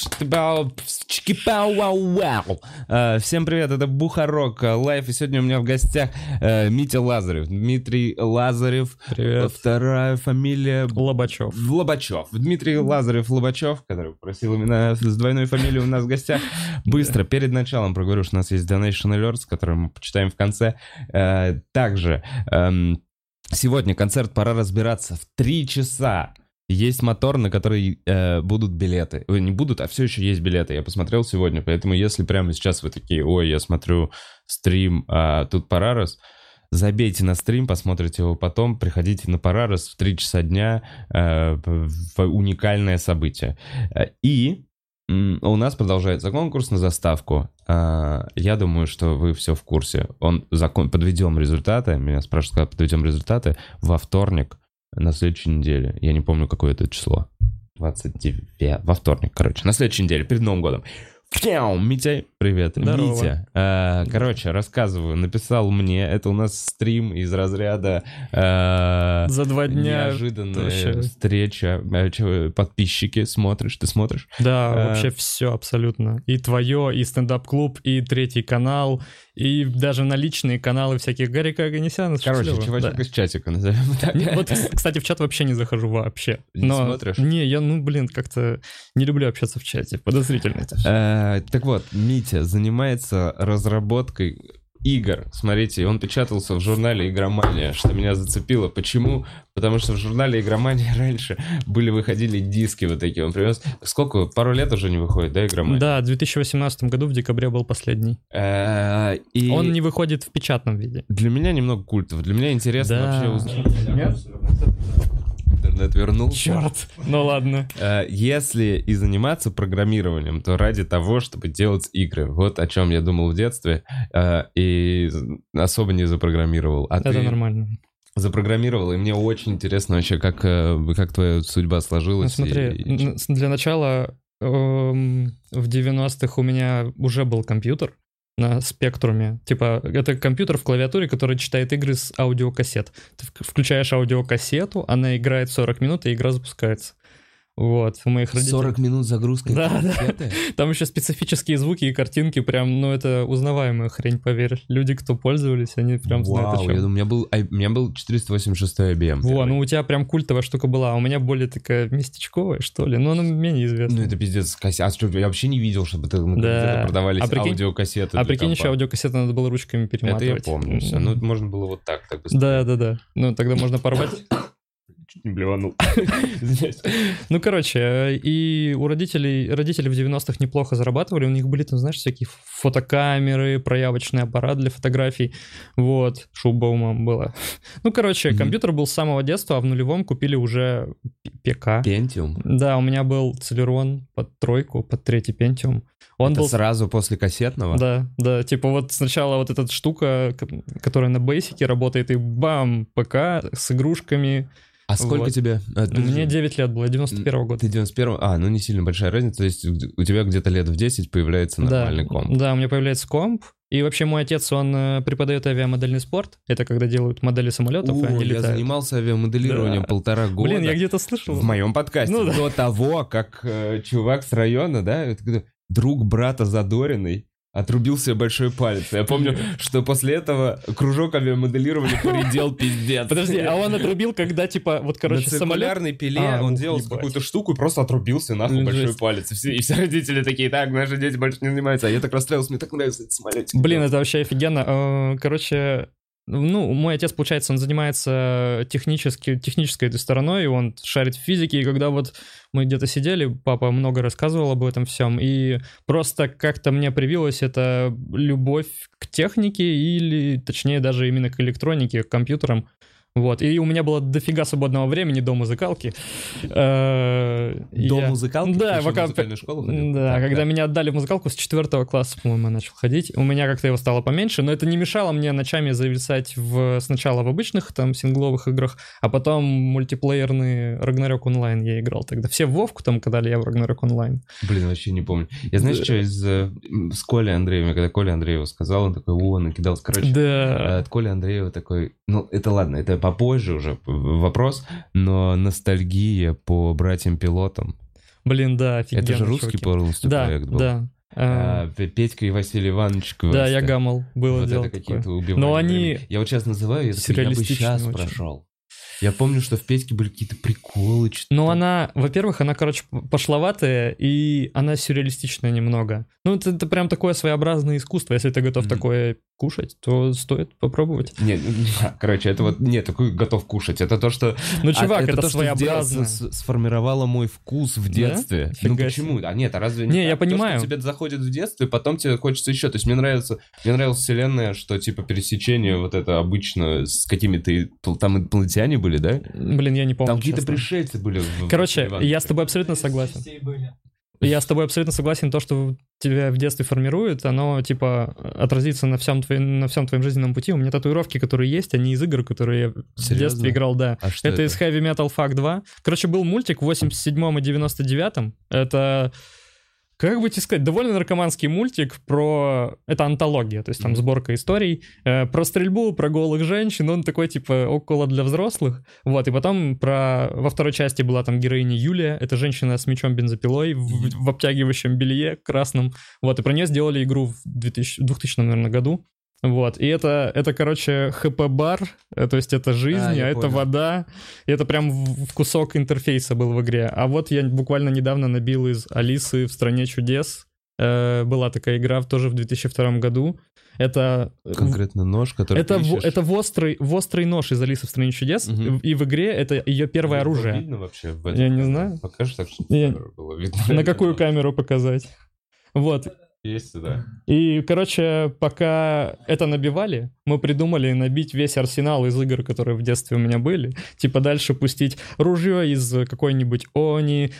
Всем привет, это Бухарог Лайв, и сегодня у меня в гостях Митя Лазарев, Дмитрий Лазарев, Привет. вторая фамилия Лобачев. Лобачев. Дмитрий Лазарев Лобачев, который просил именно с двойной фамилией у нас в гостях. Быстро, перед началом проговорю, что у нас есть Donation Alerts, который мы почитаем в конце. Также сегодня концерт «Пора разбираться» в 3 часа. Есть мотор, на который э, будут билеты. Не будут, а все еще есть билеты. Я посмотрел сегодня, поэтому если прямо сейчас вы такие, ой, я смотрю стрим, а тут Парарас, забейте на стрим, посмотрите его потом, приходите на Парарас в 3 часа дня, э, в уникальное событие. Э, И у нас продолжается конкурс на заставку. А, Я думаю, что вы все в курсе. Он закон... Подведем результаты. Меня спрашивают, когда подведем результаты. Во вторник на следующей неделе. Я не помню, какое это число. 29. Во вторник, короче. На следующей неделе, перед Новым годом. Фяу, Митя, привет. Здорово. Митя, э, короче, рассказываю. Написал мне, это у нас стрим из разряда э, За два дня. неожиданная вообще. встреча. Э, Подписчики, смотришь, ты смотришь? Да, Э, вообще все абсолютно. И твое, и стендап-клуб, и третий канал, и даже на личные каналы всяких Гарика Аганесяна. Короче, чувачок Да. из чатика, назовем так. Не, Вот, кстати, в чат вообще не захожу вообще. Не Но- смотришь? Не, я, ну, блин, как-то не люблю общаться в чате. Подозрительно это. Э, Так вот, Митя занимается разработкой игр. Смотрите, он печатался в журнале «Игромания», что меня зацепило. Почему? Потому что в журнале «Игромания» раньше были, выходили диски вот такие. Он привез... Сколько? Пару лет уже не выходит, да, «Игромания»? Да, в 2018 году в декабре был последний. Э, И Он не выходит в печатном виде. для меня немного культов. Для меня интересно Да. вообще узнать. Интернет вернулся. Черт. Ну ладно. Э, Если и заниматься программированием, то ради того, чтобы делать игры. Вот о чем я думал в детстве. э, И особо не запрограммировал. А Это ты нормально. запрограммировал, и мне очень интересно вообще, как, э, как твоя судьба Ну, сложилась. смотри, и- для начала эм, в 90-х у меня уже был компьютер на спектруме. Типа, это компьютер в клавиатуре, который читает игры с аудиокассет. Ты вк- включаешь аудиокассету, она играет 40 минут, и игра запускается. Вот, у моих родителей. 40 минут загрузкой Да, да. Там еще специфические звуки и картинки, прям, ну, это узнаваемая хрень, поверь. Люди, кто пользовались, они прям знают о Вау, чем. я думаю, у меня был, у меня был 486 IBM. Во, первый. ну у тебя прям культовая штука была, а у меня более такая местечковая, что ли. Ну, она менее известна. Ну, это пиздец, кассета. А что, я вообще не видел, чтобы это на Да. продавались А прикинь- аудиокассеты. А прикинь, еще аудиокассеты надо было ручками Это перематывать. я помню все. Ну, можно было вот так, так быстро. Да, да, да. Ну, тогда можно порвать. Чуть не блеванул. Ну, короче, э, и у родителей, родители в 90-х неплохо зарабатывали, у них были там, знаешь, всякие фотокамеры, проявочный аппарат для фотографий, вот, шубаумом было. Ну, короче, компьютер был с самого детства, а в нулевом купили уже ПК. Пентиум. Да, у меня был Целерон под тройку, под третий Пентиум. Он Это был сразу после кассетного? Да, да, типа вот сначала вот эта штука, ко- которая на бейсике работает, и бам, ПК с игрушками. А сколько Вот. тебе? А, подожди. Мне 9 лет было, 91 года. Ты 91 А, ну не сильно большая разница. То есть у тебя где-то лет в 10 появляется нормальный да, комп. Да, у меня появляется комп. И вообще мой отец, он э, преподает авиамодельный спорт. Это когда делают модели самолетов, и О, они я летают. занимался авиамоделированием Да. полтора года. Блин, я где-то слышал. В моем подкасте. Ну да. До того, как э, чувак с района, да, друг брата Задориной отрубил себе большой палец. Я помню, что после этого кружок авиамоделирования поредел пиздец. Подожди, а он отрубил, когда, типа, вот, короче, на самолет... пиле А, он делал какую-то штуку и просто отрубился нахуй Блин, большой жесть. палец. И все, и все родители такие, так, наши дети больше не занимаются. А я так расстроился, мне так нравится этот самолетик. Блин, это вообще офигенно. Э, Короче, ну, мой отец, получается, он занимается технически, технической этой стороной, он шарит в физике, и когда вот мы где-то сидели, папа много рассказывал об этом всем, и просто как-то мне привилась эта любовь к технике, или, точнее, даже именно к электронике, к компьютерам. Вот, и у меня было дофига свободного времени до музыкалки. Э, До я- музыкалки? Да, пока... музыкальную школу ходил? Да, Так, когда да. меня отдали в музыкалку с четвертого класса, по-моему, я начал ходить. У меня как-то его стало поменьше, но это не мешало мне ночами зависать в, сначала в обычных там сингловых играх, а потом мультиплеерный Рагнарёк онлайн я играл тогда. Все в Вовку там кидали, я в Рагнарёк онлайн. Блин, вообще не помню. Я знаешь, Да. что из... э, С Колей Андреевым, когда Коля Андреева сказал, он такой, о, накидался. Короче, Да. от Коли Андреева такой... Ну, это ладно, это попозже уже вопрос, но ностальгия по братьям-пилотам. Блин, да, офигенно. Это же русский чуваки. полностью Да, проект был. да. А, П- Петька и Василий Иванович Да, я гамал, было Вот дело это какие-то убивания. Но они. Я вот сейчас называю, такой, я бы сейчас очень. прошел. Я помню, что в Петьке были какие-то приколы. что-то Ну, она, во-первых, она, короче, пошловатая, и она сюрреалистичная немного. Ну, это, это прям такое своеобразное искусство. Если ты готов Мгм. такое кушать, то стоит попробовать. Не, ну, короче, это вот, нет, такой готов кушать. Это то, что... Ну, А, чувак, это, то, что своеобразно. с- сформировало мой вкус в детстве. Ну Фига почему? А нет, а разве Не, так? я То, что понимаю. тебе заходит в детстве, потом тебе хочется еще. То есть мне нравится, мне нравилась вселенная, что типа пересечение вот это обычно с какими-то... Там инопланетяне были, да? Блин, я не помню. Там какие-то пришельцы были. в- в Короче, Иванове. я с тобой абсолютно согласен. Я с тобой абсолютно согласен, то, что тебя в детстве формирует, оно, типа, отразится на всем, твоем, на всем твоем жизненном пути. У меня татуировки, которые есть, они из игр, которые я в Серьезно? детстве играл, да. А что Это, из Heavy Metal Fuck 2. Короче, был мультик в 87 и 99 Это, как бы тебе сказать, довольно наркоманский мультик про... Это антология, то есть там сборка историй. э, про стрельбу, про голых женщин. Он такой, типа, около для взрослых. Вот, и потом про... Во второй части была там героиня Юлия. Это женщина с мечом бензопилой в, в обтягивающем белье красном. Вот, и про нее сделали игру в 2000, 2000 наверное, году. Вот, и это, это, короче, ХП-бар, э, то есть это жизнь, А, а, это понял. вода, и это прям в, кусок интерфейса был в игре. А вот я буквально недавно набил из Алисы в «Стране чудес», Э, была такая игра тоже в 2002 году. Это... э, Конкретно нож, который это, ты в, это в острый, в острый нож из Алисы в стране чудес, Мгм. и в игре это ее первое Его оружие. Видно вообще в Я не знаю. Покажешь так, чтобы Я- камеру было видно. На какую камеру показать? Вот. Есть сюда. И, короче, пока это набивали, мы придумали набить весь арсенал из игр, которые в детстве у меня были. Типа дальше пустить ружье из какой-нибудь Они,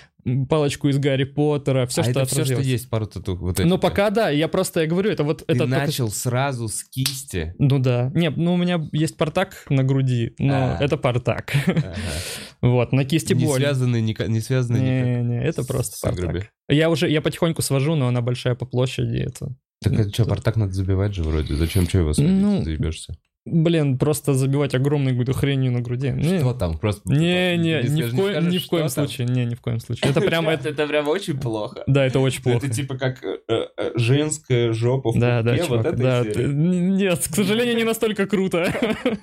палочку из Гарри Поттера, все, а что это все, что есть, пару тату. Вот. Ну, пока да, я просто, я говорю, это вот... Ты это только- начал сразу с кисти. Ну да. Не, ну у меня есть портак на груди, но А. это портак. Вот, на кисти Не боль. связанный, никак- не связанный никак. Не-не, это с- просто с портак. Я уже, я потихоньку свожу, но она большая по площади, это... Так это что, Это- портак надо забивать же вроде. Зачем что его сводить? Ну, Заебешься. Блин, просто забивать огромной какую-то хренью на груди. Не, Что там? Просто... Не, не, Ты ни в, коем, скажешь, ни в коем случае. Не, ни в коем случае. Это прям это. Это прям очень плохо. Да, это очень плохо. Это типа как э, э, женская жопа в Да, да, пупке, вот чувак, это да. Нет, к сожалению, не настолько круто.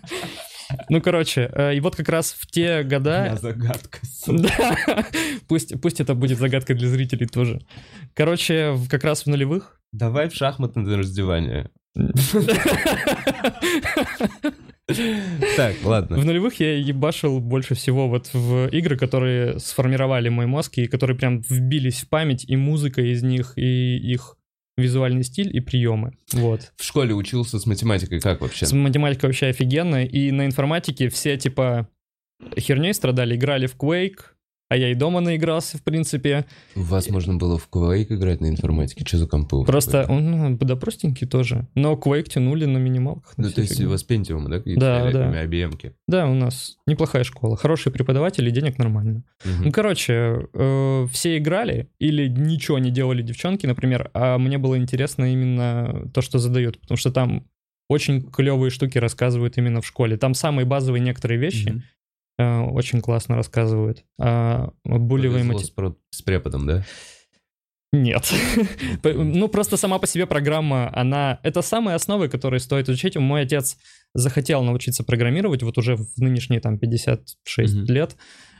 Ну, короче, э, и вот как раз в те года... загадка. Да, пусть, пусть это будет загадкой для зрителей тоже. Короче, как раз в нулевых... Давай в шахматное раздевание. Так, ладно. В нулевых я ебашил больше всего вот в игры, которые сформировали мой мозг и которые прям вбились в память, и музыка из них, и их визуальный стиль, и приемы. Вот. В школе учился с математикой как вообще? С математикой вообще офигенно, и на информатике все типа херней страдали, играли в Quake, а я и дома наигрался, в принципе. У вас можно было в Quake играть на информатике? Что за компы? Просто, ну, да, простенький тоже. Но Quake тянули на минималках. на Ну, то есть у вас Pentium, да, Да, да. IBM-ки? Да, у нас неплохая школа. Хорошие преподаватели, денег нормально. Мгм. Ну, короче, э, все играли или ничего не делали девчонки, например, а мне было интересно именно то, что задают, потому что там очень клевые штуки рассказывают именно в школе. Там самые базовые некоторые вещи Мгм. Э, очень классно рассказывают. А булевые с, с преподом, да? Нет. П- Ну, просто сама по себе программа, она... Это самые основы, которые стоит изучить. Мой отец захотел научиться программировать вот уже в нынешние там 56 Мгм. лет.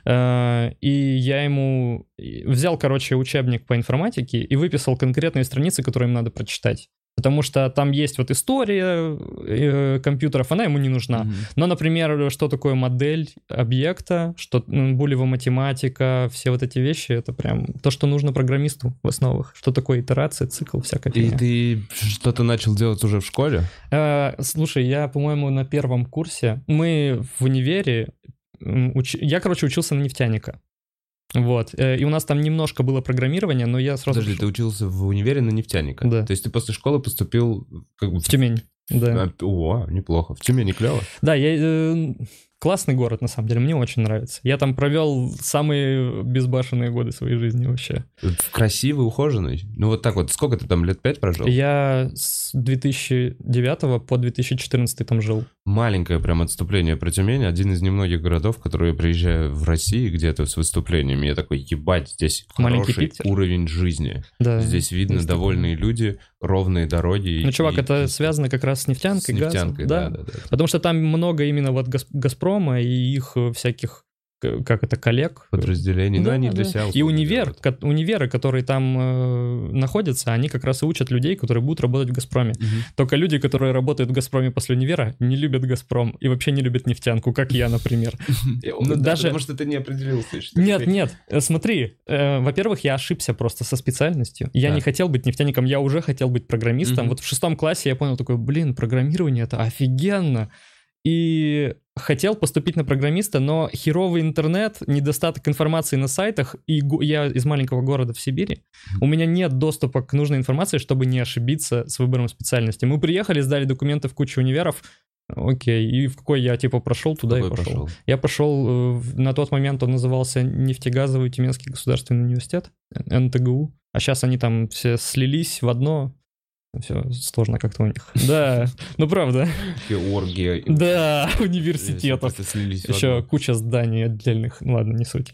Э, И я ему взял, короче, учебник по информатике и выписал конкретные страницы, которые им надо прочитать. Потому что там есть вот история э, компьютеров, она ему не нужна. Мгм. Но, например, что такое модель объекта, что м, булева математика, все вот эти вещи, это прям то, что нужно программисту в основах. Что такое итерация, цикл, всякая И фигня. ты что-то начал делать уже в школе? Э, слушай, я, по-моему, на первом курсе, мы в универе, уч- я, короче, учился на нефтяника. Вот, э, и у нас там немножко было программирования, но я сразу... Подожди, ты учился в универе на нефтяника? Да. То есть ты после школы поступил как бы... В Тюмень, да. А, О, неплохо. В Тюмени клево. Да, я... классный город, на самом деле, мне очень нравится. Я там провел самые безбашенные годы своей жизни вообще. Красивый, ухоженный. Ну вот так вот, сколько ты там, лет пять прожил? Я с 2009 по 2014 там жил. Маленькое прям отступление про Тюмень. Один из немногих городов, которые я приезжаю в России где-то с выступлениями. Я такой, ебать, здесь Маленький хороший Питер. уровень жизни. Да. Здесь видно довольные люди, ровные дороги. Ну, чувак, и- это и связано как раз с нефтянкой, с газом. нефтянкой, да, да, да. Потому что там много именно вот Газ- Газпрома и их э, всяких, как это, коллег. Подразделений, но Да, они да. для себя И универ, ко- универы, которые там э, находятся, они как раз и учат людей, которые будут работать в Газпроме. Мгм. Только люди, которые работают в Газпроме после универа, не любят Газпром и вообще не любят нефтянку, как я, например. Ну, да, даже- Потому что ты не определился. что Нет, нет, э, смотри, э, во-первых, я ошибся просто со специальностью. Я не хотел быть нефтяником, я уже хотел быть программистом. Вот в шестом классе я понял такой, блин, программирование это офигенно. И хотел поступить на программиста, но херовый интернет, недостаток информации на сайтах, и я из маленького города в Сибири, у меня нет доступа к нужной информации, чтобы не ошибиться с выбором специальности. Мы приехали, сдали документы в кучу универов, окей, и в какой я типа прошел, туда и Какой пошел. пошел? Я пошел, э, на тот момент он назывался Нефтегазовый Тюменский государственный университет, НТГУ, а сейчас они там все слились в одно, все сложно как-то у них. Да, ну правда. Оргия. Да, университетов. Еще куча зданий отдельных, ну ладно, не суть.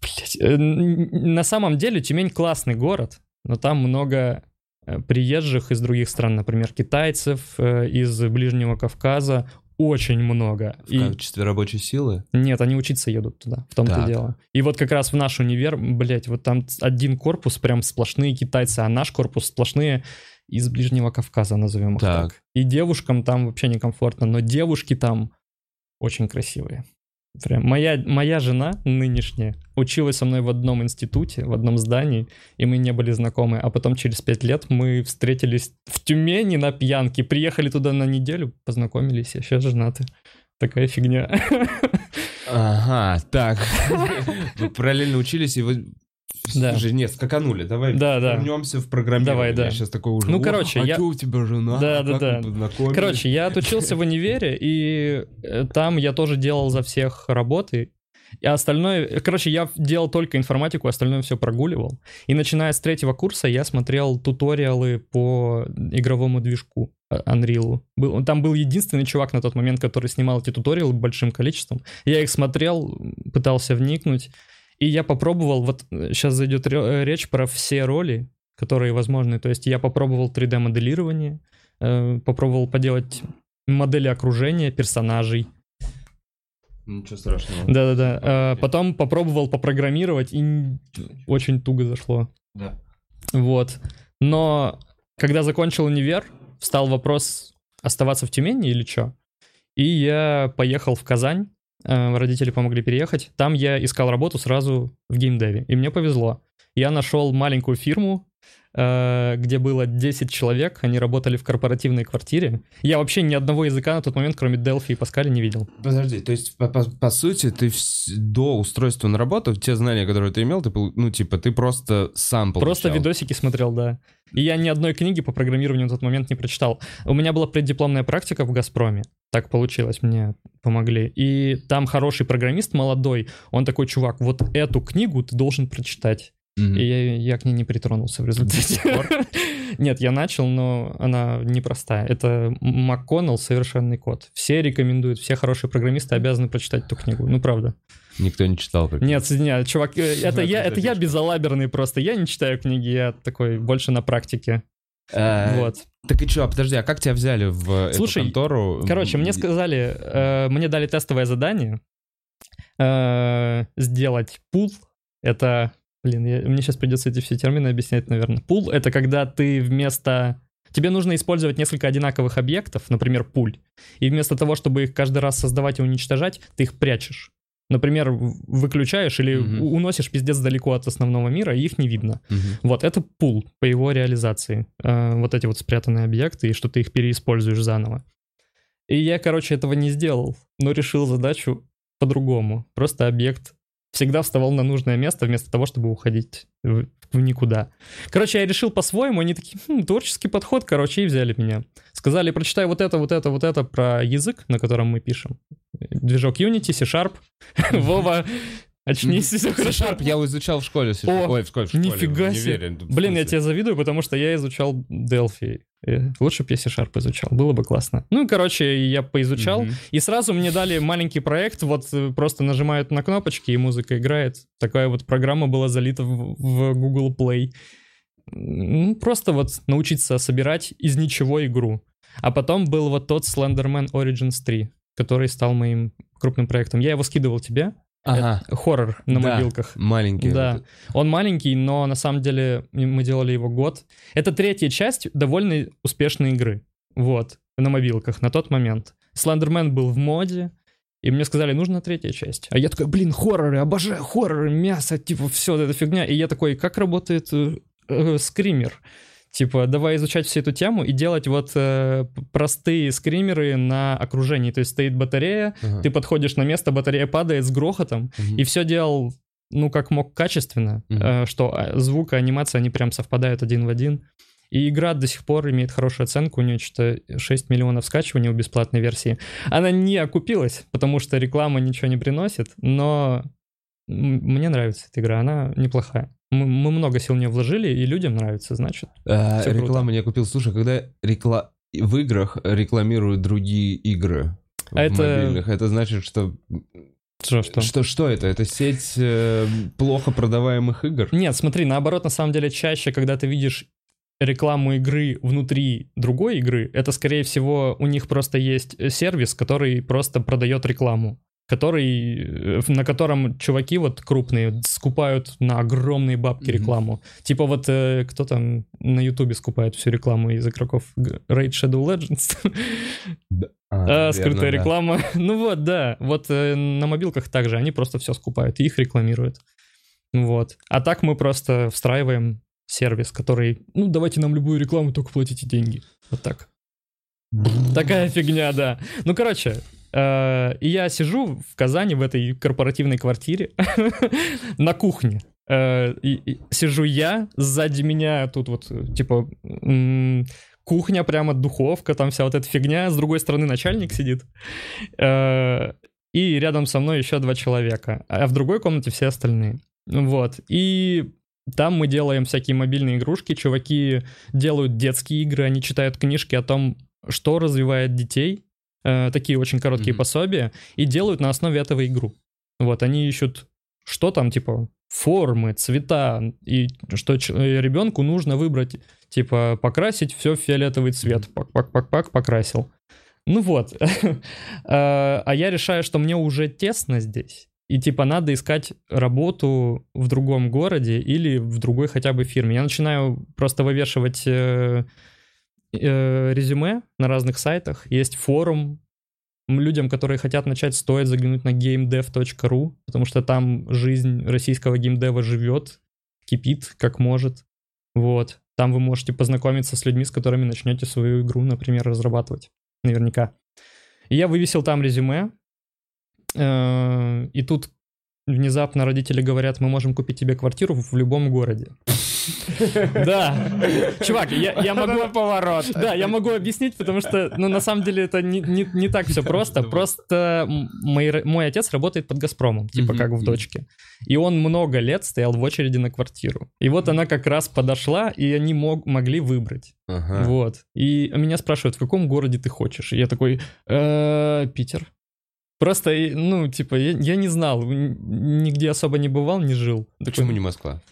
Блять. На самом деле Тюмень классный город, но там много э, приезжих из других стран, например, китайцев, э, из Ближнего Кавказа, очень много. В И- качестве рабочей силы? нет, они учиться едут туда, в том-то Так. дело. И вот как раз в наш универ, блядь, вот там один корпус прям сплошные китайцы, а наш корпус сплошные из Ближнего Кавказа, назовем их Так. так. И девушкам там вообще некомфортно, но девушки там очень красивые. Прям моя, моя жена нынешняя училась со мной в одном институте, в одном здании, и мы не были знакомы. А потом через пять лет мы встретились в Тюмени на пьянке, приехали туда на неделю, познакомились, и сейчас женаты. Такая фигня. Ага, так. Вы параллельно учились, и вы... Да. Слушай, нет, скаканули, давай Да, да. вернемся в программирование. Давай, да. Я сейчас такой уже... Ну, «О, короче, а я- у тебя жена? Да, да, да. вы познакомились?» Короче, я отучился в универе, и э, там я тоже делал за всех работы. И остальное, короче, я делал только информатику, остальное все прогуливал. И начиная с третьего курса я смотрел туториалы по игровому движку э, Unreal. Был, там был единственный чувак на тот момент, который снимал эти туториалы большим количеством. Я их смотрел, пытался вникнуть. И я попробовал, вот сейчас зайдет ре- речь про все роли, которые возможны. То есть я попробовал 3D-моделирование, э, попробовал поделать модели окружения, персонажей. Ничего страшного. Да-да-да. Э, Потом попробовал попрограммировать, и очень туго зашло. Да. Вот. Но когда закончил универ, встал вопрос, оставаться в Тюмени или что? И я поехал в Казань, э, родители помогли переехать. Там я искал работу сразу в геймдеве, и мне повезло. Я нашел маленькую фирму, э, где было 10 человек, они работали в корпоративной квартире. Я вообще ни одного языка на тот момент, кроме Delphi и Pascal, не видел. Подожди, то есть, по, по- по сути, ты вс- до устройства на работу, те знания, которые ты имел, ты, ну, типа, ты просто сам получал. Просто видосики смотрел, да. И я ни одной книги по программированию на тот момент не прочитал. У меня была преддипломная практика в «Газпроме». Так получилось, мне помогли. И там хороший программист, молодой, он такой, чувак, вот эту книгу ты должен прочитать. Мгм. И я, я к ней не притронулся в результате. Нет, я начал, но она непростая. Это МакКоннелл «Совершенный код». Все рекомендуют, все хорошие программисты обязаны прочитать эту книгу. Ну, правда. Никто не читал. как- Нет, нет, чувак, это я, это я безалаберный просто. Я не читаю книги, я такой больше на практике. Э, Вот. Так и чё, подожди, а как тебя взяли в Слушай, эту контору? Короче, мне сказали, э, мне дали тестовое задание э, сделать пул. Это, блин, я- мне сейчас придется эти все термины объяснять, наверное. Пул — это когда ты вместо... Тебе нужно использовать несколько одинаковых объектов, например, пуль, и вместо того, чтобы их каждый раз создавать и уничтожать, ты их прячешь. Например, выключаешь или Мгм. у- уносишь пиздец далеко от основного мира, и их не видно. мгм. Вот, это пул по его реализации. Э, вот эти вот спрятанные объекты, и что ты их переиспользуешь заново. И я, короче, этого не сделал, но решил задачу по-другому. Просто объект всегда вставал на нужное место, вместо того, чтобы уходить в, в никуда. Короче, я решил по-своему, они такие, «Хм, творческий подход, короче, и взяли меня. Сказали, прочитай вот это, вот это, вот это про язык, на котором мы пишем. Движок Unity, C-Sharp. Вова, очнись, все хорошо. C-Sharp я изучал в школе. О, Ой, в школе, в школе, нифига себе. Блин, я тебе завидую, потому что я изучал Delphi. Э, Лучше бы я C-Sharp изучал, было бы классно. Ну, короче, я поизучал, и сразу мне дали маленький проект, вот э, просто нажимают на кнопочки, и музыка играет. Такая вот программа была залита в, в Google Play. Ну, просто вот научиться собирать из ничего игру. А потом был вот тот Slenderman Origins 3, который стал моим крупным проектом. Я его скидывал тебе. Ага. Это хоррор на Да, мобилках. Маленький. Да, вот он маленький, но на самом деле мы делали его год. Это третья часть довольно успешной игры. Вот, на мобилках на тот момент. Слендермен был в моде, и мне сказали, нужна третья часть. А я такой, блин, хорроры, обожаю хорроры, мясо, типа, все эта фигня. И я такой, как работает э, э, скример? Типа, давай изучать всю эту тему и делать вот э, простые скримеры на окружении. То есть стоит батарея, Ага. ты подходишь на место, батарея падает с грохотом, Мгм. и все делал, ну, как мог, качественно, Мгм. э, что э, звук и анимация, они прям совпадают один в один. И игра до сих пор имеет хорошую оценку, у нее что-то 6 миллионов скачиваний у бесплатной версии. Она не окупилась, потому что реклама ничего не приносит, но мне нравится эта игра, она неплохая. Мы, мы много сил в нее вложили, и людям нравится, значит. А, круто. реклама не купил. Слушай, когда рекла... в играх рекламируют другие игры А это- мобильных, это значит, что... Что, что? Что, что это? Это сеть э, плохо продаваемых игр? Нет, смотри, наоборот, на самом деле чаще, когда ты видишь рекламу игры внутри другой игры, это, скорее всего, у них просто есть э, сервис, который просто продает рекламу, который, э, на котором чуваки вот крупные скупают на огромные бабки рекламу. Типа вот э, кто там на ютубе скупает всю рекламу из игроков Raid Shadow Legends? А, верно, скрытая да. реклама. Ну вот, да. Вот э, на мобилках также они просто все скупают и их рекламируют. Вот. А так мы просто встраиваем сервис, который, ну, давайте нам любую рекламу, только платите деньги. Вот так. Такая фигня, да. Ну, короче, и я сижу в Казани в этой корпоративной квартире на кухне. Э, сижу я, сзади меня тут вот, э, типа, кухня прямо, духовка, там вся вот эта фигня. С другой стороны начальник сидит. Э, И рядом со мной еще два человека. А в другой комнате все остальные. Вот. И там мы делаем всякие мобильные игрушки. Чуваки делают детские игры, они читают книжки о том, что развивает детей. Э, такие очень короткие Мгм. пособия. И делают на основе этого игру. Вот, они ищут, что там, типа, формы, цвета, и что э, ребенку нужно выбрать, типа, покрасить все в фиолетовый цвет. Пак-пак-пак-пак, покрасил. Ну вот. А а я решаю, что мне уже тесно здесь. И типа надо искать работу в другом городе или в другой хотя бы фирме. Я начинаю просто вывешивать э, резюме на разных сайтах. Есть форум. Людям, которые хотят начать, стоит заглянуть на gamedev.ru, потому что там жизнь российского геймдева живет, кипит, как может. Вот. Там вы можете познакомиться с людьми, с которыми начнете свою игру, например, разрабатывать. Наверняка. И я вывесил там резюме. э, И тут внезапно родители говорят, мы можем купить тебе квартиру в любом городе. Да. Чувак, я, я могу... поворот. Да, я могу объяснить, потому что, ну, на самом деле это не, не, не так все просто. Просто мой, мой отец работает под «Газпромом», типа как в дочке. И он много лет стоял в очереди на квартиру. И вот она как раз подошла, и они мог, могли выбрать. Ага. Вот. И меня спрашивают, в каком городе ты хочешь? И я такой, «Э, Питер. Просто, и, ну, типа, я, я не знал, нигде особо не бывал, не жил. Такой, Почему не Москва?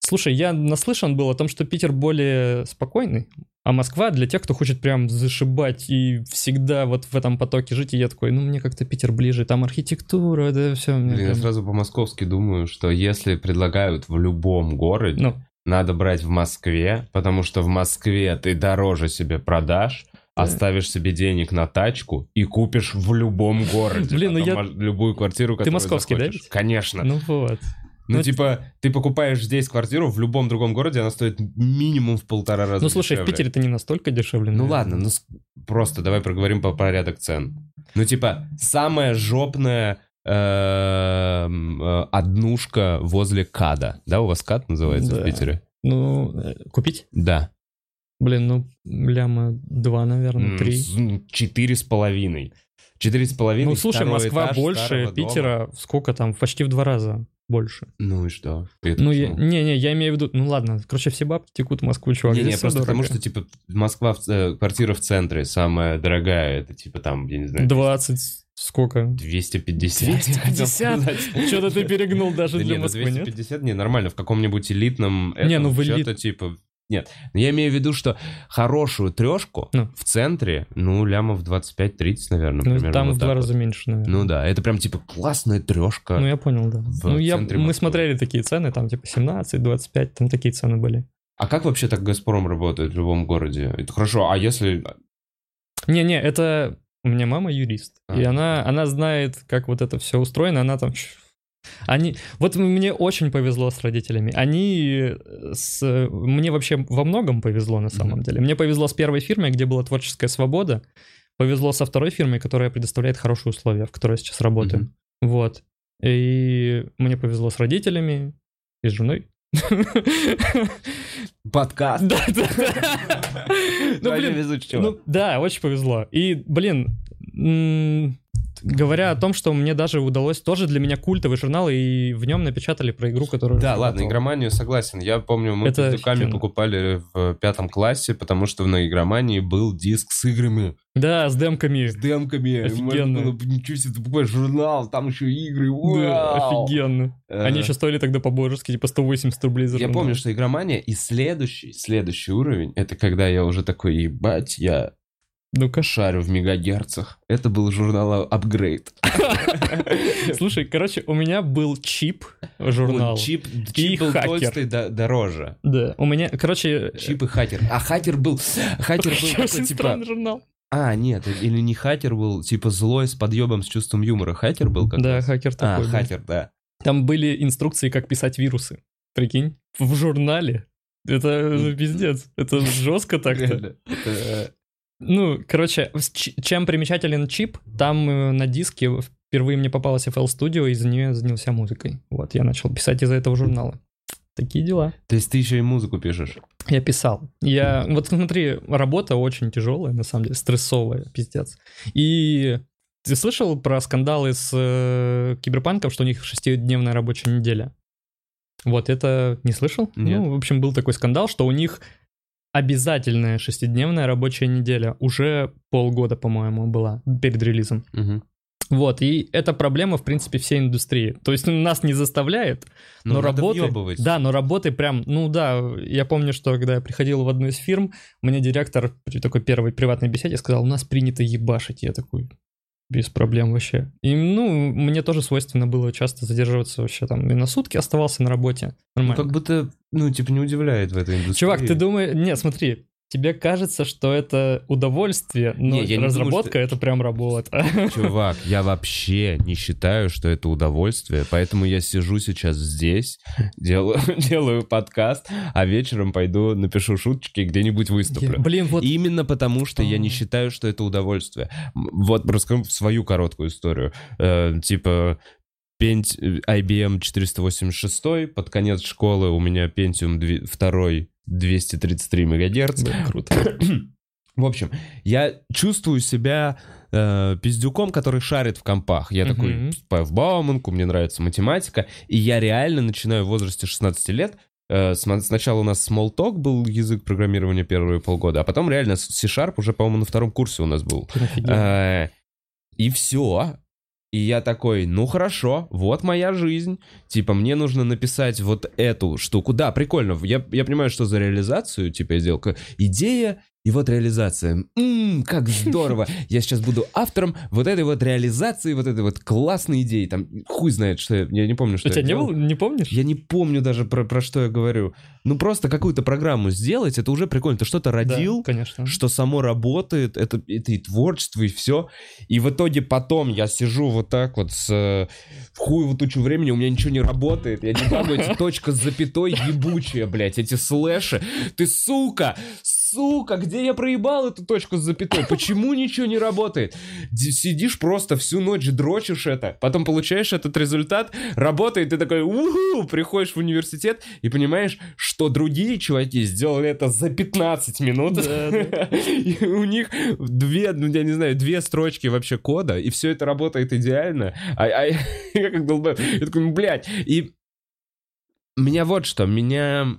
Слушай, я наслышан был о том, что Питер более спокойный, а Москва для тех, кто хочет прям зашибать и всегда вот в этом потоке жить. И я такой, ну, мне как-то Питер ближе, там архитектура, да, все. Блин, я сразу по-московски думаю, что если предлагают в любом городе, Ну, надо брать в Москве, потому что в Москве ты дороже себе продашь, Да. Оставишь себе денег на тачку и купишь в любом городе. Блин, ну я- любую квартиру, которую московский, да, захочешь. Конечно. ну вот. Ну, Ну, типа, ты покупаешь здесь квартиру, в любом другом городе она стоит минимум в полтора раза Ну, слушай, в дешевле. Питере-то не настолько дешевле. Ну наверное. ладно, ну просто давай проговорим по порядок цен. Ну типа, самая жопная эм, э, однушка возле КАДа. Да, у вас КАД называется в Да. Питере? Ну, э, купить? Да. Блин, ну, ляма два, наверное, три. м, Четыре с половиной. Четыре с половиной. Ну, слушай, Москва больше старого дома. Питера, сколько там, почти в два раза больше. Ну и что? Это Ну, я- почему? не-не, я имею в виду, ну ладно, короче, все бабки текут в Москву, чувак. Не, не, просто потому дорого. что, типа, Москва, в- э, квартира в центре самая дорогая, это, типа, там, я не знаю, 20, сколько? 250. 250? Что-то ты перегнул даже Да для не, ну Москвы, нет? 250 не, нормально, в каком-нибудь элитном... Не, ну в элит- типа... Нет, но я имею в виду, что хорошую трешку Ну. в центре, ну, лямов 25-30, наверное, Ну, примерно. там вот в два так раза вот. меньше, наверное. Ну да, это прям, типа, классная трешка. Ну, я понял, да. Ну, я, мы смотрели такие цены, там типа 17, 25, там такие цены были. А как вообще так Газпром работает в любом городе? Это хорошо, а если... Не-не, это... У меня мама юрист, А. и она, она знает, как вот это все устроено, она там... Они... Вот мне очень повезло с родителями. Они... э, С... Мне вообще во многом повезло на самом Мгм. деле. Мне повезло с первой фирмой, где была творческая свобода. Повезло со второй фирмой, которая предоставляет хорошие условия, в которой я сейчас работаю. Мгм. Вот. И мне повезло с родителями и с женой. Подкаст. Да, да, да. Ну, Вообще блин, ну, да, очень повезло. И, блин, говоря о том, что мне даже удалось, тоже для меня культовый журнал, и в нем напечатали про игру, которую... Да, ладно, разрабатывал. игроманию согласен. Я помню, мы Это пиздюками офигенно. покупали в пятом классе, потому что на игромании был диск с играми, Да, с демками. с демками. Офигенно. Можно было, ничего себе, ты покупаешь журнал, там еще игры. Да, вау! офигенно. Э, Они еще стоили тогда по-божески, типа 180 рублей за Я помню, что игромания и следующий, следующий уровень, это когда я уже такой, ебать, я Ну-ка. шарю в мегагерцах. Это был журнал Upgrade. Слушай, короче, у меня был чип журнал. Чип, чип был толстый дороже. Да, у меня, короче... Чип и хакер. А хакер был... Хакер был такой, типа... журнал. А, нет, или не хакер был, типа злой с подъебом, с чувством юмора. Хакер был как Да, хакер А, такой. был. хакер, да. Там были инструкции, как писать вирусы. Прикинь, в журнале. Это пиздец. Это жестко так-то. Ну, короче, чем примечателен чип, там э, на диске впервые мне попалась FL Studio, и из нее занялся музыкой. Вот, я начал писать из-за этого журнала. Такие дела. То есть ты еще и музыку пишешь? Я писал. Я, вот смотри, работа очень тяжелая, на самом деле, стрессовая, пиздец. И ты слышал про скандалы с э, киберпанком, что у них шестидневная рабочая неделя? Вот это не слышал? Нет. Ну, в общем, был такой скандал, что у них обязательная шестидневная рабочая неделя уже полгода, по-моему, была перед релизом. Мгм. Вот, и это проблема, в принципе, всей индустрии. То есть нас не заставляет, Ну, но надо работы... въебывать. Да, но работы прям... Ну да, я помню, что когда я приходил в одну из фирм, мне директор при такой первой приватной беседе сказал, у нас принято ебашить. Я такой, без проблем вообще. И, ну, мне тоже свойственно было часто задерживаться вообще там. И на сутки оставался на работе. Ну, Нормально. как будто, ну, типа, не удивляет в этой индустрии. Чувак, ты думаешь... Не, смотри, тебе кажется, что это удовольствие, но Не, я не думаю, разработка что- это прям работа. Чувак, я вообще не считаю, что это удовольствие, поэтому я сижу сейчас здесь, делаю, делаю подкаст, а вечером пойду напишу шуточки и где-нибудь выступлю. Блин, вот... Именно потому, что я не А. считаю, что это удовольствие. Вот расскажу свою короткую историю. Э, типа, пент... IBM 486, под конец школы у меня Pentium 2 233 мегагерц. Блин, круто. В общем, я чувствую себя э, пиздюком, который шарит в компах. Я Мгм. такой вступаю в Бауманку, мне нравится математика, и я реально начинаю в возрасте 16 лет. э, сначала у нас Smalltalk был язык программирования первые полгода, а потом реально C-Sharp уже, по-моему, на втором курсе у нас был. Э, И все. И я такой, ну хорошо, вот моя жизнь. Типа, мне нужно написать вот эту штуку. Да, прикольно. Я, я понимаю, что за реализацию, типа, я сделал. Идея и вот реализация. Ммм, как здорово. Я сейчас буду автором вот этой вот реализации, вот этой вот классной идеи. Там хуй знает, что я, я не помню, что У тебя я не делал. было, не помнишь? Я не помню даже про, про что я говорю. Ну, просто какую-то программу сделать, это уже прикольно. Ты что-то Да, родил, конечно. что само работает, это, это и творчество, и все. И в итоге потом я сижу вот так вот с э, в хуевую тучу времени, у меня ничего не работает. Я не могу эти точка с запятой ебучие, блядь, эти слэши. Ты, сука, сука, где я проебал эту точку с запятой? Почему ничего не работает? Д- Сидишь просто всю ночь дрочишь это, потом получаешь этот результат, работает, ты такой, уху, приходишь в университет и понимаешь, что другие чуваки сделали это за 15 минут. И у них две, ну я не знаю, две строчки вообще кода, и все это работает идеально. А, а я как долбоеб. Я такой, ну, блядь. И меня вот что, меня...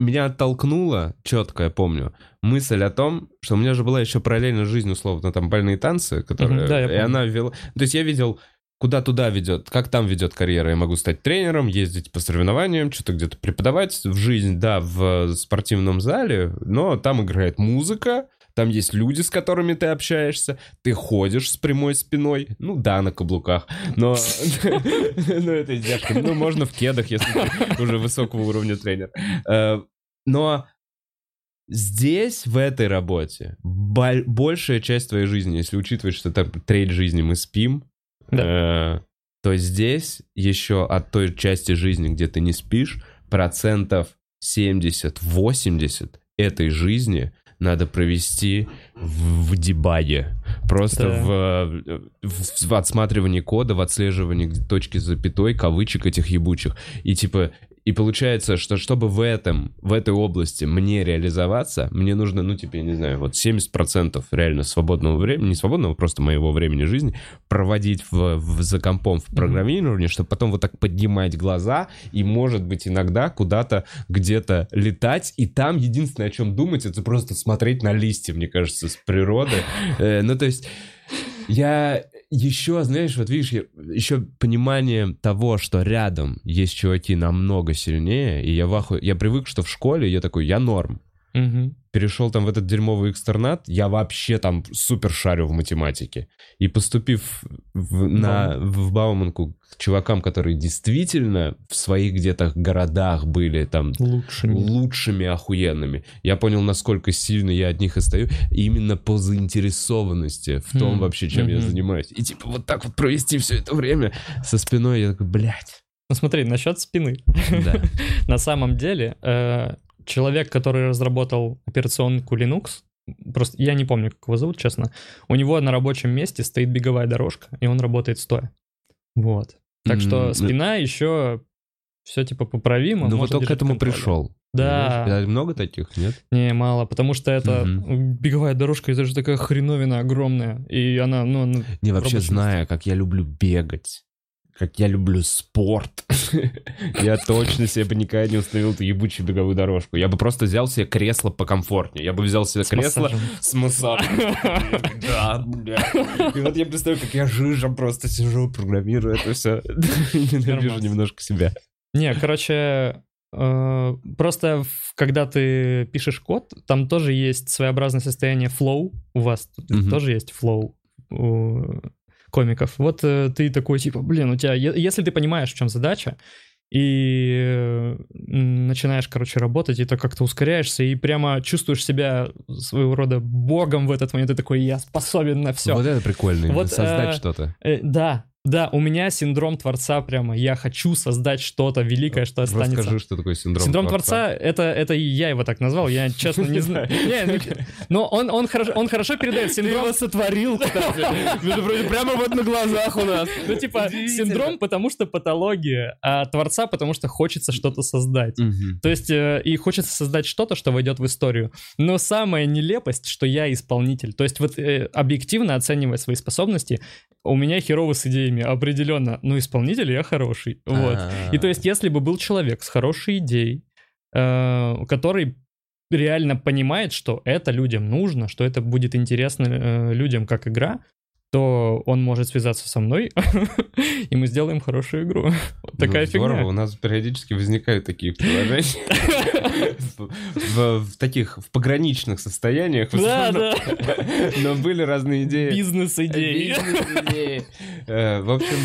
Меня оттолкнуло, четко я помню, мысль о том, что у меня же была еще параллельно жизнь, условно, там, бальные танцы, которые... Мгм, да, я и помню. она вела... То есть я видел, куда туда ведет, как там ведет карьера. Я могу стать тренером, ездить по соревнованиям, что-то где-то преподавать в жизнь, да, в спортивном зале, но там играет музыка, там есть люди, с которыми ты общаешься, ты ходишь с прямой спиной, ну да, на каблуках, но ну, это издержка. Ну, можно в кедах, если ты уже высокого уровня тренер. Э, Но здесь, в этой работе, боль- большая часть твоей жизни, если учитывать, что там треть жизни мы спим, э, то здесь еще от той части жизни, где ты не спишь, процентов 70-80 этой жизни надо провести в, в дебаге. Просто Да. в, в- в отсматривании кода, в отслеживании точки запятой, кавычек этих ебучих. И типа, и получается, что чтобы в этом, в этой области мне реализоваться, мне нужно, ну, типа, я не знаю, вот 70% реально свободного времени, не свободного, просто моего времени жизни, проводить в, в- за компом в программировании, чтобы потом вот так поднимать глаза и, может быть, иногда куда-то где-то летать, и там единственное, о чем думать, это просто смотреть на листья, мне кажется, с природы. Э, Ну, то есть... Я еще, знаешь, вот видишь, еще понимание того, что рядом есть чуваки намного сильнее, и я в ахуе- я привык, что в школе я такой, я норм. Мгм. Перешел там в этот дерьмовый экстернат, я вообще там супер шарю в математике. И поступив в, на, в Бауманку к чувакам, которые действительно в своих где-то городах были там Лучшими. лучшими охуенными. Я понял, насколько сильно я от них отстаю, именно по заинтересованности в том Мгм, вообще, чем я мгм. занимаюсь. И типа вот так вот провести все это время со спиной, я такой, блядь. Ну смотри, насчет спины. Да. На самом деле, э, человек, который разработал операционку Linux, просто я не помню, как его зовут, честно, у него на рабочем месте стоит беговая дорожка, и он работает стоя. Вот. Так что М, спина еще все типа поправимо. Ну вот только к этому контроль. пришел. Да. Понимаешь? Много таких, нет? Не, мало, потому что это Мгм. беговая дорожка, это же такая хреновина огромная, и она, ну, она- Не, вообще зная, как я люблю бегать, как я люблю спорт, я точно себе бы никогда не установил эту ебучую беговую дорожку. Я бы просто взял себе кресло покомфортнее. Я бы взял себе с кресло массажем. с массажем. Да, бля. И вот я представляю, как я жижа просто сижу, программирую это все. Ненавижу немножко себя. Не, короче, э, просто когда ты пишешь код, там тоже есть своеобразное состояние flow. У вас тоже есть flow комиков. Вот э, ты такой, типа, блин, у тебя... Если ты понимаешь, в чем задача, и э, начинаешь, короче, работать, и то как-то ускоряешься, и прямо чувствуешь себя своего рода богом в этот момент, ты такой, я способен на все. Вот это прикольно, Вот, создать э, что-то. Э, да, да, у меня синдром творца прямо. Я хочу создать что-то великое, что останется. Расскажи, что такое синдром Синдром творца, это, это и я его так назвал, я честно не знаю. Ну, Но он, он, хорошо, он хорошо передает синдром... сотворил, кстати. Между прочим, прямо вот на глазах у нас. Ну, типа, синдром, потому что патология, а творца, потому что хочется что-то создать. То есть, э, и хочется создать что-то, что войдет в историю. Но самая нелепость, что я исполнитель. То есть, вот э, объективно оценивая свои способности, у меня херово с идеями, определенно. Но исполнитель я хороший. Вот. И то есть, если бы был человек с хорошей идеей, э, который реально понимает, что это людям нужно, что это будет интересно э, людям как игра, то он может связаться со мной, и мы сделаем хорошую игру. Вот такая Ну, здорово, фигня. у нас периодически возникают такие приложения. В таких, в пограничных состояниях. Да, да. Но были разные идеи. Бизнес-идеи. Э, В общем,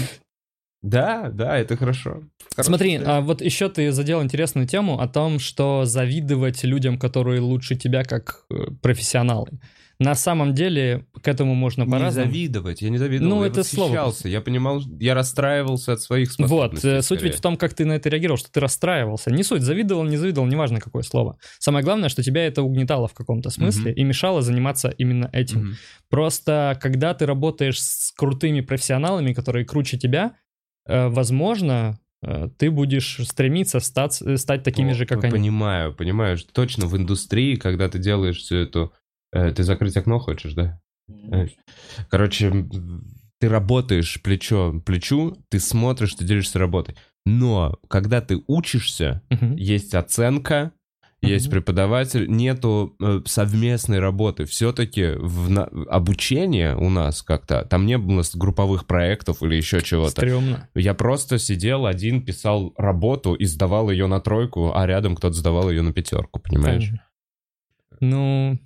да, да, это хорошо. Смотри, Хорошо. а вот еще ты задел интересную тему о том, что завидовать людям, которые лучше тебя как э, профессионалы. На самом деле к этому можно Не по-разному. завидовать, я не завидовал, Ну, я это слово. я понимал, я расстраивался от своих Вот, способностей. э, суть скорее. ведь в том, как ты на это реагировал, что ты расстраивался. Не суть, завидовал, не завидовал, неважно какое слово. Самое главное, что тебя это угнетало в каком-то смысле Мгм. и мешало заниматься именно этим. Мгм. Просто когда ты работаешь с крутыми профессионалами, которые круче тебя, э, возможно, э, ты будешь стремиться стать, стать такими О, же, как они. Понимаю, понимаю, точно в индустрии, когда ты делаешь всю эту... э, ты закрыть окно хочешь, да? Э, Короче, ты работаешь плечо к плечу, ты смотришь, ты делишься работой. Но когда ты учишься, Мгм. есть оценка, есть Мгм. преподаватель, нету э, совместной работы. Все-таки в на- обучение у нас как-то, там не было групповых проектов или еще чего-то. Стремно. Я просто сидел один, писал работу и сдавал ее на тройку, а рядом кто-то сдавал ее на пятерку, понимаешь? Конечно. Ну,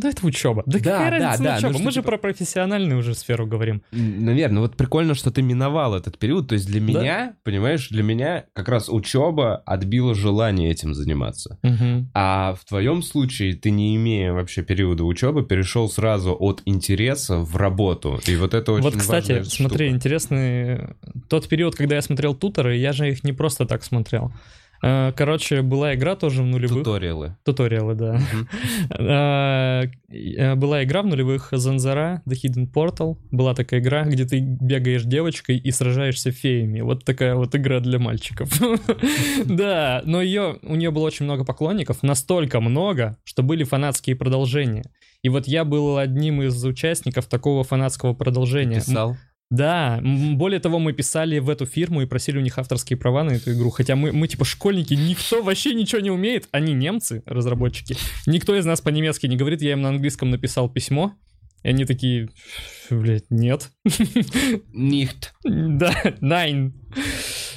да это учеба. Да, Да, какая да, разница да, учеба? ну Мы же типа- про профессиональную уже сферу говорим. Наверное, вот прикольно, что ты миновал этот период. То есть для меня, понимаешь, для меня как раз учеба отбила желание этим заниматься. Мгм. А в твоем случае ты, не имея вообще периода учебы, перешел сразу от интереса в работу. И вот это очень Вот, кстати, смотри, штука. интересный тот период, когда я смотрел туторы, я же их не просто так смотрел. Э, Короче, была игра тоже в нулевых. Туториалы. Туториалы, да. Э, э, Была игра в нулевых Занзара, The Hidden Portal. Была такая игра, где ты бегаешь девочкой и сражаешься феями. Вот такая вот игра для мальчиков. Да, но ее, у нее было очень много поклонников, настолько много, что были фанатские продолжения. И вот я был одним из участников такого фанатского продолжения. Писал. Да, более того, мы писали в эту фирму и просили у них авторские права на эту игру. Хотя мы, мы типа школьники, никто вообще ничего не умеет. Они немцы, разработчики. Никто из нас по-немецки не говорит. Я им на английском написал письмо. И они такие, блядь, нет. Нихт. Да, nine.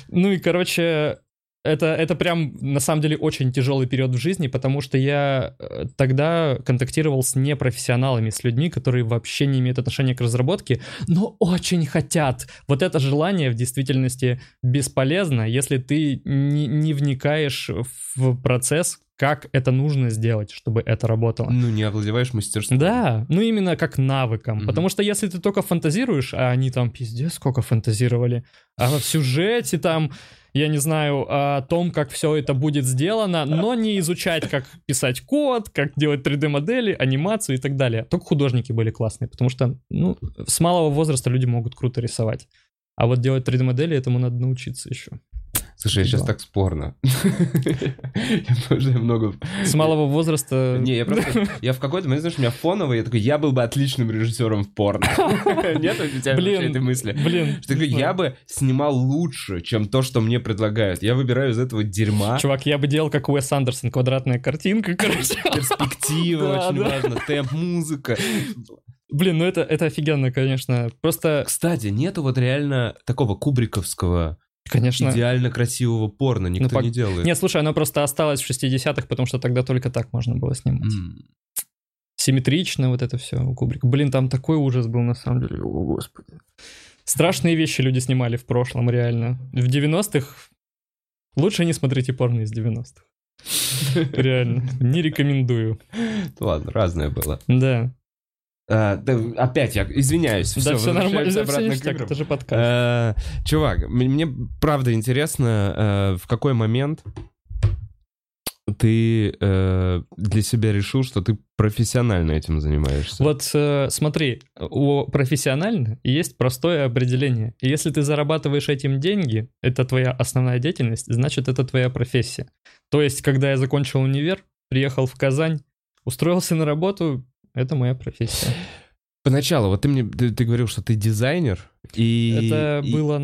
Ну и, короче, это, это прям, на самом деле, очень тяжелый период в жизни, потому что я э, тогда контактировал с непрофессионалами, с людьми, которые вообще не имеют отношения к разработке, но очень хотят. Вот это желание в действительности бесполезно, если ты не, не вникаешь в процесс, как это нужно сделать, чтобы это работало. Ну, не овладеваешь мастерством. Да, ну именно как навыком. Мгм. Потому что если ты только фантазируешь, а они там пиздец сколько фантазировали, а в сюжете там, я не знаю, о том, как все это будет сделано, но не изучать, как писать код, как делать 3D-модели, анимацию и так далее. Только художники были классные, потому что, ну, с малого возраста люди могут круто рисовать. А вот делать 3D-модели, этому надо научиться еще. Слушай, я сейчас так спорно. Я много... С малого возраста... Не, я просто... Я в какой-то момент, знаешь, у меня фоново, я такой, я был бы отличным режиссером в порно. Нет у тебя вообще этой мысли? блин. Что такой, я бы снимал лучше, чем то, что мне предлагают. Я выбираю из этого дерьма. Чувак, я бы делал как Уэс Андерсон, квадратная картинка, короче. Перспектива очень важно, темп, музыка. Блин, ну это, это офигенно, конечно. Просто, Кстати, нету вот реально такого кубриковского, конечно... идеально красивого порно. Никто пок- не делает. Нет, слушай, оно просто осталось в 60-х, потому что тогда только так можно было снимать. М. Симметрично вот это все у Кубрика. Блин, там такой ужас был на самом деле. О, господи. Страшные вещи люди снимали в прошлом, реально. В 90-х лучше не смотрите порно из 90-х. Реально. Не рекомендую. Ладно, разное было. Да. А, да, опять я извиняюсь. да, всё, все нормально. все ништяк, это же подкаст. Э, Чувак, мне правда интересно, э, в какой момент ты э, для себя решил, что ты профессионально этим занимаешься? Вот э, смотри, у профессионально есть простое определение. Если ты зарабатываешь этим деньги, это твоя основная деятельность, значит, это твоя профессия. То есть, когда я закончил универ, приехал в Казань, устроился на работу, это моя профессия. Поначалу, вот ты мне ты, ты говорил, что ты дизайнер, и... это и- было,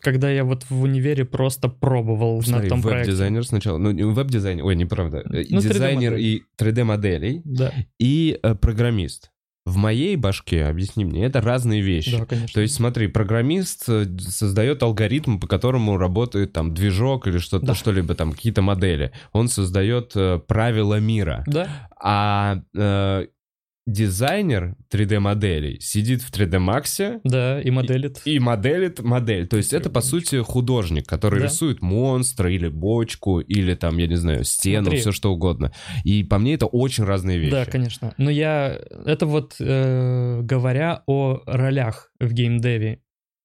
когда я вот в универе просто пробовал Смотри, на том проекте. веб-дизайнер сначала. Ну, не веб-дизайнер, ой, неправда. Э, Ну, дизайнер 3D-модель. и 3D-моделей, Да, и э, программист. В моей башке, объясни мне, это разные вещи. да, конечно. То есть, смотри, программист э, создает алгоритм, по которому работает там движок или что-то, Да. что-либо там, какие-то модели. Он создает э, правила мира. Да, А э, дизайнер 3D-моделей сидит в 3D Max Да, и моделит. и моделит модель. То есть это, по сути, художник, который Да. рисует монстра или бочку, или там, я не знаю, стену, Смотри. все что угодно. И по мне это очень разные вещи. Да, конечно. Но я... Это вот э, говоря о ролях в геймдеве.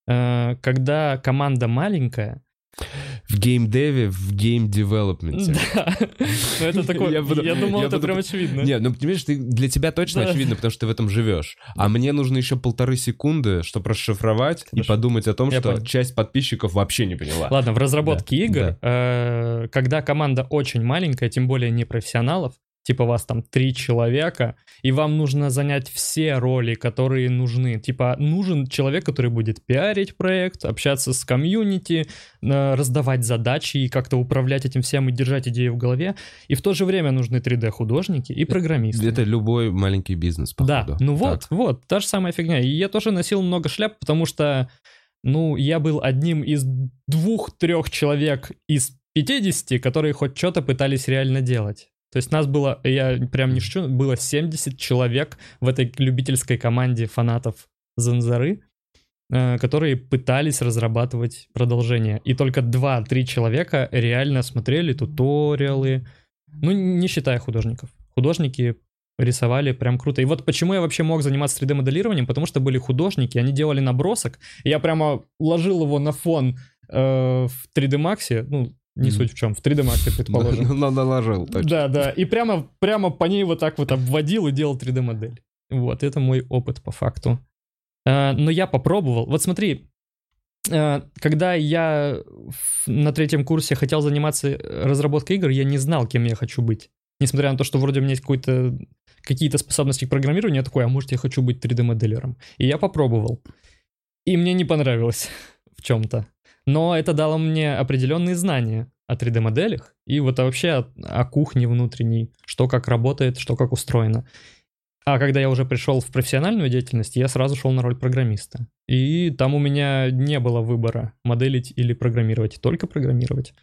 Э, когда команда маленькая, В геймдеве, в гейм-девелопменте. да, Ну, это такое... Я буду- Я думал, я это буду- прям очевидно. Не, ну понимаешь, ты, для тебя точно Да. очевидно, потому что ты в этом живешь. А мне нужно еще полторы секунды, чтобы расшифровать и подумать о том, Я что понял. часть подписчиков вообще не поняла. Ладно, в разработке Да, игр, э, когда команда очень маленькая, тем более не профессионалов, типа вас там три человека, и вам нужно занять все роли, которые нужны. Типа нужен человек, который будет пиарить проект, общаться с комьюнити, э, раздавать задачи и как-то управлять этим всем и держать идею в голове. И в то же время нужны 3D-художники и программисты. Это любой маленький бизнес, Да, походу. ну вот, Так. вот, та же самая фигня. И я тоже носил много шляп, потому что, ну, я был одним из двух-трех человек из 50, которые хоть что-то пытались реально делать. То есть нас было, я прям не шучу, было 70 человек в этой любительской команде фанатов Занзары, э, которые пытались разрабатывать продолжение. И только 2-3 человека реально смотрели туториалы, ну, не считая художников. Художники рисовали прям круто. И вот почему я вообще мог заниматься 3D-моделированием, потому что были художники, они делали набросок, я прямо ложил его на фон э, в 3D Max, ну, не Мгм. суть в чем, в 3D Max, предположим. Наложил, точно. Да, да, и прямо, прямо по ней вот так вот обводил и делал 3D-модель. Вот, это мой опыт по факту. А, но я попробовал. Вот смотри, а, когда я на третьем курсе хотел заниматься э, разработкой игр, я не знал, кем я хочу быть. Несмотря на то, что вроде у меня есть какой-то какие-то способности к программированию, я такой, а может я хочу быть 3D-моделером. И я попробовал. И мне не понравилось в чем-то. Но это дало мне определенные знания о 3D-моделях и вот вообще о, о кухне внутренней, что как работает, что как устроено. А когда я уже пришел в профессиональную деятельность, я сразу шел на роль программиста. И там у меня не было выбора, моделить или программировать, только программировать.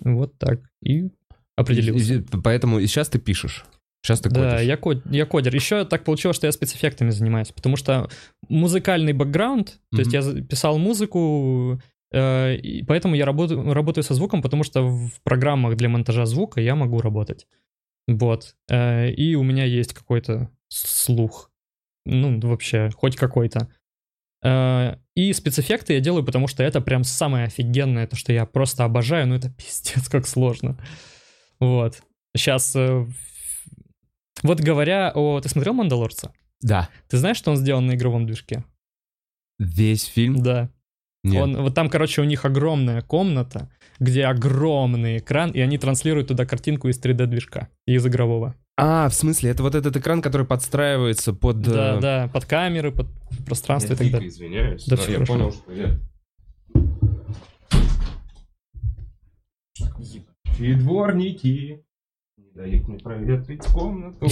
Вот так. И определился. И- и- Поэтому и сейчас ты пишешь. Сейчас ты Да, я, код, я кодер. Еще так получилось, что я спецэффектами занимаюсь, потому что музыкальный бэкграунд, то есть я писал музыку, и поэтому я работаю, работаю со звуком, потому что в программах для монтажа звука я могу работать. Вот. Э, и у меня есть какой-то слух. Ну, вообще, хоть какой-то. Э, и спецэффекты я делаю, потому что это прям самое офигенное, то, что я просто обожаю, но это пиздец, как сложно. Вот. Сейчас... Вот говоря о... Ты смотрел «Мандалорца»? Да. Ты знаешь, что он сделан на игровом движке? Весь фильм? Да. Нет. Он, вот там, короче, у них огромная комната, где огромный экран, и они транслируют туда картинку из 3D-движка, из игрового. А, в смысле, это вот этот экран, который подстраивается под... Да, э, да, под камеры, под пространство и так далее. извиняюсь. Да но всё я хорошо. понял, что я... И дворники не дают мне проветрить комнату.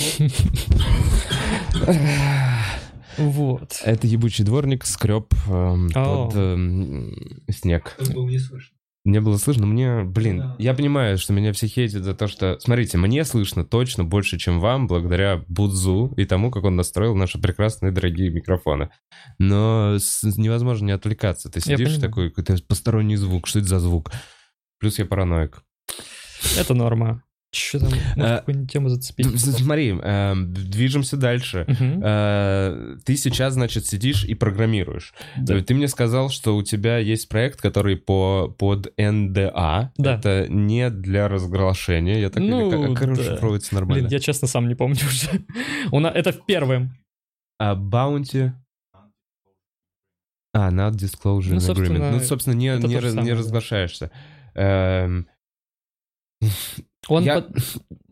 Вот. Это ебучий дворник скреб эм, О. под эм, снег. Было не слышно. Не было слышно, мне, блин, Да. я понимаю, что меня все хейтят за то, что... Смотрите, мне слышно точно больше, чем вам, благодаря Будзу и тому, как он настроил наши прекрасные дорогие микрофоны. Но с- невозможно не отвлекаться. Ты сидишь такой, какой-то посторонний звук, что это за звук? Плюс я параноик. Это норма. Че там, может, какую-нибудь тему зацепить? Смотри, эм, движемся дальше. Э, Ты сейчас, значит, сидишь и программируешь. Да. Ты мне сказал, что у тебя есть проект, который по, под НДА. Да. Это не для разглашения. Я так Ну, или как, как да. расшифровывается нормально? Блин, я честно сам не помню уже. Это в первом. А Bounty... А, not disclosure Ну, agreement. собственно, Ну, собственно, не, не, раз- разглашаешься. Эм, Он Я- под-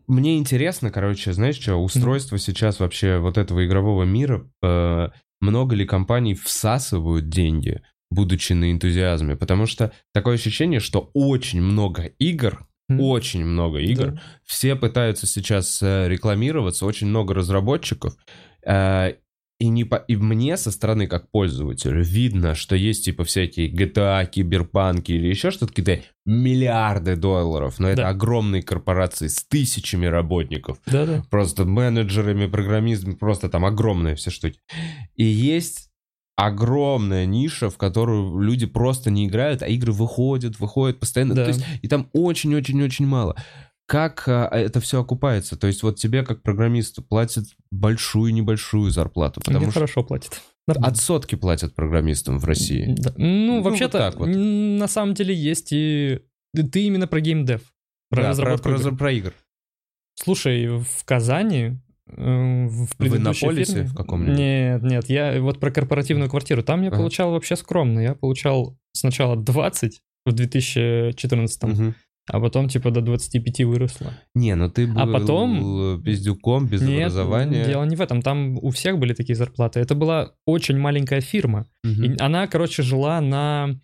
Мне интересно, короче, знаешь что, устройство сейчас вообще вот этого игрового мира, э, много ли компаний всасывают деньги, будучи на энтузиазме? Потому что такое ощущение, что очень много игр, М. очень много игр, Да. все пытаются сейчас э, рекламироваться, очень много разработчиков, э, И, не по... и мне со стороны, как пользователю, видно, что есть типа всякие GTA, киберпанки или еще что-то, какие-то миллиарды долларов, но это Да. огромные корпорации с тысячами работников, Да-да. просто менеджерами, программистами, просто там огромные все штуки. И есть огромная ниша, в которую люди просто не играют, а игры выходят, выходят постоянно. Да. То есть, и там очень-очень-очень мало. Как а, это все окупается? То есть вот тебе как программисту платят большую небольшую зарплату, потому что хорошо платят. от сотки платят программистам в России. Да. Ну, вот вообще-то, вот. м, на самом деле есть и... Ты именно про геймдев. Про Да, про, разработку про- игр. про игр. Слушай, в Казани э, в Вы на предыдущей фирме- в каком-нибудь? Нет, нет, я вот про корпоративную квартиру. Там я Ага. получал вообще скромно. Я получал сначала 20 в 2014, Мгм. А потом типа до 25 выросло. Не, ну ты был А потом- пиздюком, без Нет, образования. дело не в этом. Там у всех были такие зарплаты. Это была очень маленькая фирма. Мгм. И она, короче, жила на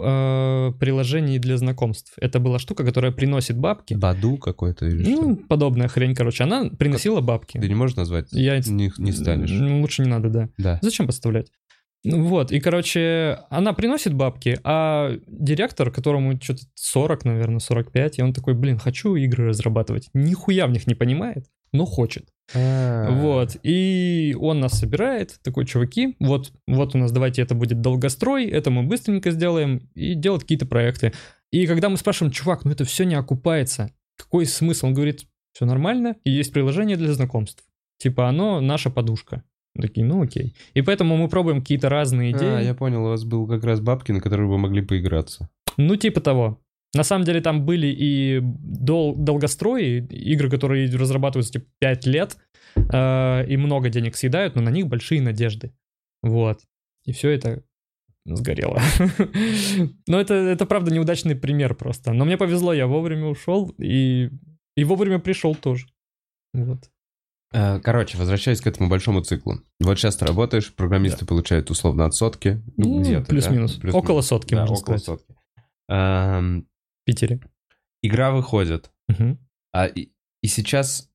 э, приложении для знакомств. Это была штука, которая приносит бабки. Баду какой-то или что? Ну, подобная хрень, короче. Она приносила бабки. Ты не можешь назвать? Я Не, не станешь. Лучше не надо, да. Да. Зачем подставлять? Ну Вот, и, короче, она приносит бабки, а директор, которому что-то 40, наверное, 45, и он такой, блин, хочу игры разрабатывать. Нихуя в них не понимает, но хочет. А. Вот, и он нас собирает, такой, чуваки, вот, вот у нас, давайте это будет долгострой, это мы быстренько сделаем, и делать какие-то проекты. И когда мы спрашиваем, чувак, ну это все не окупается, какой смысл? Он говорит, все нормально, и есть приложение для знакомств. Типа оно наша подушка. Мы Такие, ну окей. И поэтому мы пробуем какие-то разные идеи. А, я понял, у вас был как раз бабки, на которые вы могли поиграться. Ну, типа того. На самом деле там были и дол- долгострои, игры, которые разрабатываются типа 5 лет, э, и много денег съедают, но на них большие надежды. Вот. И все это сгорело. Но это, это правда неудачный пример просто. Но мне повезло, я вовремя ушел и, и вовремя пришел тоже. Вот. Э, Короче, возвращаясь к этому большому циклу. Вот сейчас ты работаешь, программисты получают условно от сотки. Ну, Ну, где-то, да? плюс-минус. Плюс-минус. Около сотки, Да, можно около сказать. сотки. Эм, В Питере. Игра выходит. Мгм. А и, и сейчас,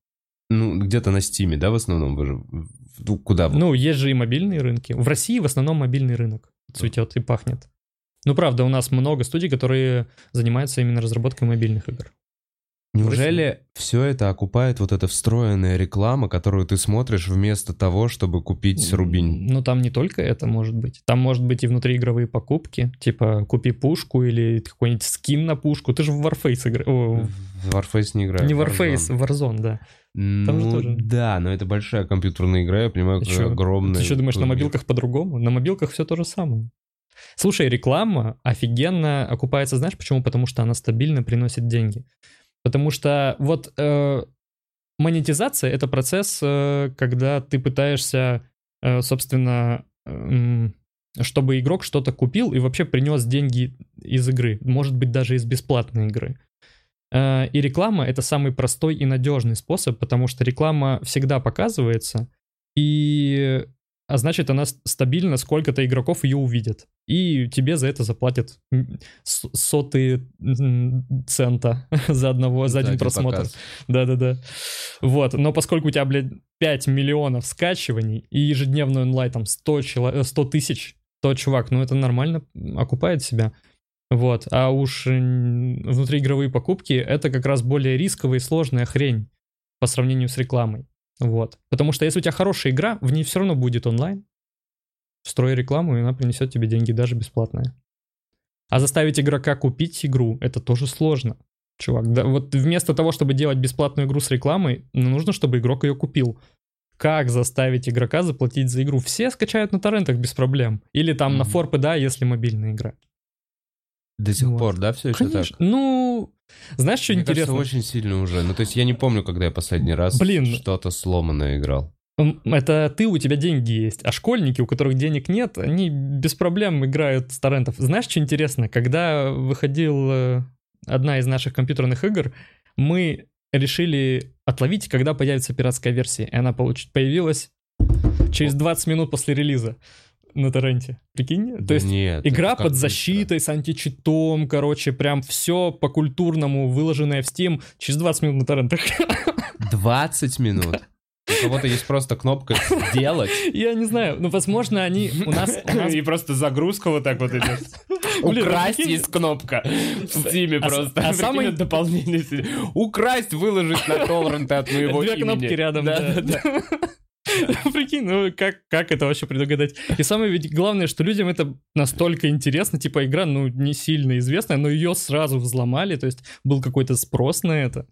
ну, где-то на Стиме, да, в основном? Вы же, ну, куда вы? Ну, есть же и мобильные рынки. В России в основном мобильный рынок цветет и пахнет. Ну, правда, у нас много студий, которые занимаются именно разработкой мобильных игр. Неужели все это окупает вот эта встроенная реклама, которую ты смотришь вместо того, чтобы купить рубинь? Ну, там не только это может быть. Там может быть и внутриигровые покупки, типа купи пушку или какой-нибудь скин на пушку. Ты же в Warface играешь. В Warface не играю. Не в Warface, Warzone, да. там же Ну, тоже. да, но это большая компьютерная игра, я понимаю, чё? огромная. Ты что думаешь, на мобилках по-другому? На мобилках все то же самое. Слушай, реклама офигенно окупается, знаешь почему? Потому что она стабильно приносит деньги. Потому что вот э, монетизация — это процесс, э, когда ты пытаешься, э, собственно, эм, чтобы игрок что-то купил и вообще принес деньги из игры, может быть, даже из бесплатной игры. Э, И реклама — это самый простой и надежный способ, потому что реклама всегда показывается, и а значит, она стабильно, сколько-то игроков ее увидят. И тебе за это заплатят сотые цента за одного, за один просмотр. Да-да-да. Вот, но поскольку у тебя, блядь, 5 миллионов скачиваний и ежедневный онлайн там 100, чело- э, 100 тысяч, то, чувак, ну это нормально окупает себя. Вот, а уж внутриигровые покупки — это как раз более рисковая и сложная хрень по сравнению с рекламой. Вот. Потому что если у тебя хорошая игра, в ней все равно будет онлайн. Строй рекламу, и она принесет тебе деньги даже бесплатные. А заставить игрока купить игру, это тоже сложно. Чувак, да, вот вместо того, чтобы делать бесплатную игру с рекламой, ну, нужно, чтобы игрок ее купил. Как заставить игрока заплатить за игру? Все скачают на торрентах без проблем. Или там на Мгм. форпы, да, если мобильная игра. До сих Вот. пор, да, все еще так? Конечно. Ну, знаешь, что Мне интересно? кажется, очень сильно уже. Ну, то есть я не помню, когда я последний раз Блин. что-то сломанное играл. Это ты, у тебя деньги есть, а школьники, у которых денег нет, они без проблем играют с торрентов. Знаешь, что интересно? Когда выходил одна из наших компьютерных игр, мы решили отловить, когда появится пиратская версия. И она появилась через 20 минут после релиза на торренте. Прикинь? То Да есть нет, Игра под быстро. защитой, с античитом, короче, прям все по-культурному, выложенное в Steam через 20 минут на торрентах. 20 минут. Ну, кого-то есть просто кнопка «Сделать». Я не знаю, ну, возможно, они у нас... у И просто загрузка вот так вот идет. Украсть есть кнопка в Steam А просто. а это дополнение. Украсть, выложить на торренты от моего Две имени. кнопки рядом, да. Прикинь, ну как, как это вообще предугадать? И самое ведь главное, что людям это настолько интересно, типа игра, ну, не сильно известная, но ее сразу взломали, то есть был какой-то спрос на это.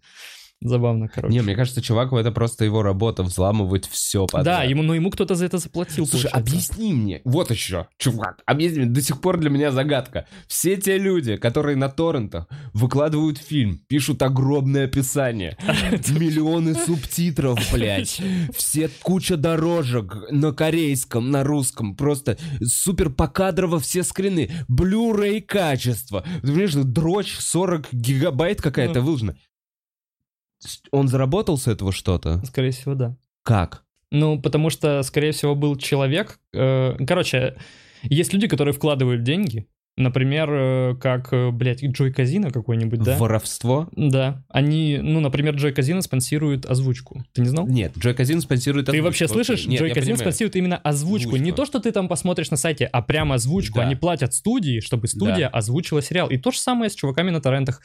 Забавно, короче. Не, мне кажется, чувак, это просто его работа взламывать все подряд. да, ему, но ему кто-то за это заплатил, Слушай, получается. объясни мне. Вот еще, чувак, объясни мне. До сих пор для меня загадка. Все те люди, которые на торрентах выкладывают фильм, пишут огромное описание, миллионы субтитров, блядь, все куча дорожек на корейском, на русском, просто супер покадрово все скрины, Blu-ray качество. Ты понимаешь, дрочь 40 гигабайт какая-то Ну. выложена. Он заработал с этого что-то? Скорее всего, да. Как? Ну, потому что, скорее всего, был человек... э, короче, есть люди, которые вкладывают деньги, например, э, как, э, блядь, Джой Казино какой-нибудь, да? Воровство? Да, они, ну, например, Джой Казино спонсирует озвучку. Ты не знал? Нет, Джой Казин спонсирует Ты озвучку, вообще окей. слышишь? Нет, Джой я Казин понимаю. спонсирует именно озвучку. Не то, что ты там посмотришь на сайте, а прямо озвучку. Да. Они платят студии, чтобы студия Да. озвучила сериал. И то же самое с чуваками на торрентах.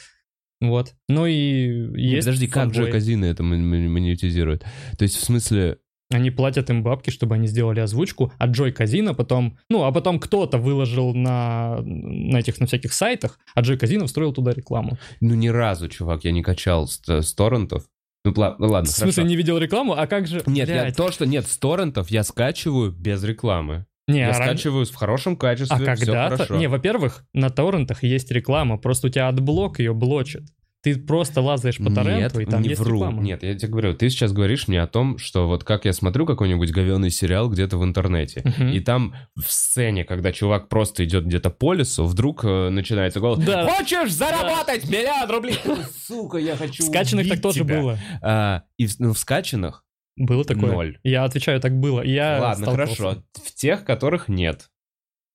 Вот. Ну и есть подожди, как. Джой Казина это мон- мон- монетизирует? То есть, в смысле, Они платят им бабки, чтобы они сделали озвучку, а Джой Казино потом... Ну, а потом кто-то выложил на, на этих, на всяких сайтах, а Джой Казино встроил туда рекламу. ну ни разу, чувак, я не качал с, с торрентов. Ну, пла- ну ладно, В смысле, хорошо. не видел рекламу? А как же... Нет, я, то, что нет, с торрентов я скачиваю без рекламы. Не, я а ран- скачиваю в хорошем качестве, А когда-то... Не, во-первых, на торрентах есть реклама, просто у тебя адблок ее блочит. Ты просто лазаешь по торренту, Нет, и там не есть вру. реклама. Нет, я тебе говорю, ты сейчас говоришь мне о том, что вот как я смотрю какой-нибудь говёный сериал где-то в интернете, Мгм. и там в сцене, когда чувак просто идет где-то по лесу, вдруг э, начинается голос Да. «Хочешь заработать миллион рублей?» Сука, я хочу В скачанных так тоже было. А, и в, ну, в скачанных Было такое? Ноль. Я отвечаю, так было. Я Ладно, хорошо. В тех, которых нет.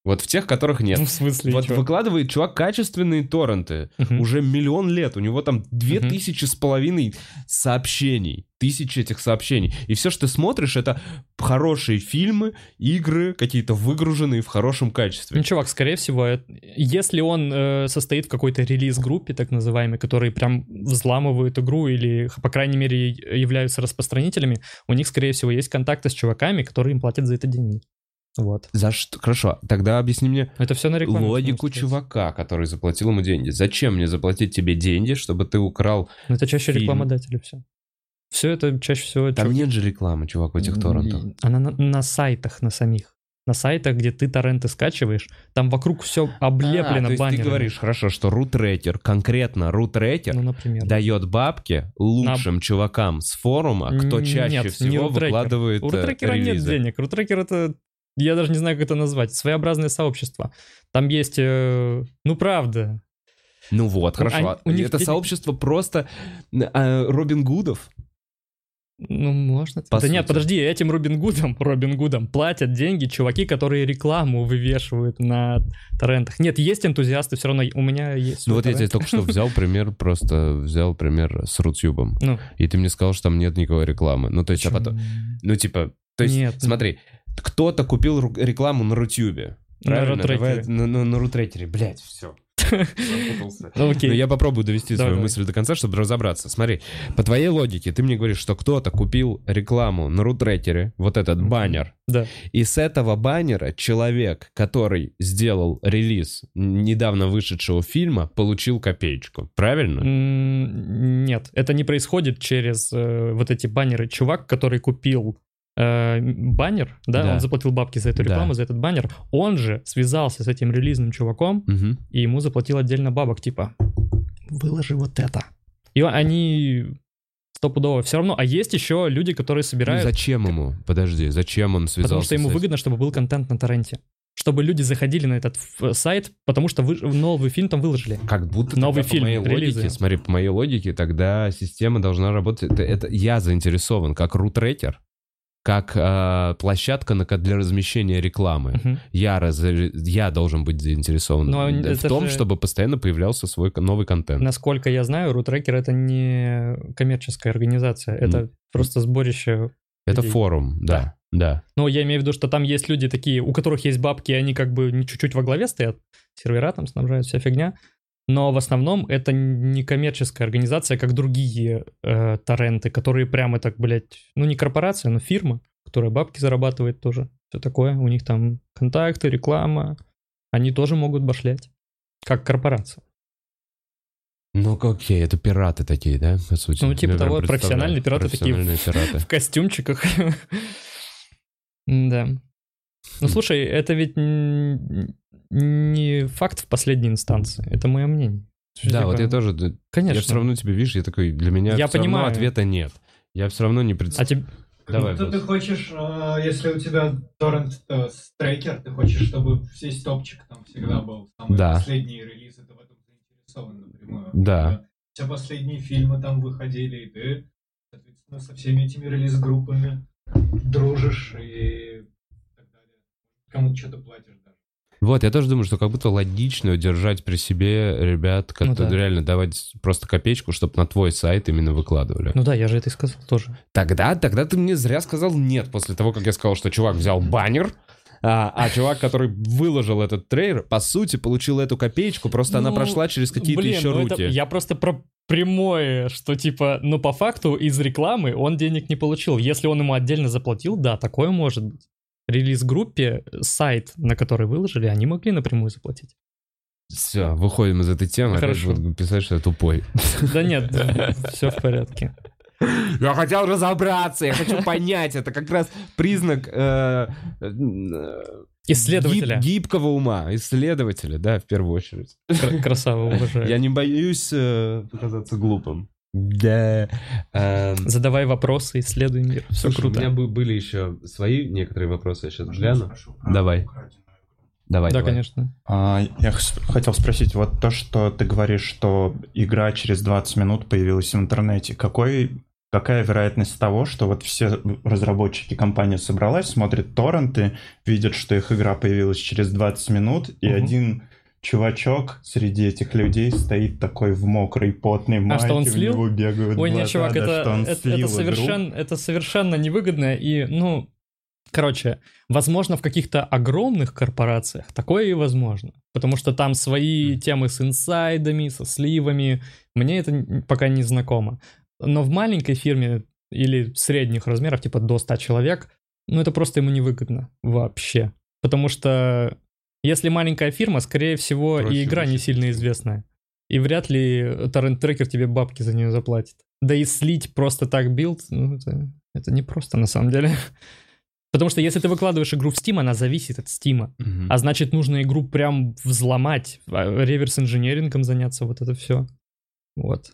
Вот в тех, которых нет. Ну, в смысле, Вот чё? выкладывает чувак качественные торренты. Мгм. Уже миллион лет. У него там две Мгм. тысячи с половиной сообщений. Тысячи этих сообщений. И все, что ты смотришь, это хорошие фильмы, игры, какие-то выгруженные в хорошем качестве. Ну, чувак, скорее всего, это- если он э, состоит в какой-то релиз-группе, так называемой, которые прям взламывают игру или, по крайней мере, являются распространителями, у них, скорее всего, есть контакты с чуваками, которые им платят за это деньги. Вот. За что? Хорошо, тогда объясни мне Это все на рекламе. логику чувака, который заплатил ему деньги. Зачем мне заплатить тебе деньги, чтобы ты украл... Ну, это чаще Фильм. рекламодатели все. Все это чаще всего... Там чувак- нет же рекламы, чувак, в этих торрентах. Она на, на сайтах, на самих. На сайтах, где ты торренты скачиваешь, там вокруг все облеплено А, то есть баннерами. ты говоришь, хорошо, что рутрекер, конкретно рутрекер, Ну, например. дает бабки лучшим чувакам с форума, кто чаще нет, не всего рутрекер. выкладывает У э, рутрекера нет релизы. денег. Рутрекер это... Я даже не знаю, как это назвать. Своеобразное сообщество. Там есть... э, ну, правда. Ну вот, хорошо. они- у них Это сообщество просто э, Робин Гудов. Ну, можно. По да нет, сути. подожди, этим Робин Гудом, Робин Гудом платят деньги чуваки, которые рекламу вывешивают на торрентах. Нет, есть энтузиасты, все равно у меня есть. Ну вот я тебе торрент. только что взял пример, просто взял пример с Рутюбом. Ну, И ты мне сказал, что там нет никакой рекламы. Ну то есть, а потом... Ну типа, то есть, Нет. смотри, кто-то купил рекламу на Рутюбе. На Правильно? рутрекере. На, на- на рутрекере. Блять, все. Ну, окей. Но я попробую довести Давай, свою мысль до конца, чтобы разобраться. Смотри, по твоей логике, ты мне говоришь, что кто-то купил рекламу на рутрекере, вот этот баннер, Да. и с этого баннера человек, который сделал релиз недавно вышедшего фильма, получил копеечку. Правильно? Нет, это не происходит через э, вот эти баннеры. Чувак, который купил э, баннер, да, Да. он заплатил бабки за эту Да. рекламу, за этот баннер, он же связался с этим релизным чуваком, Мгм. и ему заплатил отдельно бабок, типа, выложи вот это. И они стопудово все равно. А есть еще люди, которые Ну, собирают, зачем ему? Подожди, зачем он связался потому что ему с выгодно, чтобы был контент на торренте. Чтобы люди заходили на этот ф- сайт, потому что вы, новый фильм там выложили. Как будто Новый фильм, по моей релизы. логике, смотри, по моей логике, тогда система должна работать. Это, это я заинтересован как рутрекер, как а, площадка на, для размещения рекламы. Мгм. Я, раз- я должен быть заинтересован Но в том, же- чтобы постоянно появлялся свой новый контент. Насколько я знаю, Рутрекер это не коммерческая организация, это М. просто сборище Это людей. форум, да, да. Но я имею в виду, что там есть люди такие, у которых есть бабки, и они как бы чуть-чуть во главе стоят, сервера там снабжают, вся фигня. Но в основном это не коммерческая организация, как другие э, торренты, которые прямо так, блядь, ну не корпорация, но фирма, которая бабки зарабатывает тоже. Все такое. У них там контакты, реклама. Они тоже могут башлять. Как корпорация. Ну, окей, это пираты такие, да, по сути? Ну, типа Я того, профессиональные пираты такие. Профессиональные пираты. В костюмчиках. Да. Ну слушай, это ведь не факт в последней инстанции. Это мое мнение. Да, вот я тоже, Конечно. я все равно тебе, видишь, я такой, для меня Я равно понимаю. ответа нет. Я все равно не А представляю. тебе... Давай, Ну, ты хочешь, э, если у тебя торрент э, трекер, ты хочешь, чтобы весь топчик там всегда был. Самые Да. последние релизы, ты в этом заинтересован напрямую. Да. Э, Все последние фильмы там выходили, и ты, соответственно, со всеми этими релиз-группами дружишь и. Кому-то что-то платишь даже. Вот, я тоже думаю, что как будто логично держать при себе ребят, которые Ну да. реально давать просто копеечку, чтобы на твой сайт именно выкладывали. Ну да, я же это и сказал тоже. Тогда, тогда ты мне зря сказал нет, после того, как я сказал, что чувак взял баннер, а, а чувак, который выложил этот трейлер, по сути, получил эту копеечку, просто она Ну, прошла через какие-то Блин, еще ну это- руки. я просто про прямое, что типа, ну по факту из рекламы он денег не получил. Если он ему отдельно заплатил, да, такое может быть. Релиз-группе сайт, на который выложили, они могли напрямую заплатить. Все, выходим из этой темы, Хорошо. буду писать, что я тупой. Да нет, все в порядке. Я хотел разобраться, я хочу понять, это как раз признак э, э, Исследователя. гиб- гибкого ума, исследователя, да, в первую очередь. Кра- Красава, уважаю. Я не боюсь э, показаться глупым. Да. эм, Задавай вопросы, исследуй мир. Все Слушай, круто. У меня бы- были еще свои некоторые вопросы, я сейчас гляну. Давай. Давай, да, давай. конечно. А, я х- хотел спросить, вот то, что ты говоришь, что игра через 20 минут появилась в интернете, какой, какая вероятность того, что вот все разработчики компании собралась, смотрят торренты, видят, что их игра появилась через 20 минут, и Мгм. один чувачок среди этих людей стоит такой в мокрой, потной майке, А что, он слил? него бегают Ой, глаза, нет, чувак, да, это, что он это, слил это игру. совершенно, это совершенно невыгодно. И, ну, короче, возможно, в каких-то огромных корпорациях такое и возможно. Потому что там свои темы с инсайдами, со сливами. Мне это пока не знакомо. Но в маленькой фирме или средних размерах, типа до 100 человек, ну, это просто ему невыгодно вообще. Потому что если маленькая фирма, скорее всего, Проще и игра не сильно известная. И вряд ли торрент-трекер тебе бабки за нее заплатит. Да и слить просто так билд, ну, это, это не просто на самом деле. Потому что если ты выкладываешь игру в Steam, она зависит от Steam. Мгм. А значит, нужно игру прям взломать, а, реверс-инженерингом заняться, вот это все. Вот.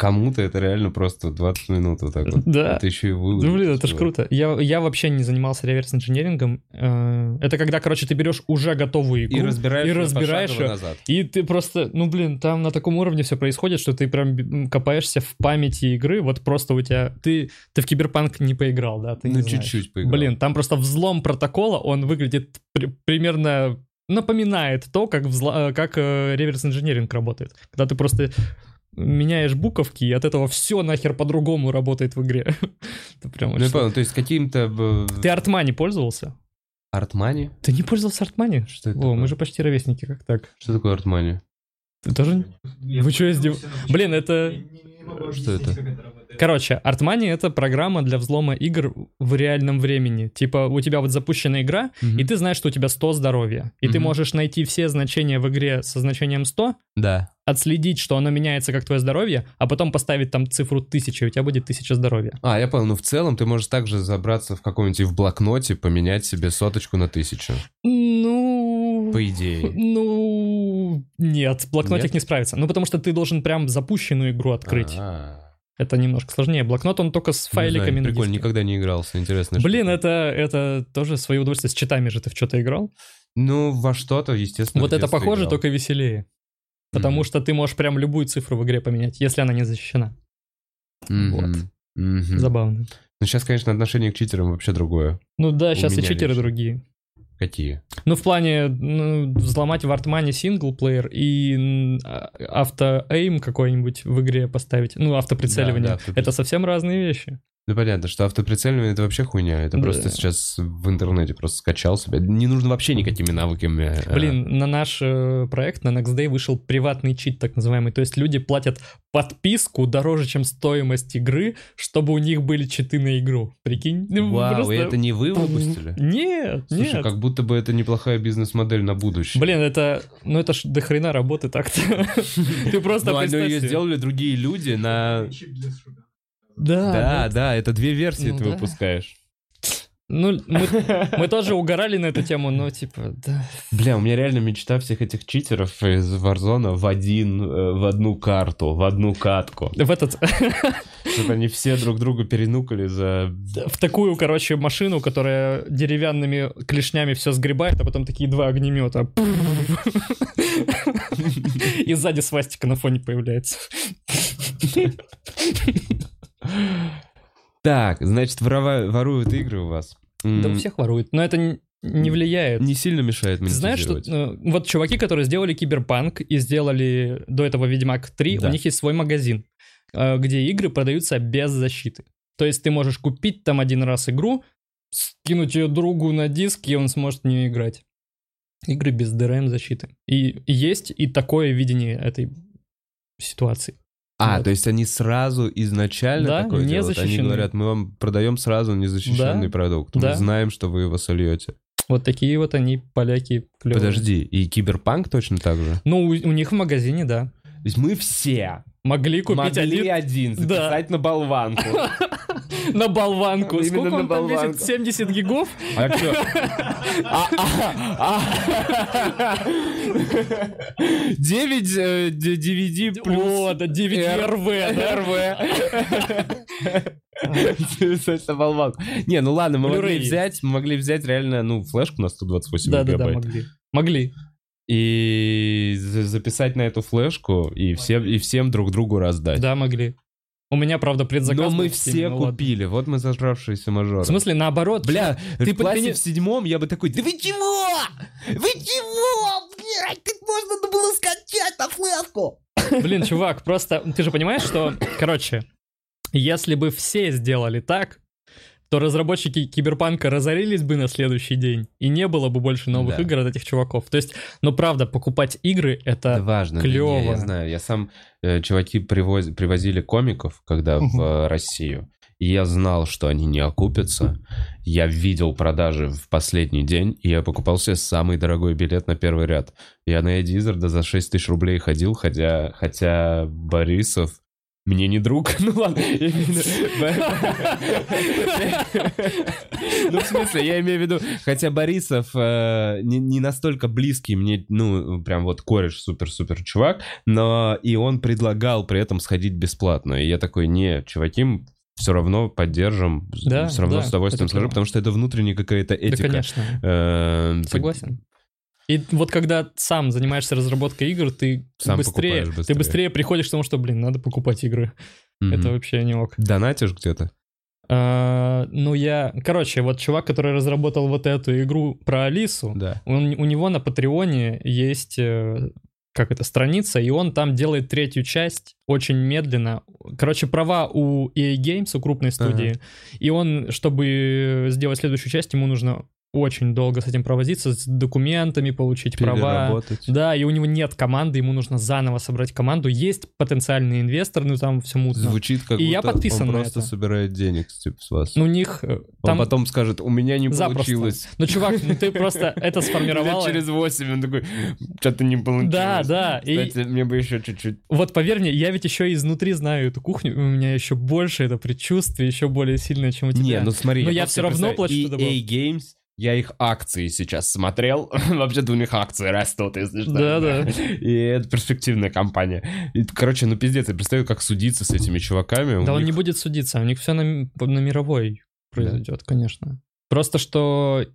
Кому-то это реально просто 20 минут вот так вот. Да. Это еще и выложить. Ну, блин, это ж круто. Я, я вообще не занимался реверс-инженерингом. Э, Это когда, короче, ты берешь уже готовую игру И разбираешь, и разбираешь её. назад. И ты просто, ну блин, там на таком уровне все происходит, что ты прям копаешься в памяти игры, вот просто у тебя... Ты, ты в Киберпанк не поиграл, да? Ты Ну, чуть-чуть поиграл. Блин, там просто взлом протокола, он выглядит при- примерно... Напоминает то, как, взла- э, как э, реверс-инженеринг работает. Когда ты просто меняешь буковки, и от этого все нахер по-другому работает в игре. Это прям Ну, я понял, то есть каким-то... Ты Артмани пользовался? Артмани? Ты не пользовался Артмани? Что это О, такое? мы же почти ровесники, как так? Что такое Артмани? Ты тоже? Я Вы чё, издев- Блин, это- я не- не могу Что это? Короче, Артмани — это программа для взлома игр в реальном времени. Типа у тебя вот запущена игра, и ты знаешь, что у тебя 100 здоровья. И ты Мгм. можешь найти все значения в игре со значением 100, Да. отследить, что оно меняется как твое здоровье, а потом поставить там цифру 1000, и у тебя будет 1000 здоровья. А, я понял, ну в целом ты можешь также забраться в каком-нибудь в блокноте, поменять себе соточку на тысячу. Ну... По идее. Ну... Нет, блокнотик Нет? не справится. Ну, потому что ты должен прям запущенную игру открыть. А, Это немножко сложнее. Блокнот, он только с не знаю, файликами на Прикольно, никогда не игрался, интересно. Блин, это, это тоже свое удовольствие. С читами же ты в что-то играл? Ну, во что-то, естественно. вот это похоже, играл. только веселее. Потому Мгм. что ты можешь прям любую цифру в игре поменять, если она не защищена. Мгм. вот. Мгм. Забавно. Ну, сейчас, конечно, отношение к читерам вообще другое. Ну да, У сейчас и читеры лично. другие. Какие? Ну, в плане ну, взломать в Артмане синглплеер и а- авто-эйм какой-нибудь в игре поставить, ну, автоприцеливание. Да, да, это совсем разные вещи. Ну понятно, что автоприцеливание это вообще хуйня. Это Да. просто сейчас в интернете просто скачал себе. Не нужно вообще никакими навыками. э, Блин, на наш э, проект на Next Day вышел приватный чит, так называемый. То есть люди платят подписку дороже, чем стоимость игры, чтобы у них были читы на игру. Прикинь? Ну, Вау, просто- и это не вы выпустили? Нет, Слушай, нет. как будто бы это неплохая бизнес-модель на будущее. Блин, это, ну это ж до хрена работы так-то. Ты просто Ну, они ее сделали другие люди на... Да, Да, да, это две версии Ну ты да. выпускаешь. Ну, мы, мы тоже угорали на эту тему, но типа, да. Бля, у меня реально мечта всех этих читеров из Warzone в один, э, в одну карту, в одну катку. В этот, Чтобы они все друг друга перенукали за... в такую, короче, машину, которая деревянными клешнями все сгребает, а потом такие два огнемета. И сзади свастика на фоне появляется. Так, значит, воруют игры у вас. Да у всех воруют, но это не влияет. Не сильно мешает Ты знаешь, что э, вот чуваки, которые сделали Киберпанк и сделали до этого Ведьмак 3, Да. у них есть свой магазин, э, где игры продаются без защиты. То есть ты можешь купить там один раз игру, скинуть ее другу на диск, и он сможет в нее играть. Игры без DRM защиты. И есть и такое видение этой ситуации. А, вот. то есть они сразу изначально Да, такое не делают? Они говорят, мы вам продаем сразу незащищенный Да, продукт. Мы да. знаем, что вы его сольете. Вот такие вот они, поляки, клевые. Подожди, и Киберпанк точно так же? Ну, у, у них в магазине, да. То есть мы все Могли купить могли один один записать на болванку. на болванку. Именно Сколько на он там болванку. весит? 70 гигов? А чё? А, а, а. 9 э, д- DVD О, плюс да 9 R- РВ, да? Записать на болванку. Не, ну ладно, мы могли взять, мы могли взять реально, ну, флешку на 128 Да, да, да, могли. Могли. И за- записать на эту флешку и всем, и всем друг другу раздать. Да, могли. У меня, правда, предзаказ. Но мы все ну ладно. купили. Вот мы зажравшиеся мажоры. В смысле, наоборот. Бля, Ты в классе в седьмом я бы такой, да вы чего? Вы чего? Блядь, как можно было скачать на флешку? Блин, чувак, просто ты же понимаешь, что, короче, если бы все сделали так, то разработчики Киберпанка разорились бы на следующий день, и не было бы больше новых Да. игр от этих чуваков. То есть, ну правда, покупать игры это... Это важно. да клёво. не, я знаю. Я сам... э, чуваки привоз- привозили комиков, когда в э, Россию. И я знал, что они не окупятся. Я видел продажи в последний день, и я покупал себе самый дорогой билет на первый ряд. Я на Эдди Изарда за 6 тысяч рублей ходил, хотя, хотя Борисов мне не друг. Ну ладно, я имею в виду- Ну, в смысле, я имею в виду, хотя Борисов э, не, не настолько близкий мне, ну, прям вот кореш супер-супер чувак, но и он предлагал при этом сходить бесплатно. И я такой, не, чуваки, все равно поддержим, Да, все равно да, с удовольствием скажу, потому что это внутренняя какая-то Да, этика. конечно. Э, Согласен. И вот когда сам занимаешься разработкой игр, ты Сам быстрее, покупаешь ты быстрее. быстрее приходишь к тому, что, блин, надо покупать игры. мгм. Это вообще не ок. Донатишь где-то? А, ну, я... Короче, вот чувак, который разработал вот эту игру про Алису, Да. он, у него на Патреоне есть, э, как это, страница, и он там делает третью часть очень медленно. Короче, права у EA Games, у крупной студии, и он, чтобы сделать следующую часть, ему нужно очень долго с этим провозиться, с документами получить права. Да, и у него нет команды, ему нужно заново собрать команду. Есть потенциальный инвестор, но там все мутно. Звучит как И я будто подписан он просто это. собирает денег типа, с вас. Ну, у них э, Он там... потом скажет, у меня не Запросто. получилось. Ну, чувак, ну ты просто это сформировал. Через 8 он такой, что-то не получилось. Да, да, и- Кстати, мне бы еще чуть-чуть. Вот поверь мне, я ведь еще изнутри знаю эту кухню, у меня еще больше это предчувствие, еще более сильное, чем у тебя. Не, ну смотри. Но я всё равно плачу, что EA Games, я их акции сейчас смотрел. Вообще-то у них акции растут, если что. Да-да. И это перспективная компания. И, короче, ну пиздец, я представляю, как судиться с этими чуваками. У Да он них- не будет судиться, у них все на, на мировой произойдет, конечно. Просто что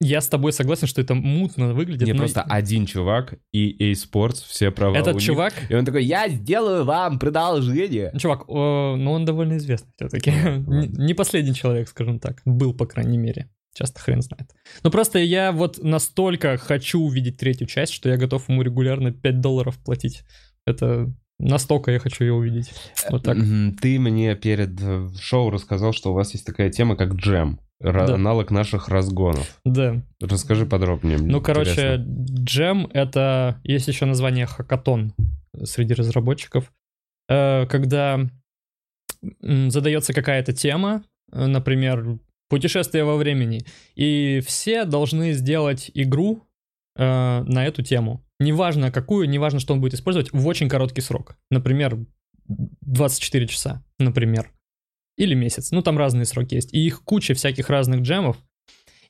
я с тобой согласен, что это мутно выглядит. Не, но просто один чувак и EA Sports, все права Этот у них. чувак, И он такой, я сделаю вам продолжение. чувак, о, ну он довольно известный все-таки. не последний человек, скажем так. Был, по крайней мере. Часто хрен знает. Но просто я вот настолько хочу увидеть третью часть, что я готов ему регулярно 5 долларов платить. Это Настолько я хочу ее увидеть. Вот так. Ты мне перед э, шоу рассказал, что у вас есть такая тема, как джем. Да. Аналог наших разгонов. Да. Расскажи подробнее. Ну, короче, интересно. джем — это... Есть еще название хакатон среди разработчиков. Э, Когда задается какая-то тема, э, например, путешествие во времени, и все должны сделать игру э, на эту тему. Неважно какую, неважно, что он будет использовать, в очень короткий срок. Например, 24 часа, например. Или месяц. Ну, там разные сроки есть. И их куча всяких разных джемов.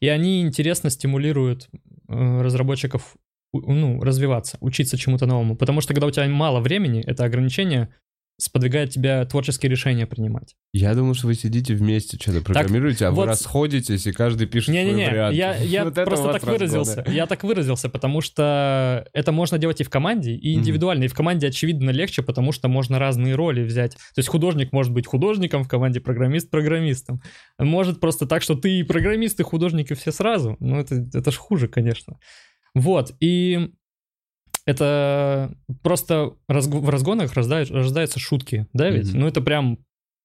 И они интересно стимулируют э, разработчиков ну, развиваться, учиться чему-то новому. Потому что когда у тебя мало времени, это ограничение сподвигает тебя творческие решения принимать. Я думал, что вы сидите вместе, что-то программируете, а вы вот- расходитесь, и каждый пишет свой Не-не-не, вариант. я, я Вот просто так выразился. разгоны. Я так выразился, потому что это можно делать и в команде, и индивидуально. И в команде, очевидно, легче, потому что можно разные роли взять. То есть художник может быть художником в команде, программист программистом. Может просто так, что ты и программист, и художник, и все сразу. Ну, это, это ж хуже, конечно. Вот, и это просто разг- в разгонах рождают- рождаются шутки, да ведь? Мгм. Ну, это прям,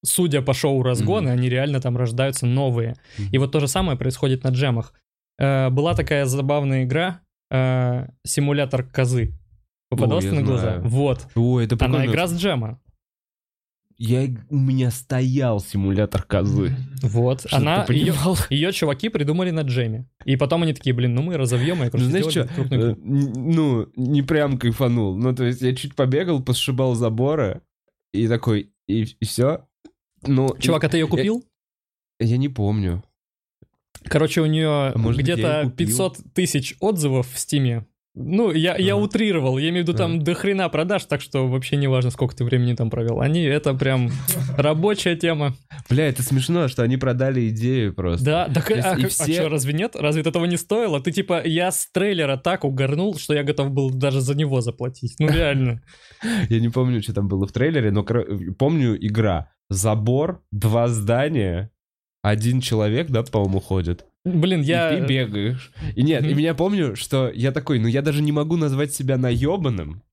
судя по шоу разгоны, они реально там рождаются новые. Мгм. И вот то же самое происходит на джемах. Э, была такая забавная игра, э, симулятор козы. Попадался я на глаза? знаю. Вот. Ой, это Она прикольно. игра с джема. Я, у меня стоял симулятор козы. Вот. Чтоб Она, ее, ее чуваки придумали на джеме. И потом они такие, блин, ну мы разовьем, и, Ну, короче, знаешь что, э, ну, не прям кайфанул. Ну, то есть я чуть побегал, посшибал заборы, и такой, и, все. Ну, Чувак, а ты ее купил? я не помню. Короче, у нее я где-то её купил? 500 тысяч отзывов в Стиме. Ну, я, я Ага. утрировал, я имею в виду, там Ага. до хрена продаж, так что вообще не важно, сколько ты времени там провел. Они, это прям рабочая тема. Бля, это смешно, что они продали идею просто. Да, так, есть а, и как- все- что, разве нет? Разве это этого не стоило? Ты типа, я с трейлера так угорнул, что я готов был даже за него заплатить. Ну реально. Я не помню, что там было в трейлере, но помню игра. Забор, два здания, один человек, да, по-моему, ходит. Блин, я... И ты бегаешь. И нет, и меня помню, что я такой, ну я даже не могу назвать себя наебанным,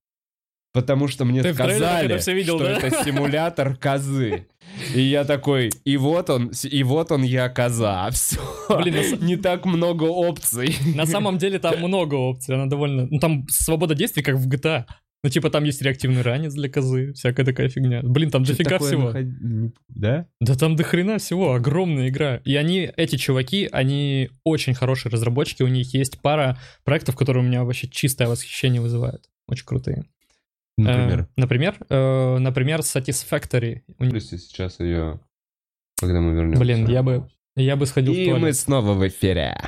потому что мне Ты сказали, это видел, что да? это симулятор козы. И я такой, и вот он, и вот он я коза. Все. Блин, не так много опций. На самом деле там много опций, она довольно... Ну там свобода действий, как в GTA. Ну типа там есть реактивный ранец для козы, всякая такая фигня. Блин, там Что-то дофига всего. наход- Да? Да там до хрена всего, огромная игра. И они, эти чуваки, они очень хорошие разработчики, у них есть пара проектов, которые у меня вообще чистое восхищение вызывают. Очень крутые. Например. Э, например, э, например, Satisfactory. Если сейчас ее, когда мы вернемся. Блин, я бы, я бы сходил в И туалет. мы снова в эфире.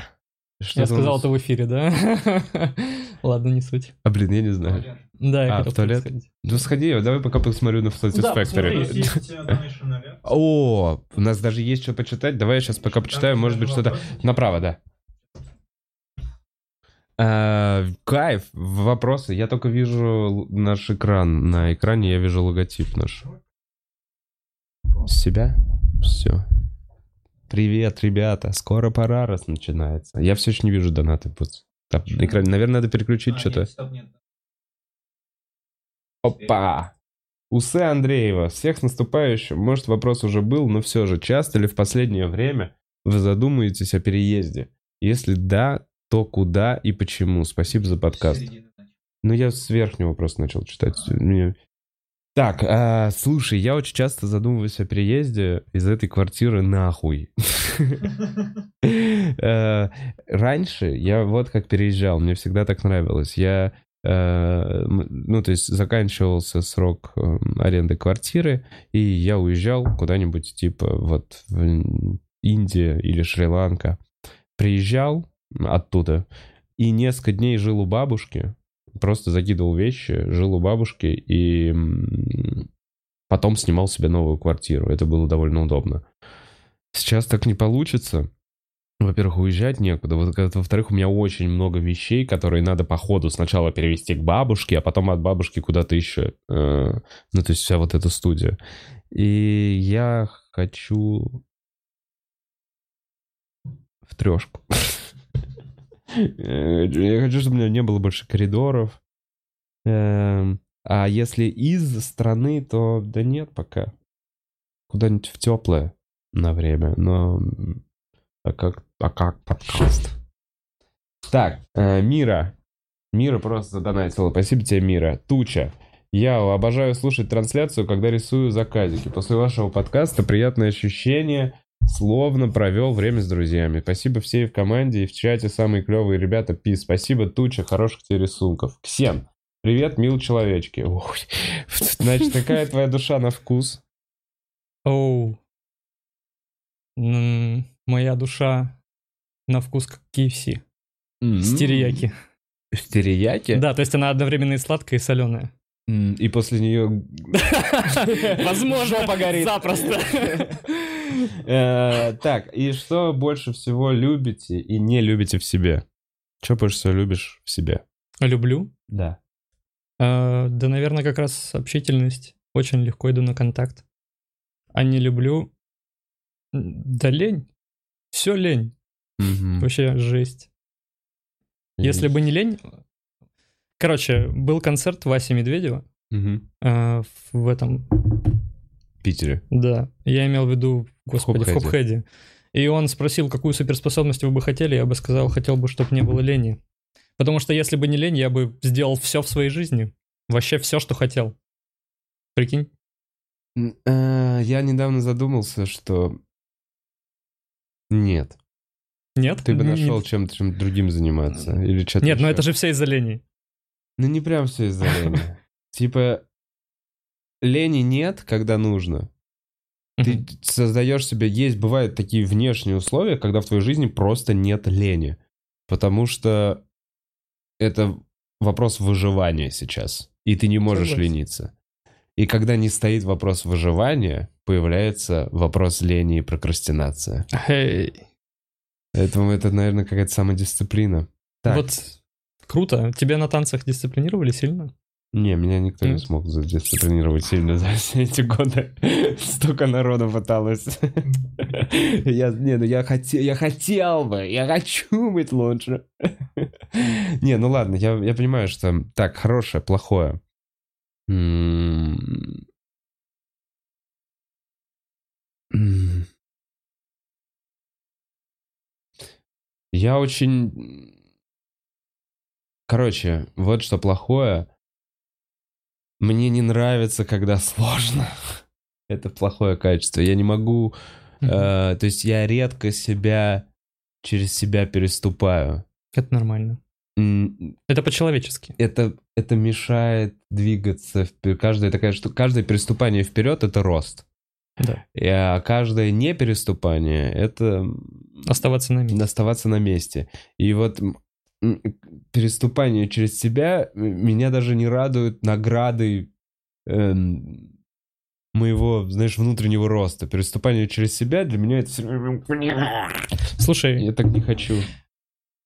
Что Я за сказал нас- это в эфире, да? Ладно, не суть. А, блин, я не знаю. Да, я А, хотел в туалет? сходить. Ну сходи, давай пока посмотрю на Satisfactory. Есть Donation Alert. О, у нас даже есть что почитать. Давай я сейчас пока почитаю, может быть, что-то... Направо, да. А, кайф, вопросы. Я только вижу наш экран. На экране я вижу логотип наш. С себя? Все. Привет, ребята. Скоро пора раз начинается. Я все еще не вижу донаты. Вот. Там на экране. Наверное, надо переключить А, что-то. Опа! Усы Андреева. Всех с наступающим. Может, вопрос уже был, но все же, часто ли в последнее время вы задумаетесь о переезде? Если да, то куда и почему? Спасибо за подкаст. Ну, я с верхнего просто начал читать. Мне- Так, а, слушай, я очень часто задумываюсь о переезде из этой квартиры нахуй. Э, Раньше я вот как переезжал, мне всегда так нравилось. Я, э, ну, то есть заканчивался срок э, аренды квартиры, и я уезжал куда-нибудь, типа, вот в Индия или Шри-Ланка. Приезжал оттуда и несколько дней жил у бабушки, просто закидывал вещи, жил у бабушки и потом снимал себе новую квартиру. Это было довольно удобно. Сейчас так не получится. Во-первых, уезжать некуда. Как- во-вторых, у меня очень много вещей, которые надо по ходу сначала перевести к бабушке, а потом от бабушки куда-то еще. Э, ну, то есть вся вот эта студия. И я хочу в трешку. Я хочу, чтобы у меня не было больше коридоров. Эм, А если из страны, то да нет пока. Куда-нибудь в теплое на время, но... А как, а как подкаст? Так, э, Мира. Мира просто задонатила. Спасибо тебе, Мира. Туча. Я обожаю слушать трансляцию, когда рисую заказики. После вашего подкаста приятное ощущение, словно провел время с друзьями. Спасибо всей в команде и в чате самые клевые ребята. Пи, спасибо, Туча, хороших тебе рисунков. Ксен, привет, мил человечки. Ой, Значит, какая твоя душа на вкус? Оу. Моя душа на вкус как KFC. С терияки. С терияки? Да, то есть она одновременно и сладкая, и соленая. И после нее... Возможно, Жопа горит. запросто. Э, Так, и что больше всего любите и не любите в себе? Что больше всего любишь в себе? Люблю. Да. А, Да, наверное, как раз общительность. Очень легко иду на контакт. А не люблю... Да лень. Все лень. Вообще жесть. Если бы не лень... Короче, был концерт Васи Медведева Мгм. а, в этом... Питере. Да, я имел в виду, господи, в Хопхеде. И он спросил, какую суперспособность вы бы хотели, я бы сказал, хотел бы, чтобы не было лени. Потому что если бы не лень, я бы сделал все в своей жизни. Вообще все, что хотел. Прикинь? Э, Я недавно задумался, что... Нет. Нет? Ты бы нашел чем-то чем другим заниматься. Или что-то Нет, но еще. это же все из-за лени. Ну не прям все из-за лени. Типа, лени нет, когда нужно. Ты создаешь себе... Есть, бывают такие внешние условия, когда в твоей жизни просто нет лени. Потому что это вопрос выживания сейчас. И ты не можешь Согласен. лениться. И когда не стоит вопрос выживания, появляется вопрос лени и прокрастинация. Эй. Поэтому это, наверное, какая-то самодисциплина. Так, Вот круто. Тебя на танцах дисциплинировали сильно? не, меня никто не Нет? смог задисциплинировать сильно за все эти годы. Столько народу пыталось. Я, не, ну я хотел, я хотел бы, я хочу быть лучше. Не, ну ладно, я, я понимаю, что так, хорошее, плохое. Я очень... Короче, вот что плохое. Мне не нравится, когда сложно. Это плохое качество. Я не могу... э, то есть я редко себя через себя переступаю. Это нормально. Это по-человечески. Это, это мешает двигаться. впе- Каждая такая что каждое переступание вперед это рост. Да. И, А каждое не переступание это Оставаться на месте. оставаться на месте. И вот переступание через себя меня даже не радуют награды эм, моего, знаешь, внутреннего роста. Переступание через себя для меня это... Слушай, Я так не хочу.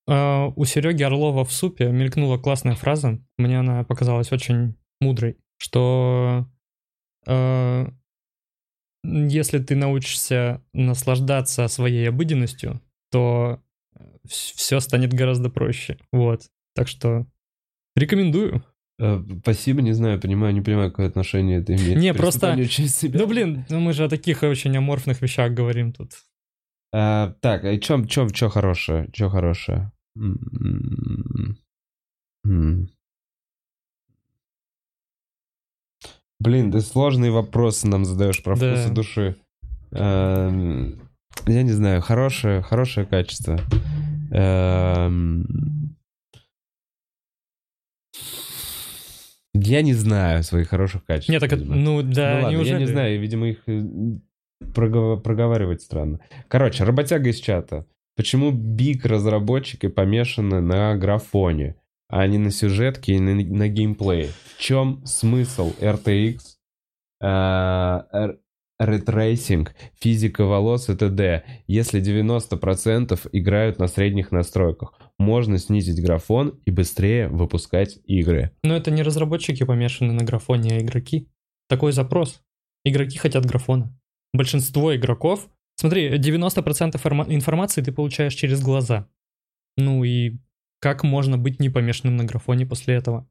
А, У Сереги Орлова в супе мелькнула классная фраза. Мне она показалась очень мудрой, что э, если ты научишься наслаждаться своей обыденностью, то все станет гораздо проще. Вот. Так что рекомендую. Э, Спасибо, не знаю, понимаю, не понимаю, какое отношение это имеет. Не, просто- переступанию через себя. Ну, блин, ну мы же о таких очень аморфных вещах говорим тут. А, так, а чё, чё, чё хорошее? Чё хорошее? Блин, ты сложные вопросы нам задаешь про Да. вкусы души. Эм, Я не знаю, хорошее, хорошее качество. Эм, Я не знаю своих хороших качеств. Нет, так, видимо. ну да, ну ладно, неужели? я не знаю, видимо, их э, прогов- проговаривать странно. Короче, работяга из чата. Почему биг разработчики помешаны на графоне, а не на сюжетке и на, на геймплее? В чем смысл RTX, э, ray tracing, физика волос и т.д., если 90% играют на средних настройках? Можно снизить графон и быстрее выпускать игры. Но это не разработчики помешаны на графоне, а игроки. Такой запрос. Игроки хотят графона. Большинство игроков... Смотри, 90% информа- информации ты получаешь через глаза. Ну и как можно быть не помешанным на графоне после этого?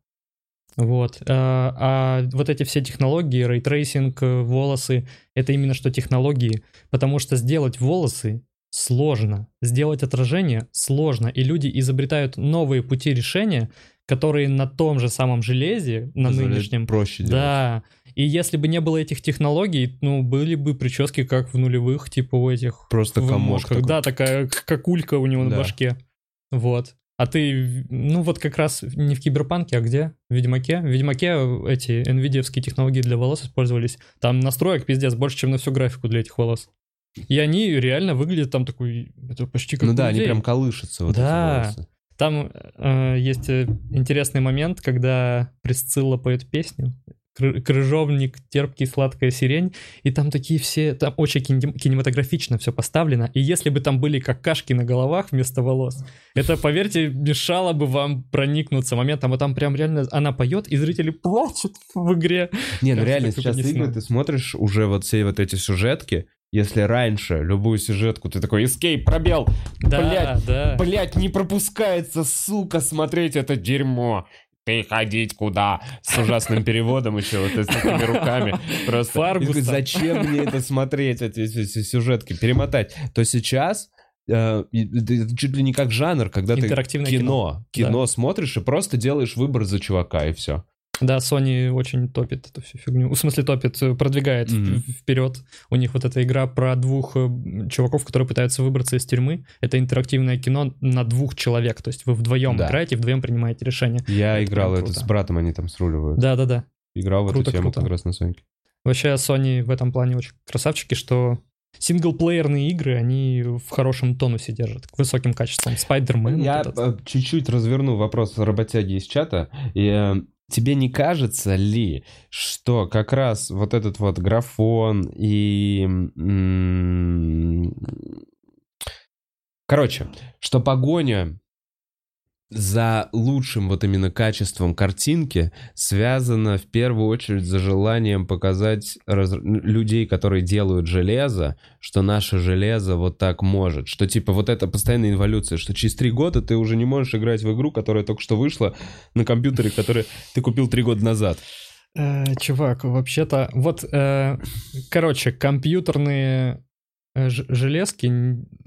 Вот. А, а вот эти все технологии, ray tracing, э, волосы, это именно что технологии, потому что сделать волосы сложно, сделать отражение сложно, и люди изобретают новые пути решения, которые на том же самом железе, на Позволяет нынешнем, проще делать. да. И если бы не было этих технологий, ну, были бы прически как в нулевых, типа у этих Просто комок такой. Да, такая какулька у него на Да. башке. Вот. А ты, ну вот как раз не в Киберпанке, а где? В Ведьмаке? В Ведьмаке эти nvidia технологии для волос использовались. Там настроек пиздец больше, чем на всю графику для этих волос. И они реально выглядят там такой, это почти как Ну да, они людей. прям колышутся. Вот Да. Там э, есть э, интересный момент, когда Присцилла поет песню. «Кры- Крыжовник, терпкий, сладкая сирень. И там такие все... Там очень кинем- кинематографично все поставлено. И если бы там были какашки на головах вместо волос, это, поверьте, мешало бы вам проникнуться моментом. А там прям реально она поет, и зрители плачут в игре. Не, ну реально, сейчас игры, ты смотришь уже вот все вот эти сюжетки, если раньше любую сюжетку ты такой, escape, пробел, Да, Блядь, да. блять, не пропускается, сука, смотреть это дерьмо. Ты ходить куда? С ужасным переводом еще, вот с такими руками. Просто. Такой, зачем мне это смотреть, эти, эти- сюжетки, перемотать? То сейчас э, это чуть ли не как жанр, когда ты кино, кино. кино смотришь и просто делаешь выбор за чувака, и все. Да, Sony очень топит эту всю фигню. В смысле топит, э, продвигает Мгм. вперед. У них вот эта игра про двух э, чуваков, которые пытаются выбраться из тюрьмы. Это интерактивное кино на двух человек. То есть вы вдвоем Да. играете, вдвоем принимаете решение. Я Это играл это с братом, они там сруливают. Да-да-да. Играл в Круто, эту тему круто. как раз на Соньке. Вообще Sony в этом плане очень красавчики, что синглплеерные игры, они в хорошем тонусе держат, к высоким качествам. Spider-Man. Я вот этот. э, чуть-уть разверну вопрос работяги из чата. И, тебе не кажется ли, что как раз вот этот вот графон и... Короче, что погоня за лучшим вот именно качеством картинки связана в первую очередь за желанием показать раз- людей, которые делают железо, что наше железо вот так может. Что типа вот это постоянная эволюция, что через три года ты уже не можешь играть в игру, которая только что вышла на компьютере, который ты купил три года назад. Э, чувак, вообще-то, вот, э, короче, компьютерные э, железки,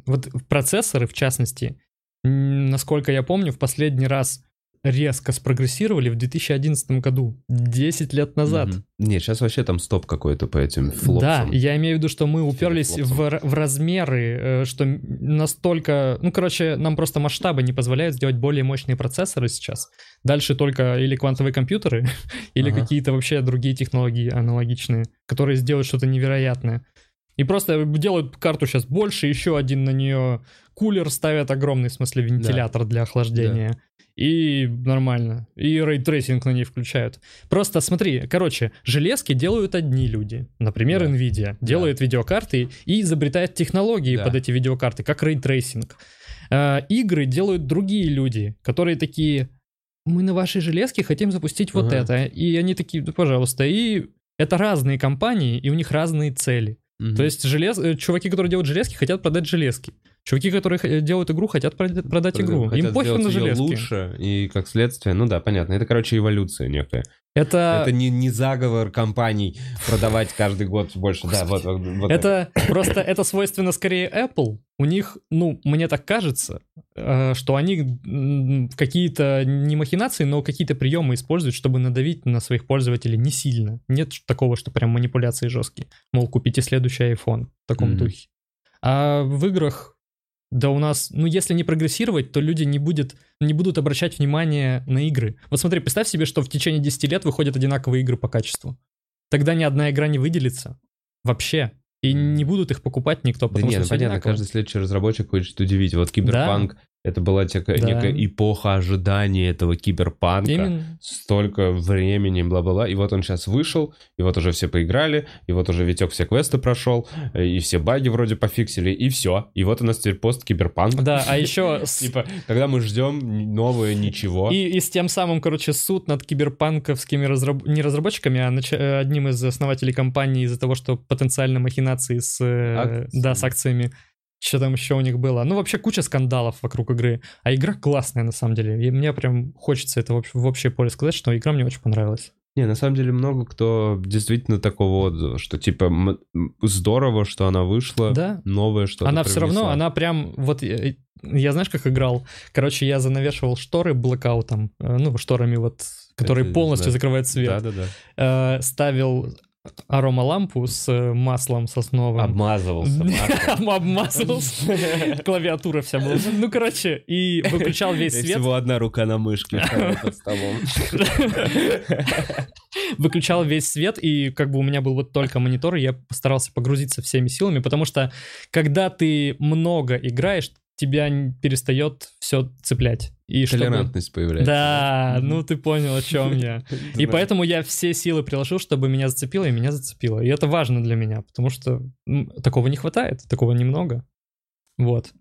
вот процессоры, в частности, насколько я помню, в последний раз резко спрогрессировали в 2011 году, 10 лет назад. Мгм. Не, сейчас вообще там стоп какой-то по этим флопсам. Да, я имею в виду, что мы уперлись в, в размеры, э, что настолько... Ну, короче, нам просто масштабы не позволяют сделать более мощные процессоры сейчас. Дальше только или квантовые компьютеры, или Ага. какие-то вообще другие технологии аналогичные, которые сделают что-то невероятное. И просто делают карту сейчас больше, еще один на нее кулер ставят огромный, в смысле вентилятор для охлаждения. И нормально. И ray tracing на ней включают. Просто смотри, короче, железки делают одни люди. Например, Да. Nvidia делает видеокарты и изобретает технологии Да. под эти видеокарты, как ray tracing. Э, игры делают другие люди, которые такие, мы на вашей железке хотим запустить вот Ага. это. И они такие, да, пожалуйста. И это разные компании, и у них разные цели. Мгм. То есть желез... э, чуваки, которые делают железки, хотят продать железки. Чуваки, которые делают игру, хотят продать, продать игру. Хотят Им пофиг на железки. лучше, и как следствие, ну да, понятно. Это, короче, эволюция некая. Это, Это не, не заговор компаний продавать каждый год больше. Да, вот, вот, вот так. это просто это свойственно скорее Apple. У них, ну, мне так кажется, э, что они какие-то не махинации, но какие-то приемы используют, чтобы надавить на своих пользователей не сильно. Нет такого, что прям манипуляции жесткие. Мол, купите следующий iPhone в таком Мгм. духе. А в играх, да у нас, ну, если не прогрессировать, то люди не, будет, не будут обращать внимание на игры. Вот смотри, представь себе, что в течение 10 лет выходят одинаковые игры по качеству. Тогда ни одна игра не выделится. Вообще. И не будут их покупать никто, Да потому не, что ну понятно, одинаково. каждый следующий разработчик хочет удивить. Вот Киберпанк, это была тека- Да. некая эпоха ожидания этого Киберпанка. Именно. Столько времени, бла-бла-бла. И вот он сейчас вышел, и вот уже все поиграли, и вот уже Витек все квесты прошел, и все баги вроде пофиксили, и все. И вот у нас теперь пост Киберпанк. Да, а еще Типа, когда мы ждем новое ничего. И, с тем самым, короче, суд над киберпанковскими не разработчиками, а э, одним из основателей компании из-за того, что потенциально махинации с, э, да, с акциями. Что там еще у них было. Ну, вообще куча скандалов вокруг игры. А игра классная, на самом деле. И мне прям хочется это в, общ- в общее поле сказать, что игра мне очень понравилась. Не, на самом деле много кто действительно такого отзыва, что типа здорово, что она вышла, Да. новое что-то Она все равно, привнесла. она прям, вот я, я знаешь, как играл? Короче, я занавешивал шторы блокаутом, э, ну, шторами вот, которые Это, полностью да. закрывают свет. Да-да-да. Э, ставил аромалампу с э, маслом сосновым. Обмазывался. Обмазывался. Клавиатура вся была. Ну, короче, и выключал весь свет. всего одна рука на мышке под столом. выключал весь свет, и как бы у меня был вот только монитор, и я постарался погрузиться всеми силами, потому что когда ты много играешь, тебя перестает все цеплять. И чтобы- Толерантность появляется. Да, ну ты понял, о чем я. И поэтому я все силы приложил, чтобы меня зацепило, и меня зацепило. И это важно для меня, потому что такого не хватает, такого немного. Вот.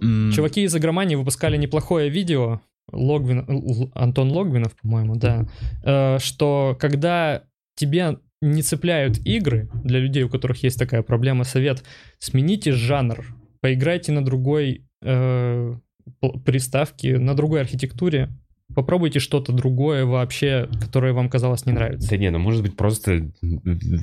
Чуваки из игромании выпускали неплохое видео. Логвин, Антон Логвинов, по-моему, да. э, Что когда тебе не цепляют игры, для людей, у которых есть такая проблема, совет, смените жанр, поиграйте на другой э, приставке, на другой архитектуре, попробуйте что-то другое вообще, которое вам казалось не нравится. Да не, ну может быть просто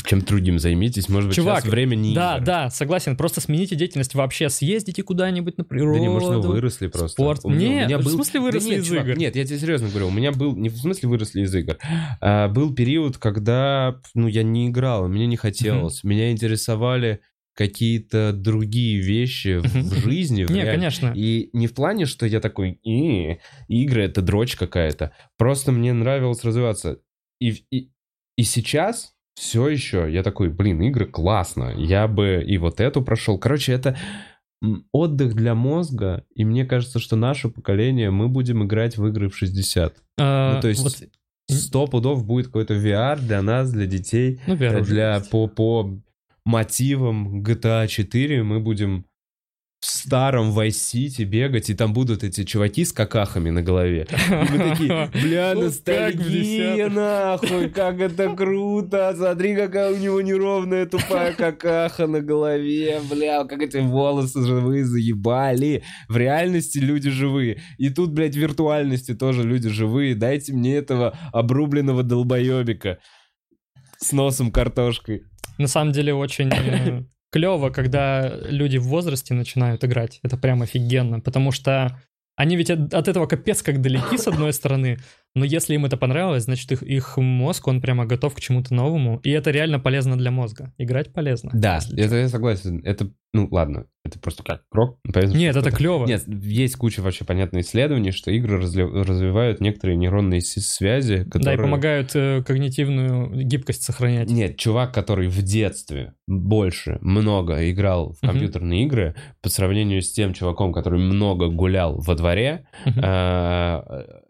чем другим займитесь, может быть Чувак, сейчас время не Да, игр. да, согласен. Просто смените деятельность вообще. Съездите куда-нибудь на природу. Да не, может, вы выросли просто. спорт. У меня- у Нет, меня в был- смысле Да выросли нет, из чувак, игр? Нет, я тебе серьезно говорю, у меня был, не в смысле выросли из игр, а был период, когда, ну, я не играл, мне не хотелось, меня интересовали какие-то другие вещи в- жизни. в Не, реаль- конечно. И не в плане, что я такой, «И, игры это дрочь какая-то. Просто мне нравилось развиваться. И, и, и сейчас все еще я такой, блин, игры классно. Я бы и вот эту прошел. Короче, это отдых для мозга. И мне кажется, что наше поколение, мы будем играть в игры в 60. А, ну, то есть вот, Сто пудов будет какой-то VR для нас, для детей. ну, VR Э, для по, по мотивам GTA 4 мы будем в старом City бегать, и там будут эти чуваки с какахами на голове. И мы такие, бля, ностальгия, нахуй, как это круто, смотри, какая у него неровная тупая какаха на голове, бля, как эти волосы живые заебали. В реальности люди живые. И тут, блядь, в виртуальности тоже люди живые. Дайте мне этого обрубленного долбоебика с носом картошкой. На самом деле очень клево, когда люди в возрасте начинают играть. Это прям офигенно, потому что они ведь от, от этого капец как далеки, с одной стороны, но если им это понравилось, значит их, их мозг, он прямо готов к чему-то новому, и это реально полезно для мозга. Играть полезно. Да, это я согласен. Это, ну ладно, это просто как крок. Понятно, Нет, это клево. Нет, есть куча вообще понятных исследований, что игры развивают некоторые нейронные связи, которые... Да, и помогают э, когнитивную гибкость сохранять. Нет, чувак, который в детстве больше, много играл в компьютерные игры, по сравнению с тем чуваком, который много гулял во дворе, Мгм. а,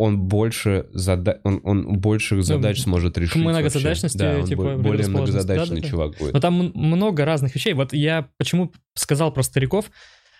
он больше зада... он, он больших задач сможет решить. вообще. многозадачности, да, он типа, бо- более многозадачный Да-да-да. чувак будет. Но там много разных вещей. Вот я почему сказал про стариков.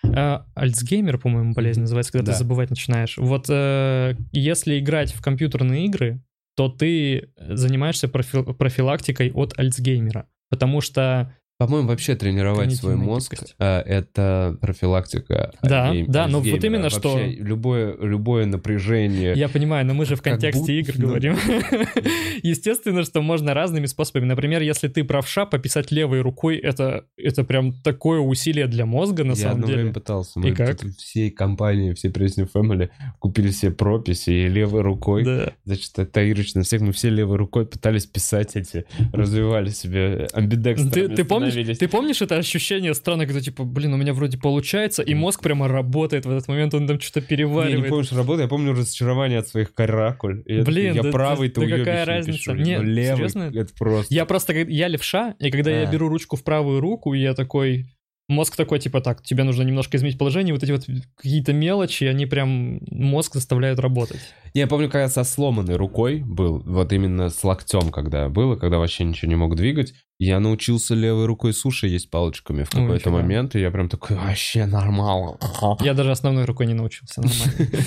Э, Альцгеймер, по-моему, болезнь называется, когда Да. ты забывать начинаешь. Вот э, если играть в компьютерные игры, то ты занимаешься профи- профилактикой от Альцгеймера. Потому что По-моему, вообще тренировать свой мозг а, это профилактика. Да, гейм- да, но вот именно что- Вообще любое, любое напряжение. Я понимаю, но мы же в контексте будто, игр ну. говорим. Естественно, что можно разными способами. Например, если ты правша, пописать левой рукой, это, это прям такое усилие для мозга, на Я самом деле. время пытался. Мы И как? всей компании, всей Pressing Family купили все прописи и левой рукой. Да. Значит, это Ирыч на всех, мы все левой рукой пытались писать эти, развивали себе амбидекстрами. Ты, ты помнишь, становились. ты помнишь это ощущение странное, когда типа, блин, у меня вроде получается, и мозг прямо работает в этот момент, он там что-то Не, не переваривает. помню, что работа, я помню разочарование от своих каракуль. Я Блин, я да- правый, да- уёбищно какая разница? пишу. Нет, но левый, серьезно? это просто... Я просто, я левша, и когда я А. беру ручку в правую руку, я такой, мозг такой, типа, так, тебе нужно немножко изменить положение, вот эти вот какие-то мелочи, они прям мозг заставляют работать. Я помню, когда со сломанной рукой был, вот именно с локтем, когда было, когда вообще ничего не мог двигать, я научился левой рукой суши есть палочками в Ой, какой-то нифига. момент, и я прям такой, вообще нормально. Я даже основной рукой не научился, нормально.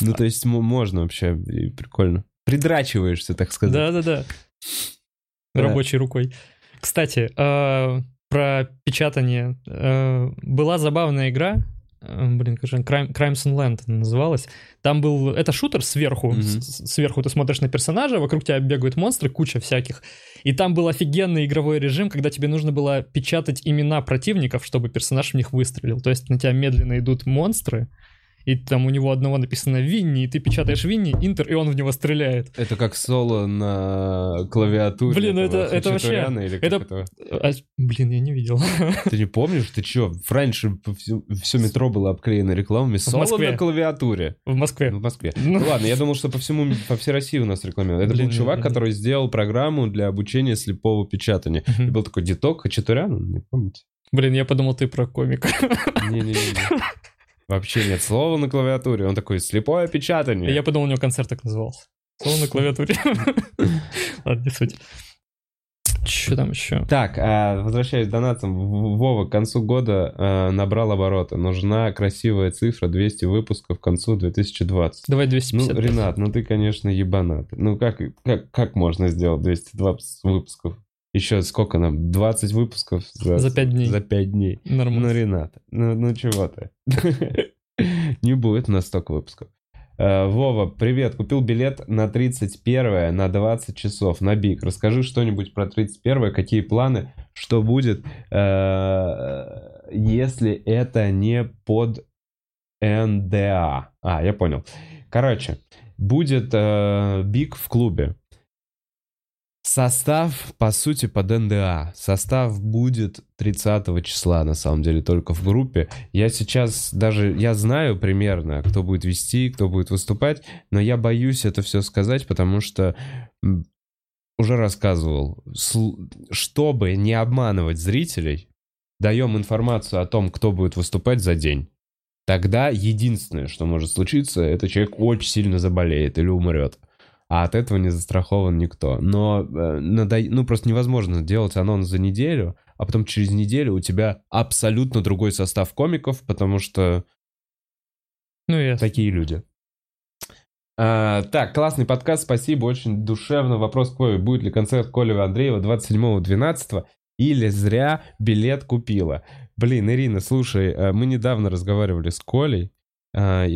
Ну, то есть можно вообще, прикольно. Придрачиваешься, так сказать. Да-да-да. Да. Рабочей рукой. Кстати, э, про печатание. Э, была забавная игра, э, блин, как же, Crime, Crimes and Land она называлась. Там был, это шутер сверху, с- сверху ты смотришь на персонажа, вокруг тебя бегают монстры, куча всяких. И там был офигенный игровой режим, когда тебе нужно было печатать имена противников, чтобы персонаж в них выстрелил. То есть на тебя медленно идут монстры, и там у него одного написано Винни, и ты печатаешь Винни, Интер, и он в него стреляет. Это как соло на клавиатуре. Блин, ну это- это вообще- или это- этого? А, блин, я не видел. Ты не помнишь? Ты чё? Раньше все метро было обклеено рекламами соло Москве. на клавиатуре. В Москве. В Москве. Ну. Ну ладно, я думал, что по всему, по всей России у нас рекламируют. Это Блин, был чувак, не- который сделал программу для обучения слепого печатания. И Мгм. был такой Диток Хачатурян, не помните? Блин, я подумал, ты про комика. Не-не-не. Вообще нет слова на клавиатуре. Он такой, слепое печатание. Я подумал, у него концерт так назывался. Слово на клавиатуре. Ладно, не суть. Что там еще? Так, а, возвращаясь к донатам, Вова к концу года а, набрал обороты. Нужна красивая цифра 200 выпусков к концу 2020. Давай Ну, 250. Ренат, ну ты, конечно, ебанат. Ну как, как, как можно сделать 220 выпусков? Еще сколько нам? 20 выпусков за, За пять дней. За 5 дней. Ну, Нормально. Ренат, ну, ну чего ты? Не будет у нас столько выпусков. Э, Вова, привет. Купил билет на 31 на 20 часов на БИК. Расскажи что-нибудь про 31 какие планы, что будет, э, если это не под НДА. А, я понял. Короче, будет э, БИК в клубе. Состав, по сути, под НДА. Состав будет 30 числа, на самом деле, только в группе. Я сейчас даже, я знаю примерно, кто будет вести, кто будет выступать, но я боюсь это все сказать, потому что уже рассказывал, чтобы не обманывать зрителей, даем информацию о том, кто будет выступать за день. Тогда единственное, что может случиться, это человек очень сильно заболеет или умрет. А от этого не застрахован никто. Но э, надо- ну, просто невозможно делать анонс за неделю, а потом через неделю у тебя абсолютно другой состав комиков, потому что Ну, такие люди. А, так, классный подкаст, спасибо, очень душевно. Вопрос к Вове, будет ли концерт Колева Андреева 27-12 или зря билет купила? Блин, Ирина, слушай, э, мы недавно разговаривали с Колей, а, и,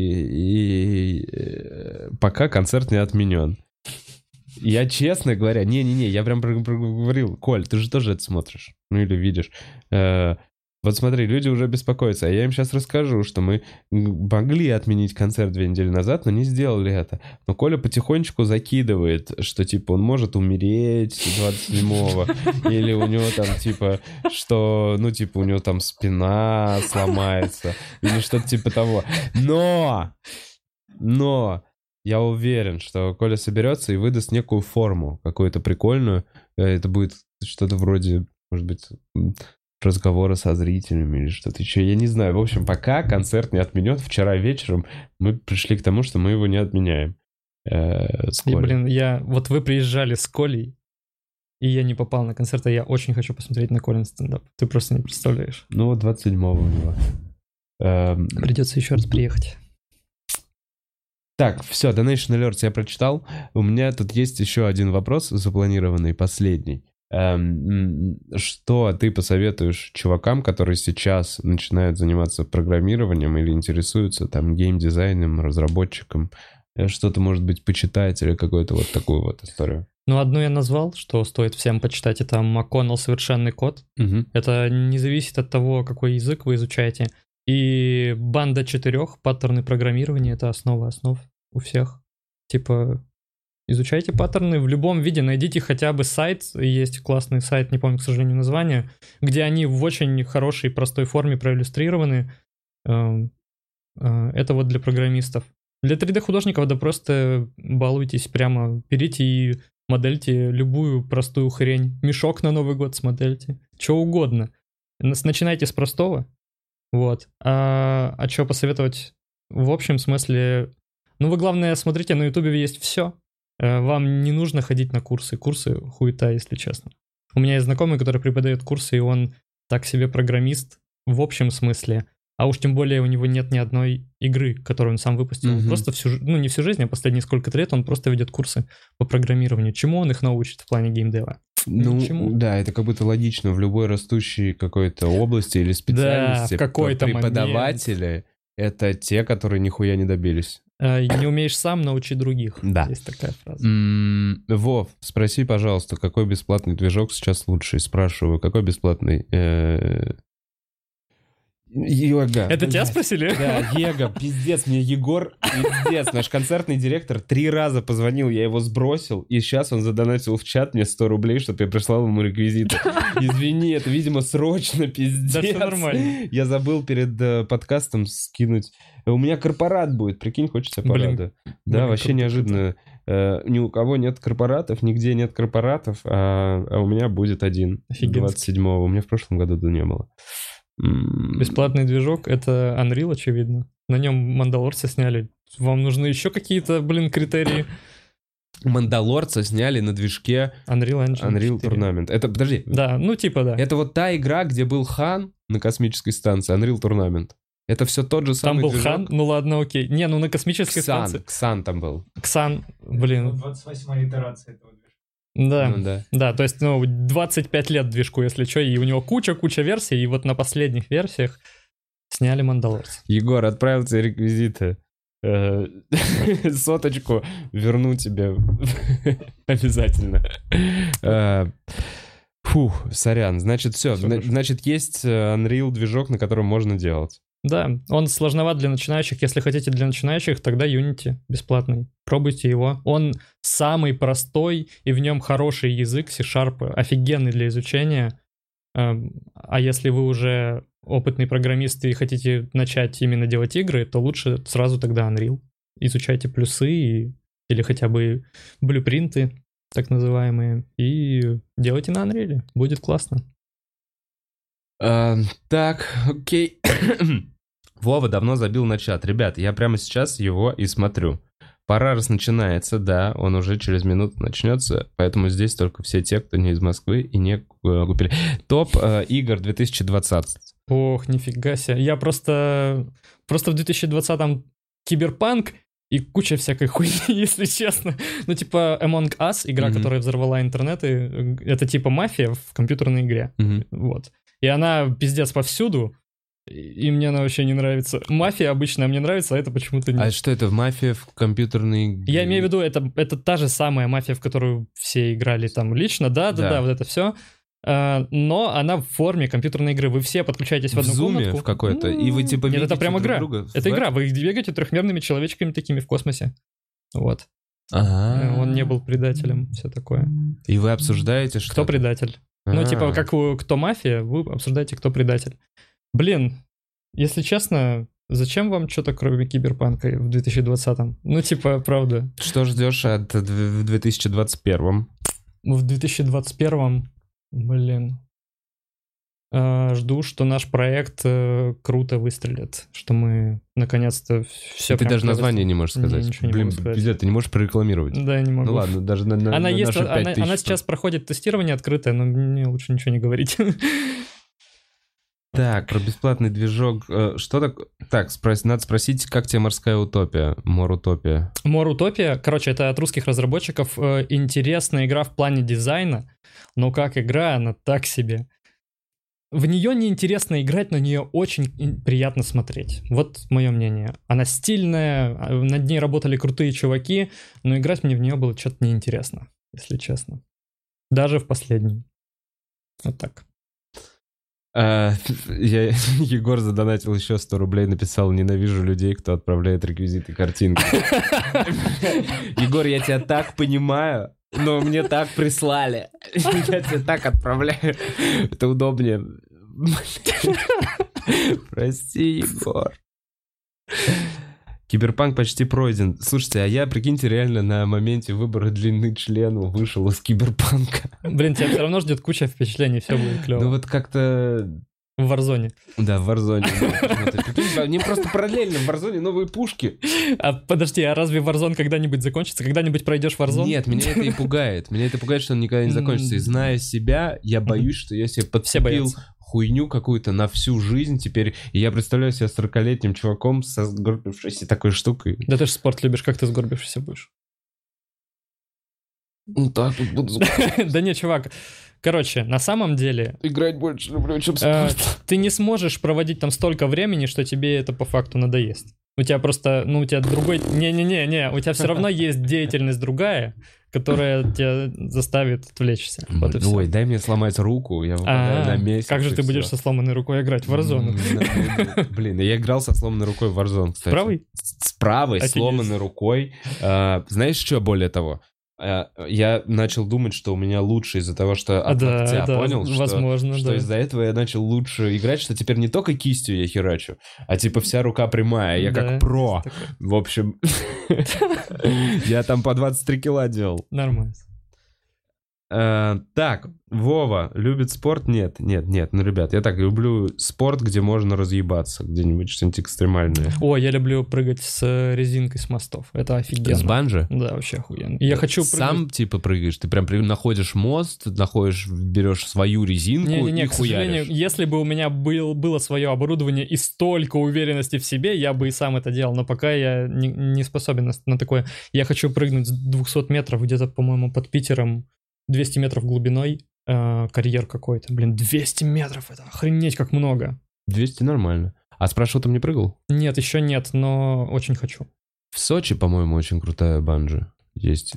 и, э, пока концерт не отменен. Я, честно говоря, не-не-не, я прям говорил, Коль, ты же тоже это смотришь, ну или видишь. Э, вот смотри, люди уже беспокоятся, а я им сейчас расскажу, что мы могли отменить концерт две недели назад, но не сделали это. Но Коля потихонечку закидывает, что типа он может умереть 27-го, или у него там типа, что, ну типа у него там спина сломается, или что-то типа того. Но! Но! Я уверен, что Коля соберется и выдаст некую форму, какую-то прикольную. Э, Это будет что-то вроде, может быть, разговора со зрителями или что-то еще. Я не знаю. В общем, пока концерт не отменен, вчера вечером мы пришли к тому, что мы его не отменяем. Э, И, блин, я... Вот вы приезжали с Колей, и я не попал на концерт, а я очень хочу посмотреть на Колин стендап. Ты просто не представляешь. Ну, вот 27-го у него. Эм, Придется еще раз приехать. Так, все, Donation Alerts я прочитал. У меня тут есть еще один вопрос запланированный, последний. Эм, что ты посоветуешь чувакам, которые сейчас начинают заниматься программированием или интересуются там геймдизайном, разработчиком? Э, Что-то, может быть, почитать или какую-то вот такую вот историю? Ну, одну я назвал, что стоит всем почитать. Это МакКоннелл «Совершенный код». Мгм. Это не зависит от того, какой язык вы изучаете. И банда четырех, паттерны программирования — это основа основ у всех. Типа, изучайте паттерны в любом виде, найдите хотя бы сайт, есть классный сайт, не помню, к сожалению, название, где они в очень хорошей, простой форме проиллюстрированы. Эм, э, Это вот для программистов. Для 3D-художников, да просто балуйтесь прямо, берите и модельте любую простую хрень. Мешок на Новый год смодельте. Что угодно. Начинайте с простого. Вот. А, а что посоветовать? В общем смысле... Ну, вы, главное, смотрите, на Ютубе есть все. Вам не нужно ходить на курсы. Курсы хуета, если честно. У меня есть знакомый, который преподает курсы, и он так себе программист в общем смысле. А уж тем более у него нет ни одной игры, которую он сам выпустил. Он Мгм. Просто всю, ну не всю жизнь, а последние сколько-то лет он просто ведет курсы по программированию. Чему он их научит в плане геймдева? Ну, Почему? да, это как будто логично. В любой растущей какой-то области или специальности в какой-то момент. преподаватели это те, которые нихуя не добились. А, Не умеешь сам, научи других. Да. Есть такая фраза. М, Вов, спроси, пожалуйста, какой бесплатный движок сейчас лучший? Спрашиваю, какой бесплатный? Э, Йога. Это тебя спросили? Да, Его, пиздец, мне Егор, пиздец, наш концертный директор три раза позвонил, я его сбросил, и сейчас он задонатил в чат мне 100 рублей, чтобы я прислал ему реквизиты. Извини, это, видимо, срочно, пиздец. Да всё нормально. Я забыл перед э, подкастом скинуть. У меня корпорат будет, прикинь, хочется Блин. парада. Да, Блин, вообще неожиданно. Э, ни у кого нет корпоратов, нигде нет корпоратов, а, а у меня будет один. Офигенски. 27-го. У меня в прошлом году да не было. Бесплатный движок — это Unreal, очевидно. На нем Мандалорца сняли. Вам нужны еще какие-то, блин, критерии? Мандалорца сняли на движке Unreal Engine Unreal 4. Tournament. Это, подожди, Да, ну типа да. это вот та игра, где был Хан на космической станции, Unreal Tournament. Это все тот же Там самый был движок? Хан, ну ладно, окей. Не, ну на космической Ксан, станции. Ксан там был. Ксан, блин, 28 итерация этого. Да. Ну да. Да, то есть, ну, 25 лет движку, если что, и у него куча-куча версий, и вот на последних версиях сняли Мандалорца. Егор, отправил тебе реквизиты. Э, Соточку верну тебе обязательно. Э, Фух, сорян. Значит, все. Значит, есть э, Unreal движок, на котором можно делать. Да, он сложноват для начинающих. Если хотите для начинающих, тогда Unity бесплатный. Пробуйте его. Он самый простой, и в нем хороший язык C-Sharp, офигенный для изучения. Эм, А если вы уже опытный программист и хотите начать именно делать игры, то лучше сразу тогда Unreal. Изучайте плюсы и- или хотя бы блюпринты, так называемые, и делайте на Unreal. Будет классно. Э, Так, окей. Вова давно забил на чат. Ребят, я прямо сейчас его и смотрю. Пора раз начинается, да, он уже через минуту начнется, поэтому здесь только все те, кто не из Москвы и не э, купили. Топ э, игр 2020. Ох, нифига себе. Я просто... Просто в 2020-м киберпанк и куча всякой хуйни, если честно. Ну, типа Among Us, игра, Мгм. которая взорвала интернеты, э, это типа мафия в компьютерной игре. Мгм. Вот. И она пиздец повсюду, и мне она вообще не нравится. Мафия обычно мне нравится, а это почему-то нет. А что это, мафия в компьютерной... Я имею в виду, это, это та же самая мафия, в которую все играли там лично, да, да, вот это все. но она в форме компьютерной игры. Вы все подключаетесь в В одну зуме комнатку. в какой-то, и вы типа Нет, это прям друг игра. друга. Это игра, вы бегаете трехмерными человечками такими в космосе. Вот. Ага. Он не был предателем, все такое. И вы обсуждаете, что... Кто предатель? Ну, типа, как у кто мафия, вы обсуждаете, кто предатель. Блин, если честно, зачем вам что-то кроме киберпанка в 2020-м? Ну, типа, правда. Что ждешь от д- в 2021? В 2021-м, блин, э, жду, что наш проект э, круто выстрелит, что мы наконец-то все Ты даже название не можешь Не, сказать. ничего не Блин, сказать. пиздец, ты не можешь прорекламировать. Да, не могу. Ну ладно, даже на, на- Она на есть, наши она, 5000 она сейчас проходит тестирование открытое, но мне лучше ничего не говорить. Так, про бесплатный движок. э, Что так? Так, спрос- надо спросить, как тебе морская утопия, мор утопия? Мор Утопия, короче, это от русских разработчиков э, интересная игра в плане дизайна, но как игра, она так себе. В нее неинтересно играть, но на нее очень приятно смотреть. Вот мое мнение. Она стильная, а, над ней работали крутые чуваки, но играть мне в нее было что-то неинтересно, если честно. Даже в последнюю. Вот так. А, я, Егор задонатил еще 100 рублей, написал «Ненавижу людей, кто отправляет реквизиты картинки». Егор, я тебя так понимаю, но мне так прислали. Я тебя так отправляю. Это удобнее. Прости, Егор. Киберпанк почти пройден. Слушайте, а я, прикиньте, реально на моменте выбора длины члена вышел из киберпанка. Блин, тебя все равно ждет куча впечатлений, все будет клево. Ну вот как-то В Warzone. Да, в Warzone. Они просто параллельно в Warzone новые пушки. А подожди, а разве Warzone когда-нибудь закончится? Когда-нибудь пройдешь Warzone? Нет, меня это и пугает. Меня это пугает, что он никогда не закончится. И зная себя, я боюсь, что я себе подцепил хуйню какую-то на всю жизнь теперь. И я представляю себя 40-летним чуваком со сгорбившейся такой штукой. Да ты же спорт любишь, как ты сгорбившийся будешь? Ну так буду Да не, чувак. Короче, на самом деле, играть больше люблю, чем э, ты не сможешь проводить там столько времени, что тебе это по факту надоест. У тебя просто, ну, у тебя другой... Не-не-не-не, у тебя все равно есть деятельность другая, которая тебя заставит отвлечься. Вот и. Ой, дай мне сломать руку, я выпадаю А, на месяц. Как же ты будешь всё. со сломанной рукой играть в Warzone? Блин, я играл со сломанной рукой в Warzone, кстати. С с правой, сломанной рукой. А, Знаешь, что более того? А, Я начал думать, что у меня лучше из-за того, что от да, локтя, да, понял? что- возможно, Что да. из-за этого я начал лучше играть, что теперь не только кистью я херачу, а типа вся рука прямая, я Да, как про. В общем, я там по 23 кило делал. Нормально. Э, Так, Вова любит спорт? Нет, нет, нет. Ну, ребят, я так люблю спорт, где можно разъебаться, где-нибудь что-нибудь экстремальное. О, я люблю прыгать с э, резинкой с мостов. Это офигенно. С банджи? Да, вообще охуенно. Я хочу прыгнуть- Сам типа прыгаешь, ты прям находишь мост, находишь, берешь свою резинку Не-не-не, и к сожалению, хуяришь. если бы у меня был, было свое оборудование и столько уверенности в себе, я бы и сам это делал, но пока я не, не способен на, на такое. Я хочу прыгнуть с 200 метров, где-то, по-моему, под Питером, 200 метров глубиной, э, карьер какой-то. Блин, 200 метров, это охренеть как много. 200 нормально. А с парашютом не прыгал? Нет, еще нет, но очень хочу. В Сочи, по-моему, очень крутая банджи есть.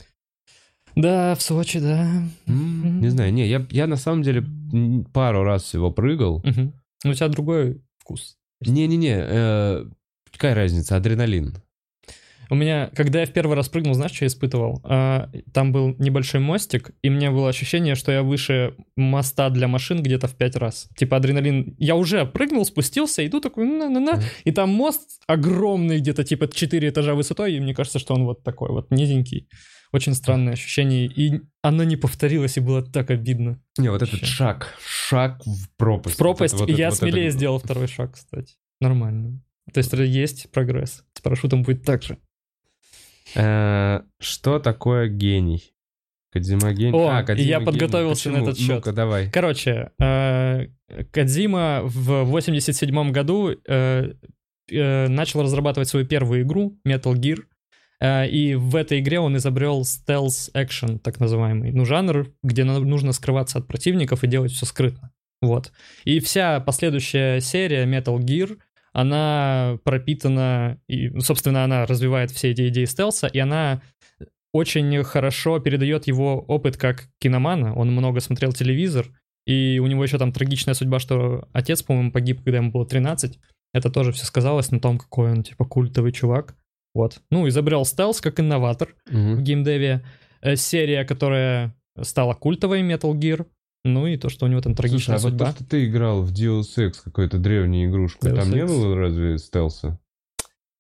Да, в Сочи, да. Не знаю, не, я, я на самом деле пару раз всего прыгал. Мгм. Ну, у тебя другой вкус. Не-не-не, э, какая разница, адреналин. У меня, когда я в первый раз прыгнул, знаешь, что я испытывал? А, Там был небольшой мостик, и мне было ощущение, что я выше моста для машин где-то в пять раз. Типа адреналин. Я уже прыгнул, спустился, иду такой, на-на-на, и там мост огромный, где-то типа 4 этажа высотой, и мне кажется, что он вот такой вот низенький. Очень странное ощущение, и оно не повторилось, и было так обидно. Не, вот этот шаг, шаг в пропасть. В пропасть, Вот это- вот я вот смелее это- сделал второй шаг, кстати. Нормально. То есть есть прогресс. С парашютом будет так же. Э, Что такое гений? Кодзима гений. О, А, Кодзима я подготовился на Почему? этот счет. Ну-ка, давай. Короче, э, Кодзима в 87 году э, начал разрабатывать свою первую игру Metal Gear. И в этой игре он изобрел stealth action, так называемый. Ну, жанр, где на- нужно скрываться от противников и делать все скрытно. Вот. И вся последующая серия Metal Gear, она пропитана, и, ну, собственно, она развивает все эти идеи стелса, и она очень хорошо передает его опыт как киномана. Он много смотрел телевизор, и у него еще там трагичная судьба, что отец, по-моему, погиб, когда ему было 13. Это тоже все сказалось на том, какой он, типа, культовый чувак. Вот. Ну, изобрел стелс как инноватор в Мгм. геймдеве. Э, Серия, которая стала культовой, Metal Gear. Ну и то, что у него там Слушай, трагичная а вот судьба. то, что ты играл в Deus Ex, какую-то древнюю игрушку, Deus там не Ex. было разве стелса?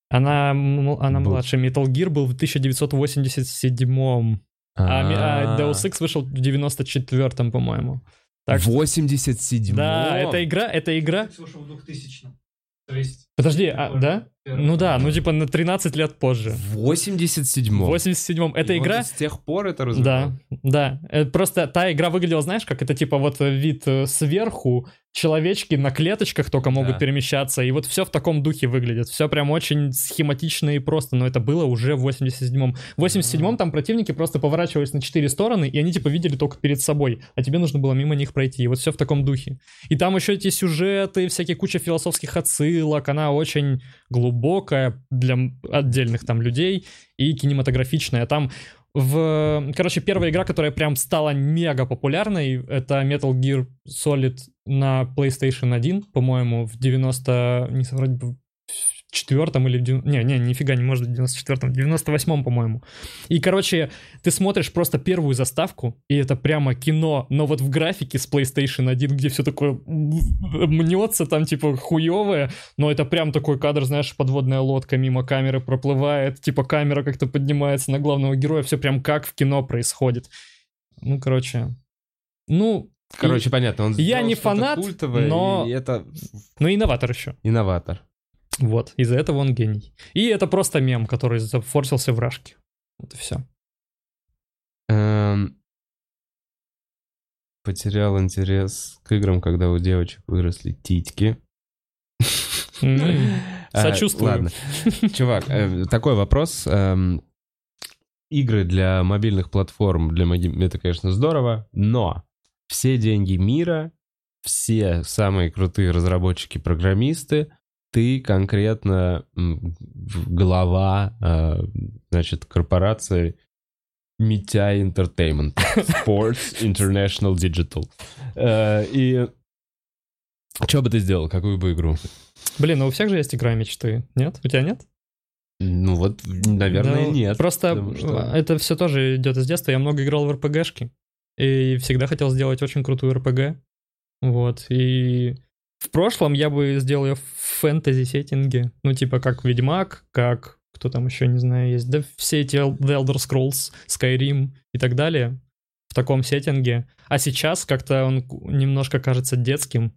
Она, м- она Был. младше. Metal Gear был в 1987 а, ми- а Deus Ex вышел в 94-м, по-моему. Так что- 87 Да, это игра, это игра. Вышел в 2000 То есть... Подожди, а, да? Ну да, ну типа на 13 лет позже. В 87 В 87-м. Эта игра... с тех пор это Да, развивалось? да. Э, Просто та игра выглядела, знаешь, как это типа вот э, вид э, сверху, человечки на клеточках только могут Да. перемещаться, и вот все в таком духе выглядит. Все прям очень схематично и просто, но это было уже в 87-м. В 87-м там противники просто поворачивались на четыре стороны, и они типа видели только перед собой, а тебе нужно было мимо них пройти. И вот все в таком духе. И там еще эти сюжеты, всякие куча философских отсылок, она очень глубокая для отдельных там людей и кинематографичная. Там в... Короче, первая игра, которая прям стала мега популярной, это Metal Gear Solid на PlayStation 1, по-моему, в 90... Не соврать четвертом или... Не, не, нифига не может быть в 94-м, в 98-м, по-моему. И, короче, ты смотришь просто первую заставку, и это прямо кино, но вот в графике с PlayStation 1, где все такое мнется, там типа хуевое, но это прям такой кадр, знаешь, подводная лодка мимо камеры проплывает, типа камера как-то поднимается на главного героя, все прям как в кино происходит. Ну, короче, ну, Короче, понятно, он Я не фанат, культовое, но- и это ну инноватор еще. инноватор. Вот, из-за этого он гений. И это просто мем, который зафорсился в рашке. Вот и все. Эм, Потерял интерес к играм, когда у девочек выросли титьки. А, Сочувствую. Ладно. Чувак, э, такой вопрос. эм, игры для мобильных платформ, для это, конечно, здорово, но все деньги мира, все самые крутые разработчики-программисты, ты конкретно глава, э, значит, корпорации Митя Entertainment, Sports International Digital. Э, И что бы ты сделал, какую бы игру? Блин, ну у всех же есть игра мечты, нет? У тебя нет? Ну вот, наверное, Ну, нет. Просто что- это все тоже идет из детства. Я много играл в РПГшки. И всегда хотел сделать очень крутую РПГ. Вот. И в прошлом я бы сделал ее в фэнтези-сеттинге. Ну, типа как Ведьмак, как кто там еще, не знаю, есть. Да все эти The Elder Scrolls, Skyrim и так далее. В таком сеттинге. А сейчас как-то он немножко кажется детским.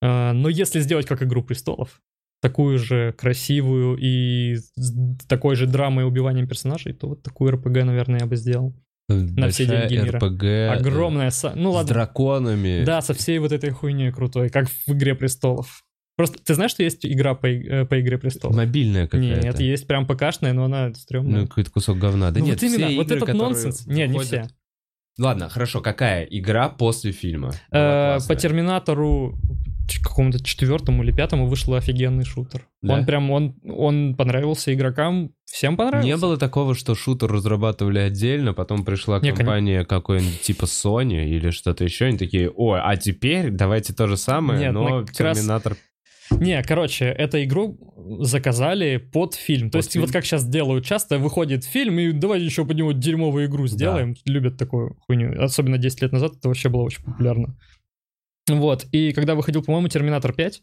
А, Но если сделать как Игру Престолов, такую же красивую и с такой же драмой и убиванием персонажей, то вот такую РПГ, наверное, я бы сделал. На все деньги мира. РПГ. Огромная... са- Ну С ладно. драконами. Да, со всей вот этой хуйней крутой, как в Игре Престолов. Просто ты знаешь, что есть игра по, э, по Игре Престолов? Мобильная какая-то. Нет, есть прям ПКшная, но она стрёмная. Ну, какой-то кусок говна. Да Ну нет, вот именно, все вот игры, этот нонсенс. Нет, не все. Ладно, хорошо, какая игра после фильма? Э? По Терминатору какому-то четвертому или пятому вышел офигенный шутер. Да? Он прям, он, он понравился игрокам, всем понравился. Не было такого, что шутер разрабатывали отдельно, потом пришла Не, кон- компания какой-нибудь типа Sony или что-то еще, они такие, ой, а теперь давайте то же самое, Нет, но на- как раз- Терминатор... Не, короче, эту игру заказали под фильм. То Под есть фильм? вот как сейчас делают, часто выходит фильм, и давайте еще под него дерьмовую игру сделаем. Любят такую хуйню. Особенно 10 лет назад это вообще было очень популярно. Вот, и когда выходил, по-моему, Терминатор 5,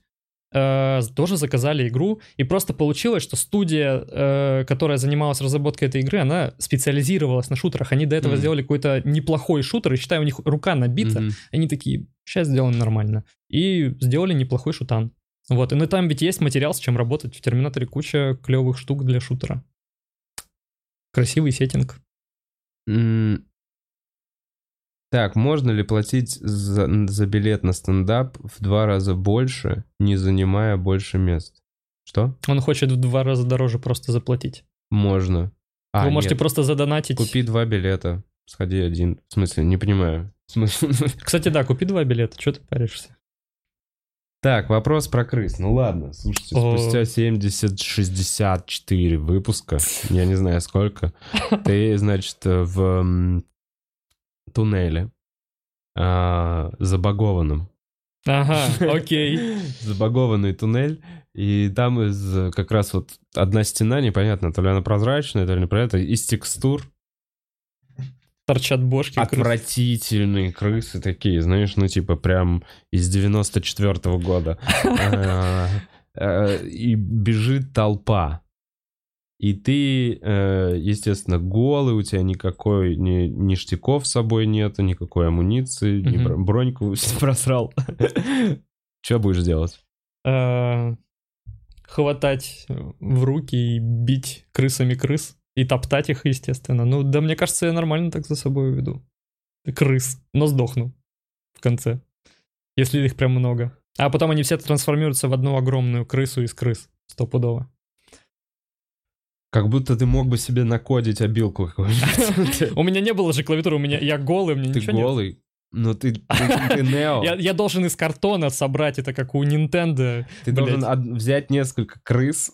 э, тоже заказали игру, и просто получилось, что студия, э, которая занималась разработкой этой игры, она специализировалась на шутерах. Они до этого Мгм. сделали какой-то неплохой шутер, и считаю, у них рука набита, Мгм. они такие, сейчас сделаем нормально. И сделали неплохой шутан. Вот, и ну там ведь есть материал, с чем работать. В Терминаторе куча клевых штук для шутера. Красивый сеттинг. М, Так, можно ли платить за, за билет на стендап в два раза больше, не занимая больше мест? Что? Он хочет в два раза дороже просто заплатить. Можно. А, Вы можете нет, просто задонатить. Купи два билета, сходи один. В смысле, не понимаю. В смысле? Кстати, да, купи два билета, что ты паришься? Так, вопрос про крыс. Ну ладно, слушайте, О. спустя 70-64 выпуска, я не знаю сколько, ты, значит, в туннеле а, забагованном. Ага, окей. Забагованный туннель, и там из как раз вот одна стена, непонятно, то ли она прозрачная, то ли непонятно, из текстур Торчат бошки. крыс. отвратительные крысы такие, знаешь, ну типа прям из 94 года. А, э, И бежит толпа. И ты, э, естественно, голый, у тебя никакой ни ништяков с собой нету, никакой амуниции, ни Мгм. бро- броньку просрал. Что будешь делать? Э, Хватать в руки и бить крысами крыс. И топтать их, естественно. Ну, да, мне кажется, я нормально так за собой веду. Крыс. Но сдохну в конце. Если их прям много. А потом они все трансформируются в одну огромную крысу из крыс. Стопудово. Как будто ты мог бы себе накодить обилку какую-нибудь. У меня не было же клавиатуры, у меня я голый, у меня Ты ничего нет. голый, но ты, ты, ты Нео. Я, я должен из картона собрать это, как у Nintendo. Ты блядь. должен взять несколько крыс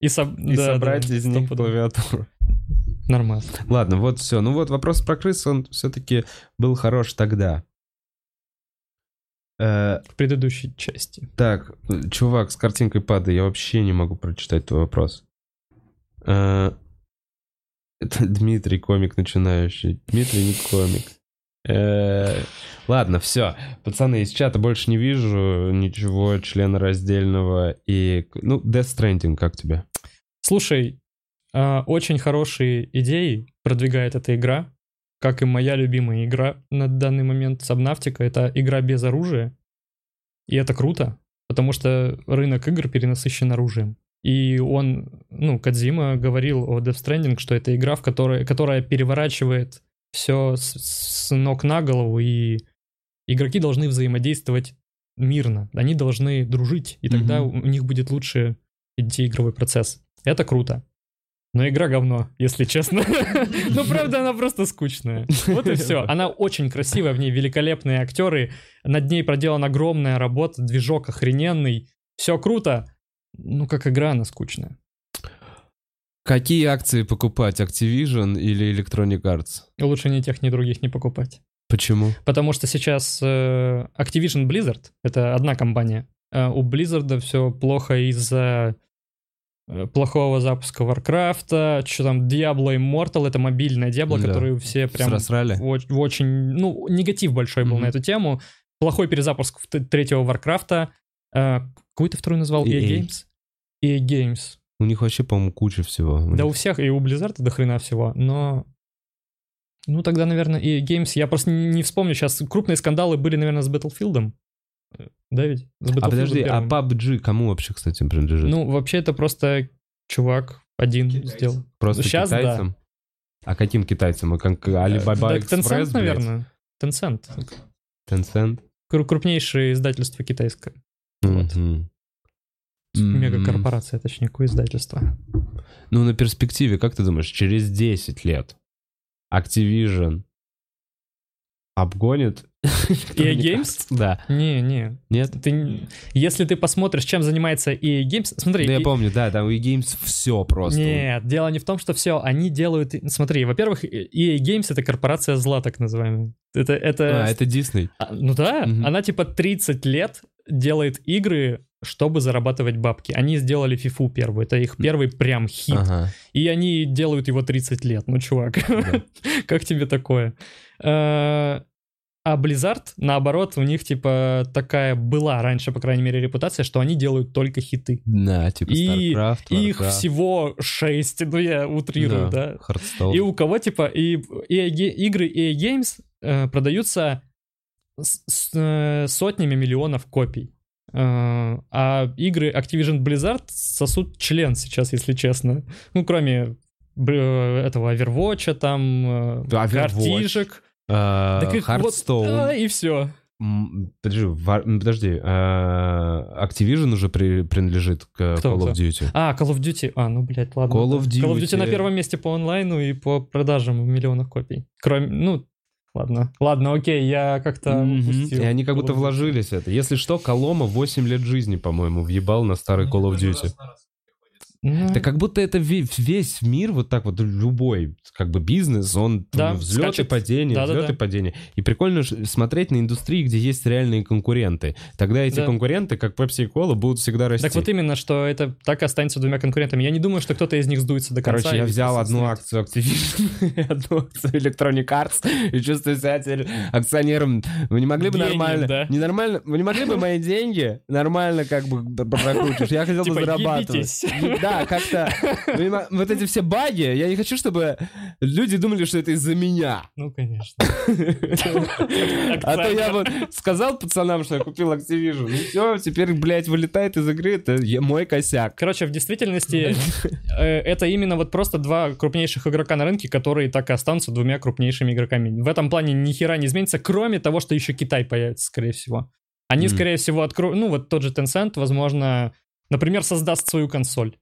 И, соб- и да, собрать да, из них клавиатуру. Нормально. Ладно, вот все. Ну вот вопрос про крыс, он все-таки был хорош тогда. Э, В предыдущей части. так, чувак с картинкой пады, я вообще не могу прочитать твой вопрос. Э, это Дмитрий, комик начинающий. Дмитрий не комик. Э, ладно, все. Пацаны, из чата больше не вижу ничего членораздельного. И, ну, Death Stranding, как тебе? Слушай, а, очень хорошие идеи продвигает эта игра, как и моя любимая игра на данный момент Сабнавтика. Это игра без оружия, и это круто, потому что рынок игр перенасыщен оружием. И он, ну, Кадзима говорил о Death Stranding, что это игра, в которой, которая переворачивает все с, с ног на голову, и игроки должны взаимодействовать мирно, они должны дружить, и тогда Мгм. у них будет лучше идти игровой процесс. Это круто. Но игра говно, если честно. Ну, правда, она просто скучная. Вот и все. Она очень красивая, в ней великолепные актеры. Над ней проделана огромная работа, движок охрененный. Все круто. Ну, как игра, она скучная. Какие акции покупать, Activision или Electronic Arts? Лучше ни тех, ни других не покупать. Почему? Потому что сейчас э, Activision Blizzard, это одна компания, э, у Blizzard все плохо из-за э, плохого запуска Warcraft, что там Diablo Immortal, это мобильная Diablo, Да. которую все прям Срасрали? в в очень, ну, негатив большой был Мгм. на эту тему. Плохой перезапуск третьего Warcraft. Какой ты второй назвал? EA EA. Games? EA Games. У них вообще, по-моему, куча всего. У Да них- у всех, и у Blizzard до хрена всего, но... Ну, тогда, наверное, и Games. Я просто не вспомню сейчас. Крупные скандалы были, наверное, с Battlefield. Да ведь? С А подожди, а первым. PUBG кому вообще, кстати, принадлежит? Ну, вообще, это просто чувак один Китайцам. сделал. Просто щас да. китайцам? А каким китайцам? А как Alibaba Да, Express, Tencent, блядь? наверное. Tencent. Tencent? Кру- Крупнейшее издательство китайское. Вот. Мегакорпорация, точнее, издательство. Ну, на перспективе, как ты думаешь, через 10 лет Activision обгонит... EA Games? Да. Не, не. Нет? Ты, если ты посмотришь, чем занимается EA Games, смотри. Да я помню, да, там у E-Games все просто. Нет, дело не в том, что все, они делают... Смотри, во-первых, EA Games — это корпорация зла, так называемая. Это... это... А, это Disney. А, Ну да, Мгм. она типа 30 лет делает игры, чтобы зарабатывать бабки. Они сделали FIFA первую, это их первый прям хит. Ага. И они делают его 30 лет. Ну, чувак, Да. как тебе такое? Э, А Blizzard, наоборот, у них типа такая была раньше, по крайней мере, репутация, что они делают только хиты. Да, типа И StarCraft, Их Warcraft. всего 6, ну я утрирую, да. Hearthstone. И у кого типа и ге- игры EA Games э, продаются с- э, сотнями миллионов копий. Э, а игры Activision Blizzard сосут член сейчас, если честно. Ну, кроме б- этого Overwatch, там, э, Да, Overwatch. картишек. Так их вот, Hearthstone. а, и все. Подожди, м, подожди, а, Activision уже при- принадлежит к Кто, Call of кто? Duty. А, Call of Duty. А, ну, блядь, ладно. Call of да. Call of Duty Duty. на первом месте по онлайну и по продажам в миллионах копий. Кроме, ну, ладно. Ладно, окей, я как-то упустил. И они как будто вложились это. Если что, Колома 8 лет жизни, по-моему, въебал на старый Call of Duty. Ну, Это как будто это ве- весь мир, вот так вот, любой как бы бизнес, он Да, взлеты, скачет. падения, Да-да-да. взлеты, падения. И прикольно ж- смотреть на индустрии, где есть реальные конкуренты. Тогда эти Да. конкуренты, как Pepsi и Cola, будут всегда расти. Так вот именно, что это так и останется двумя конкурентами. Я не думаю, что кто-то из них сдуется до конца. Короче, я и взял одну выстрелит. акцию Activision и одну акцию Electronic Arts и чувствую себя теперь акционером. Вы не могли бы Гением, нормально... да. Не нормально... Вы не могли бы мои деньги нормально как бы прокручивать? Я хотел бы Типа, зарабатывать. ебитесь. Да, как-то... понима- Вот эти все баги, я не хочу, чтобы люди думали, что это из-за меня. Ну, конечно. А то я вот сказал пацанам, что я купил Activision, и все, теперь, блядь, вылетает из игры, это мой косяк. Короче, в действительности э, это именно вот просто два крупнейших игрока на рынке, которые так и останутся двумя крупнейшими игроками. В этом плане ни хера не изменится, кроме того, что еще Китай появится, скорее всего. Они, Мгм. скорее всего, откроют... Ну, вот тот же Tencent, возможно, например, создаст свою консоль.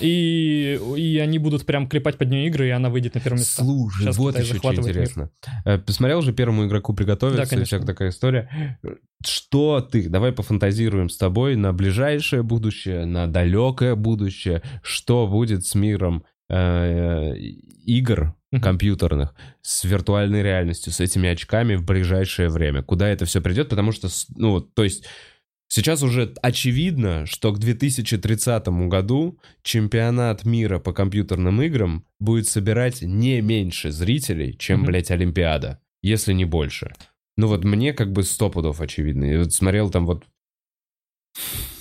И, и они будут прям клепать под нее игры, и она выйдет на первое место. Слушай, Сейчас вот Китай еще что мир. интересно. Э, Посмотрел же первому игроку приготовиться, Да, и конечно. всякая такая история. Что ты, давай пофантазируем с тобой на ближайшее будущее, на далекое будущее, что будет с миром э, игр компьютерных, с виртуальной реальностью, с этими очками в ближайшее время? Куда это все придет? Потому что, ну, то есть... Сейчас уже очевидно, что к 2030 году чемпионат мира по компьютерным играм будет собирать не меньше зрителей, чем, Мгм. блядь, Олимпиада, если не больше. Ну вот мне как бы сто пудов очевидно. Я вот смотрел там вот...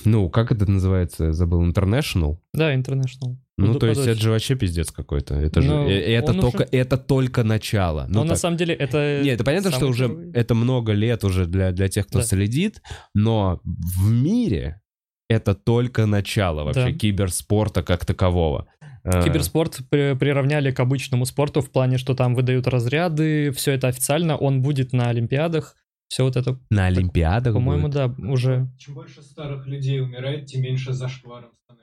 Ну, как это называется? Я Забыл. International? Да, International. Ну, то есть это же вообще пиздец какой-то. Это же... Ну, э, это, он только, уже- это только начало. Ну, Но на так. самом деле это... Нет, это понятно, что уже первый. это много лет уже для, для тех, кто Да. следит, но в мире это только начало вообще Да. киберспорта как такового. Э, Киберспорт при- приравняли к обычному спорту в плане, что там выдают разряды, все это официально, он будет на Олимпиадах, все вот это, На Олимпиадах по-моему, будет? да, уже. Чем больше старых людей умирает, тем меньше зашкваром становится.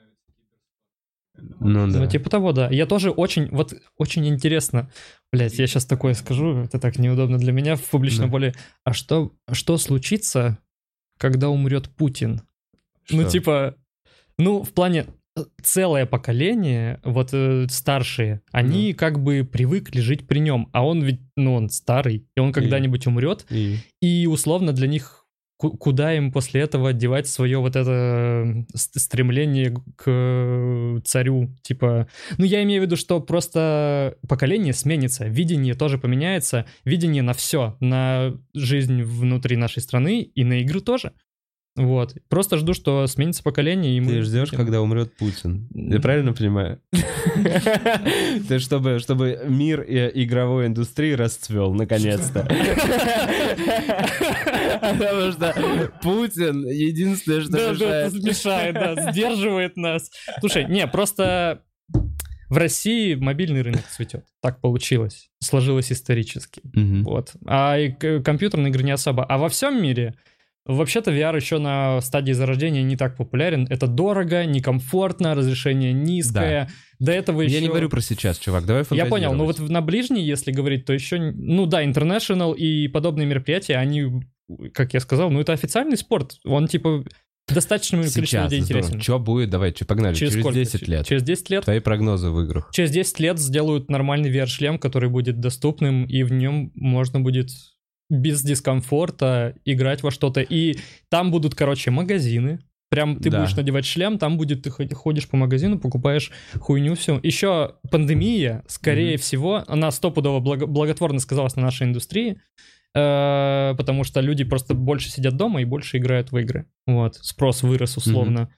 Ну да. Ну, типа того, да. Я тоже очень, вот, очень интересно. Блять, я сейчас такое скажу, это так неудобно для меня в публичном Да. поле. А что, что случится, когда умрет Путин? Ну, Что? типа, ну, в плане э, целое поколение, вот э, старшие, они как бы привыкли жить при нем, а он ведь, ну, он старый, и он когда-нибудь умрет, И- и условно для них куда им после этого девать свое вот это с- стремление к э, царю? Типа, ну я имею в виду, что просто поколение сменится, видение тоже поменяется, видение на все, на жизнь внутри нашей страны и на игры тоже. Вот. Просто жду, что сменится поколение, и мы... Ты ждешь, когда умрет Путин. Я правильно понимаю? Ты чтобы, чтобы мир и игровой индустрии расцвел, наконец-то. Потому что Путин единственное, что мешает. мешает, да, сдерживает нас. Слушай, не, просто в России мобильный рынок цветет. Так получилось. Сложилось исторически. Вот. А и компьютерные игры не особо. А во всем мире Вообще-то VR еще на стадии зарождения не так популярен. Это дорого, некомфортно, разрешение низкое. До этого еще... Я не говорю про сейчас, чувак, давай Я понял, но вот на ближней, если говорить, то еще, ну да, International и подобные мероприятия, они, как я сказал, ну это официальный спорт. Он типа достаточно количеству Сейчас, людей интересен. Что будет? Давай, чё, погнали. Через, сколько? 10 лет. Через 10 лет? Твои прогнозы в играх. Через 10 лет сделают нормальный VR-шлем, который будет доступным, и в нем можно будет без дискомфорта играть во что-то. И там будут, короче, магазины. Прям ты Да. будешь надевать шлем, там будет, ты ход- ходишь по магазину, покупаешь хуйню, все. Еще пандемия, скорее Мгм. всего, она стопудово благо- благотворно сказалась на нашей индустрии, э, потому что люди просто больше сидят дома и больше играют в игры. Вот, спрос вырос условно.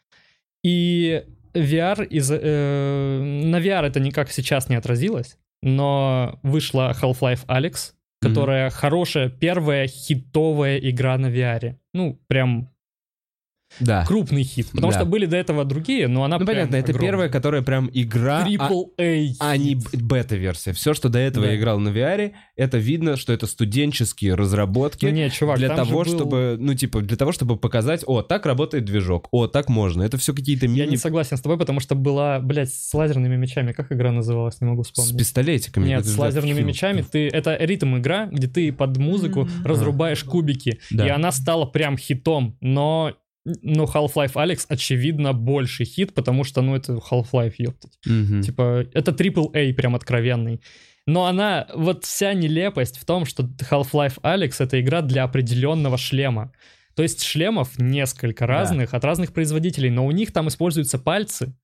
И VR, из, э, на VR это никак сейчас не отразилось, но вышла Half-Life Alex, Которая хорошая, первая хитовая игра на VR. Ну, прям Да. крупный хит. Потому Да. что были до этого другие, но она Ну прям понятно, это огромная. первая, которая прям игра, а, Triple A. а не бета-версия. Все, что до этого Да. я играл на VR, это видно, что это студенческие разработки. Ну, не, чувак, для там же того, был- чтобы, ну, типа, для того, чтобы показать, о, так работает движок, о, так можно. Это все какие-то Я мини не согласен с тобой, потому что была, блядь, с лазерными мечами. Как игра называлась, не могу с вспомнить. пистолетиками. Нет, Это с лазерными фу. мечами ты это ритм игра, где ты под музыку разрубаешь кубики, Да. и она стала прям хитом. Но но Half-Life Alex очевидно больше хит, потому что ну это Half-Life, ёптать. Мгм. Типа это Triple A прям откровенный. Но она, вот вся нелепость в том, что Half-Life Alex это игра для определенного шлема. То есть шлемов несколько разных от разных производителей, но у них там используются пальцы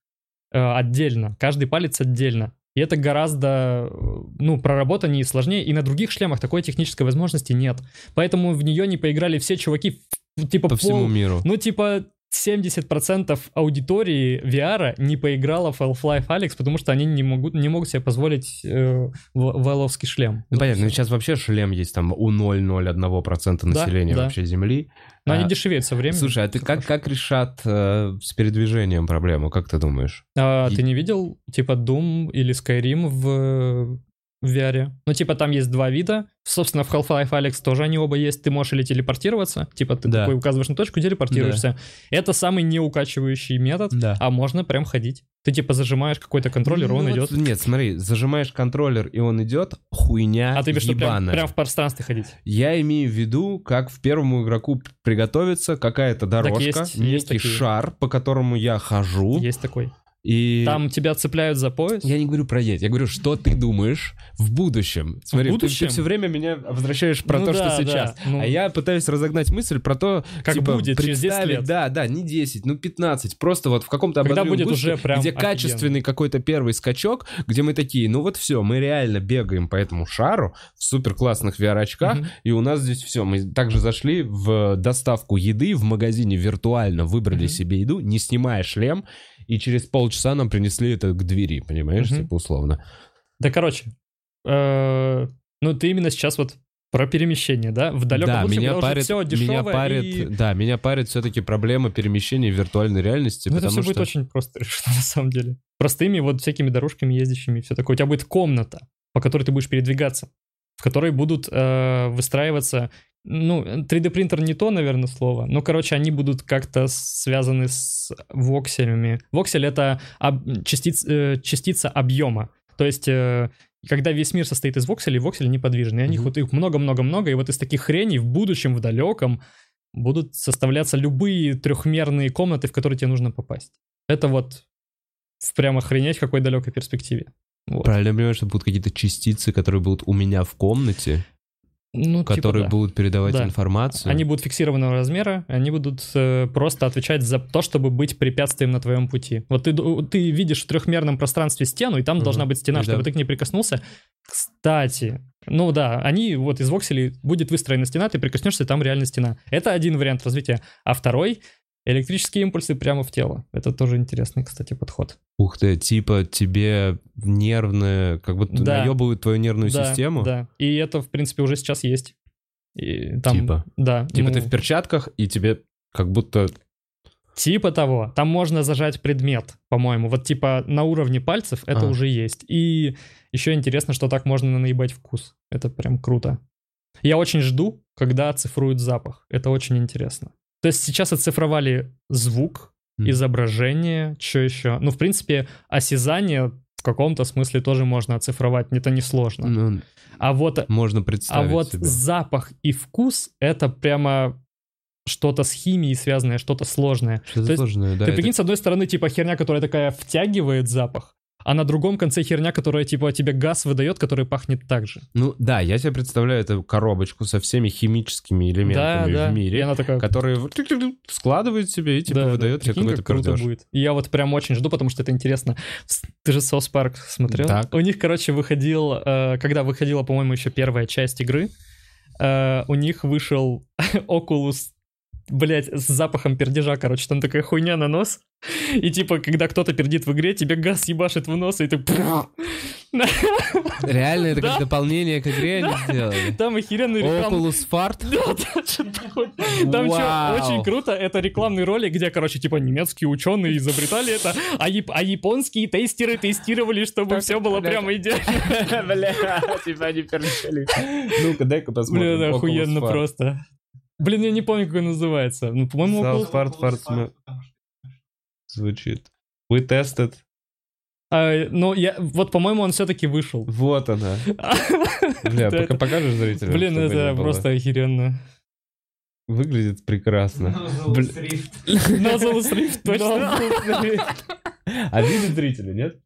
э, отдельно, каждый палец отдельно. И это гораздо, э, ну, проработаннее и сложнее, и на других шлемах такой технической возможности нет. Поэтому в нее не поиграли все чуваки, типа По пол- всему миру. ну, типа, 70% аудитории VR не поиграла в Half-Life Alex, потому что они не могут, не могут себе позволить э, валовский шлем. Ну, понятно, ну, всё. сейчас вообще шлем есть там у 0,01% Да, населения да. вообще Земли. Но А, они дешевеют со временем. Слушай, а ты как, как решат э, с передвижением проблему, как ты думаешь? А И- ты не видел, типа, Doom или Skyrim в, в VR? Ну, типа, там есть два вида. Собственно, в Half-Life Alex тоже они оба есть. Ты можешь или телепортироваться, типа, ты Да. такой указываешь на точку, телепортируешься. Это самый неукачивающий метод, Да. а можно прям ходить. Ты, типа, зажимаешь какой-то контроллер, Ну он вот идет. Нет, смотри, зажимаешь контроллер, и он идет, хуйня А ты в виду прям, ебаная. прям в пространстве ходить? Я имею в виду, как в первому игроку приготовиться какая-то дорожка, есть- есть некий такие. шар, по которому я хожу. Есть такой. И Там тебя цепляют за пояс. я не говорю про едь, я говорю, что ты думаешь в будущем. Смотри, ты- будущем? Ты, все время меня возвращаешь про Ну то, да, что сейчас. да, ну. А я пытаюсь разогнать мысль про то, Как типа, будет через 10 представить, лет. Да, да, не 10, ну 15. Просто вот в каком-то Когда будет будущем, уже прям где офигенно. качественный какой-то первый скачок, где мы такие, ну вот все, мы реально бегаем по этому шару в супер классных VR-очках, Мгм. и у нас здесь все. Мы также зашли в доставку еды в магазине виртуально, выбрали Мгм. себе еду, не снимая шлем, и через полчаса нам принесли это к двери, понимаешь, Мгм. типа условно. Да, короче, э, ну ты именно сейчас вот про перемещение, да? В далеком да, будущем, меня парит, все меня дешевое парит, и... да, меня парит все-таки проблема перемещения в виртуальной реальности, Ну, это все что будет очень просто решено на самом деле. Простыми вот всякими дорожками ездящими все такое. У тебя будет комната, по которой ты будешь передвигаться, в которой будут э, выстраиваться ну, 3D принтер не то, наверное, слово, но, короче, они будут как-то связаны с вокселями. Воксель — это об- частиц- э, частица объема. То есть, э, когда весь мир состоит из вокселей, воксели неподвижны. И они Мгм. вот их много-много-много, и вот из таких хреней в будущем, в далеком, будут составляться любые трехмерные комнаты, в которые тебе нужно попасть. Это вот прям охренеть в какой далекой перспективе. Вот. Правильно я понимаю, что будут какие-то частицы, которые будут у меня в комнате, Ну, типа которые да. будут передавать Да. информацию. Они будут фиксированного размера, они будут э, просто отвечать за то, чтобы быть препятствием на твоем пути. Вот ты, ты видишь в трехмерном пространстве стену, и там Мгм. должна быть стена, Да. чтобы ты к ней прикоснулся. Кстати, ну да, они вот из вокселей будет выстроена стена, ты прикоснешься, там реально стена. Это один вариант развития. А второй — электрические импульсы прямо в тело. Это тоже интересный, кстати, подход. Ух ты, типа тебе нервное, как будто Да. наебывают твою нервную да, систему. Да, и это, в принципе, уже сейчас есть. И там, Типа? Да. Типа ну, ты в перчатках, и тебе как будто... Типа того. Там можно зажать предмет, по-моему. Вот типа на уровне пальцев это А. уже есть. И еще интересно, что так можно наебать вкус. Это прям круто. Я очень жду, когда оцифруют запах. Это очень интересно. То есть сейчас оцифровали звук, М. изображение, что еще? Ну, в принципе, осязание в каком-то смысле тоже можно оцифровать, это несложно. Ну, А вот можно а представить вот себе. запах и вкус — это прямо что-то с химией связанное, что-то сложное. Что-то То есть сложное, да. Ты это- прикинь, с одной стороны, типа, херня, которая такая втягивает запах, а на другом конце херня, которая, типа, тебе газ выдает, который пахнет так же. Ну да, я себе представляю эту коробочку со всеми химическими элементами в И мире, она такая... которые в- складывает себе и типа да, да, выдает тебе прикинь, какой-то как круто будет. И я вот прям очень жду, потому что это интересно. Ты же Соус Парк смотрел? Так. У них, короче, выходил, э, когда выходила, по-моему, еще первая часть игры, э, у них вышел Oculus блять, с запахом пердежа, короче, там такая хуйня на нос. И типа, когда кто-то пердит в игре, тебе газ ебашит в нос, и ты... Реально, это Да. как дополнение к игре они сделали. Там охеренный реклам... Oculus Fart? Там что, очень круто, это рекламный ролик, где, короче, типа немецкие ученые изобретали это, а, яп- а японские тестеры тестировали, чтобы все было прямо идеально. Бля, типа они перчали. Ну-ка, дай-ка посмотрим. Oculus охуенно просто. Блин, я не помню, как он называется. Ну, по-моему, South Oculus- Fart, Fart Потому sm- что- звучит. We tested. А, ну, я, вот, по-моему, он все-таки вышел. Вот она. Бля, пока покажешь зрителям. Блин, это просто охеренно. Выглядит прекрасно. Бля. Thrift. Nozzle Thrift, точно. А видит зрители, нет?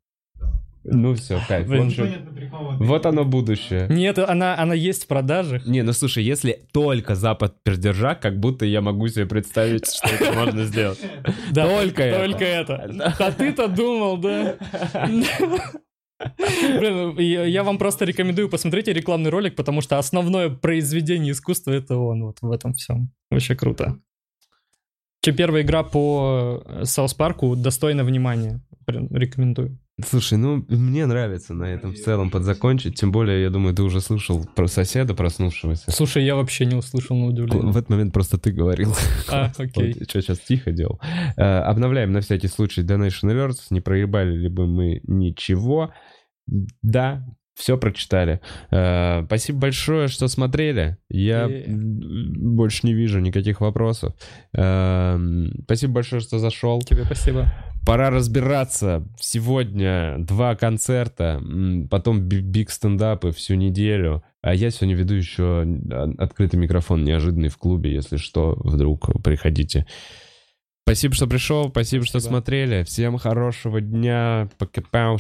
Ну все, кайф. Блин, прикол. Вот оно будущее. Нет, она, она есть в продажах. Не, ну слушай, если только запад пердержа, как будто я могу себе представить, что это можно сделать. Да, Только это. Только это. А ты-то думал, да? Блин, я я вам просто рекомендую посмотрите рекламный ролик, потому что основное произведение искусства это он вот в этом всем. Очень круто. Че, первая игра по э, Саус Парку достойна внимания. Прям рекомендую. Слушай, ну мне нравится на этом в целом подзакончить. Тем более, я думаю, ты уже слышал про соседа проснувшегося. Слушай, я вообще не услышал на удивление. В этот момент просто ты говорил. А, окей. Вот, что сейчас тихо делал. Э, Обновляем на всякий случай Donation Alerts. Не проебали ли бы мы ничего? Да, все прочитали. Э, Спасибо большое, что смотрели. Я И- больше не вижу никаких вопросов. Эм, Спасибо большое, что зашел. Тебе спасибо. Пора разбираться. Сегодня два концерта, потом би- биг стендапы всю неделю. А я сегодня веду еще открытый микрофон неожиданный в клубе. Если что, вдруг приходите. Спасибо, что пришел, спасибо, что Спасибо. смотрели. Всем хорошего дня. Пока-пау.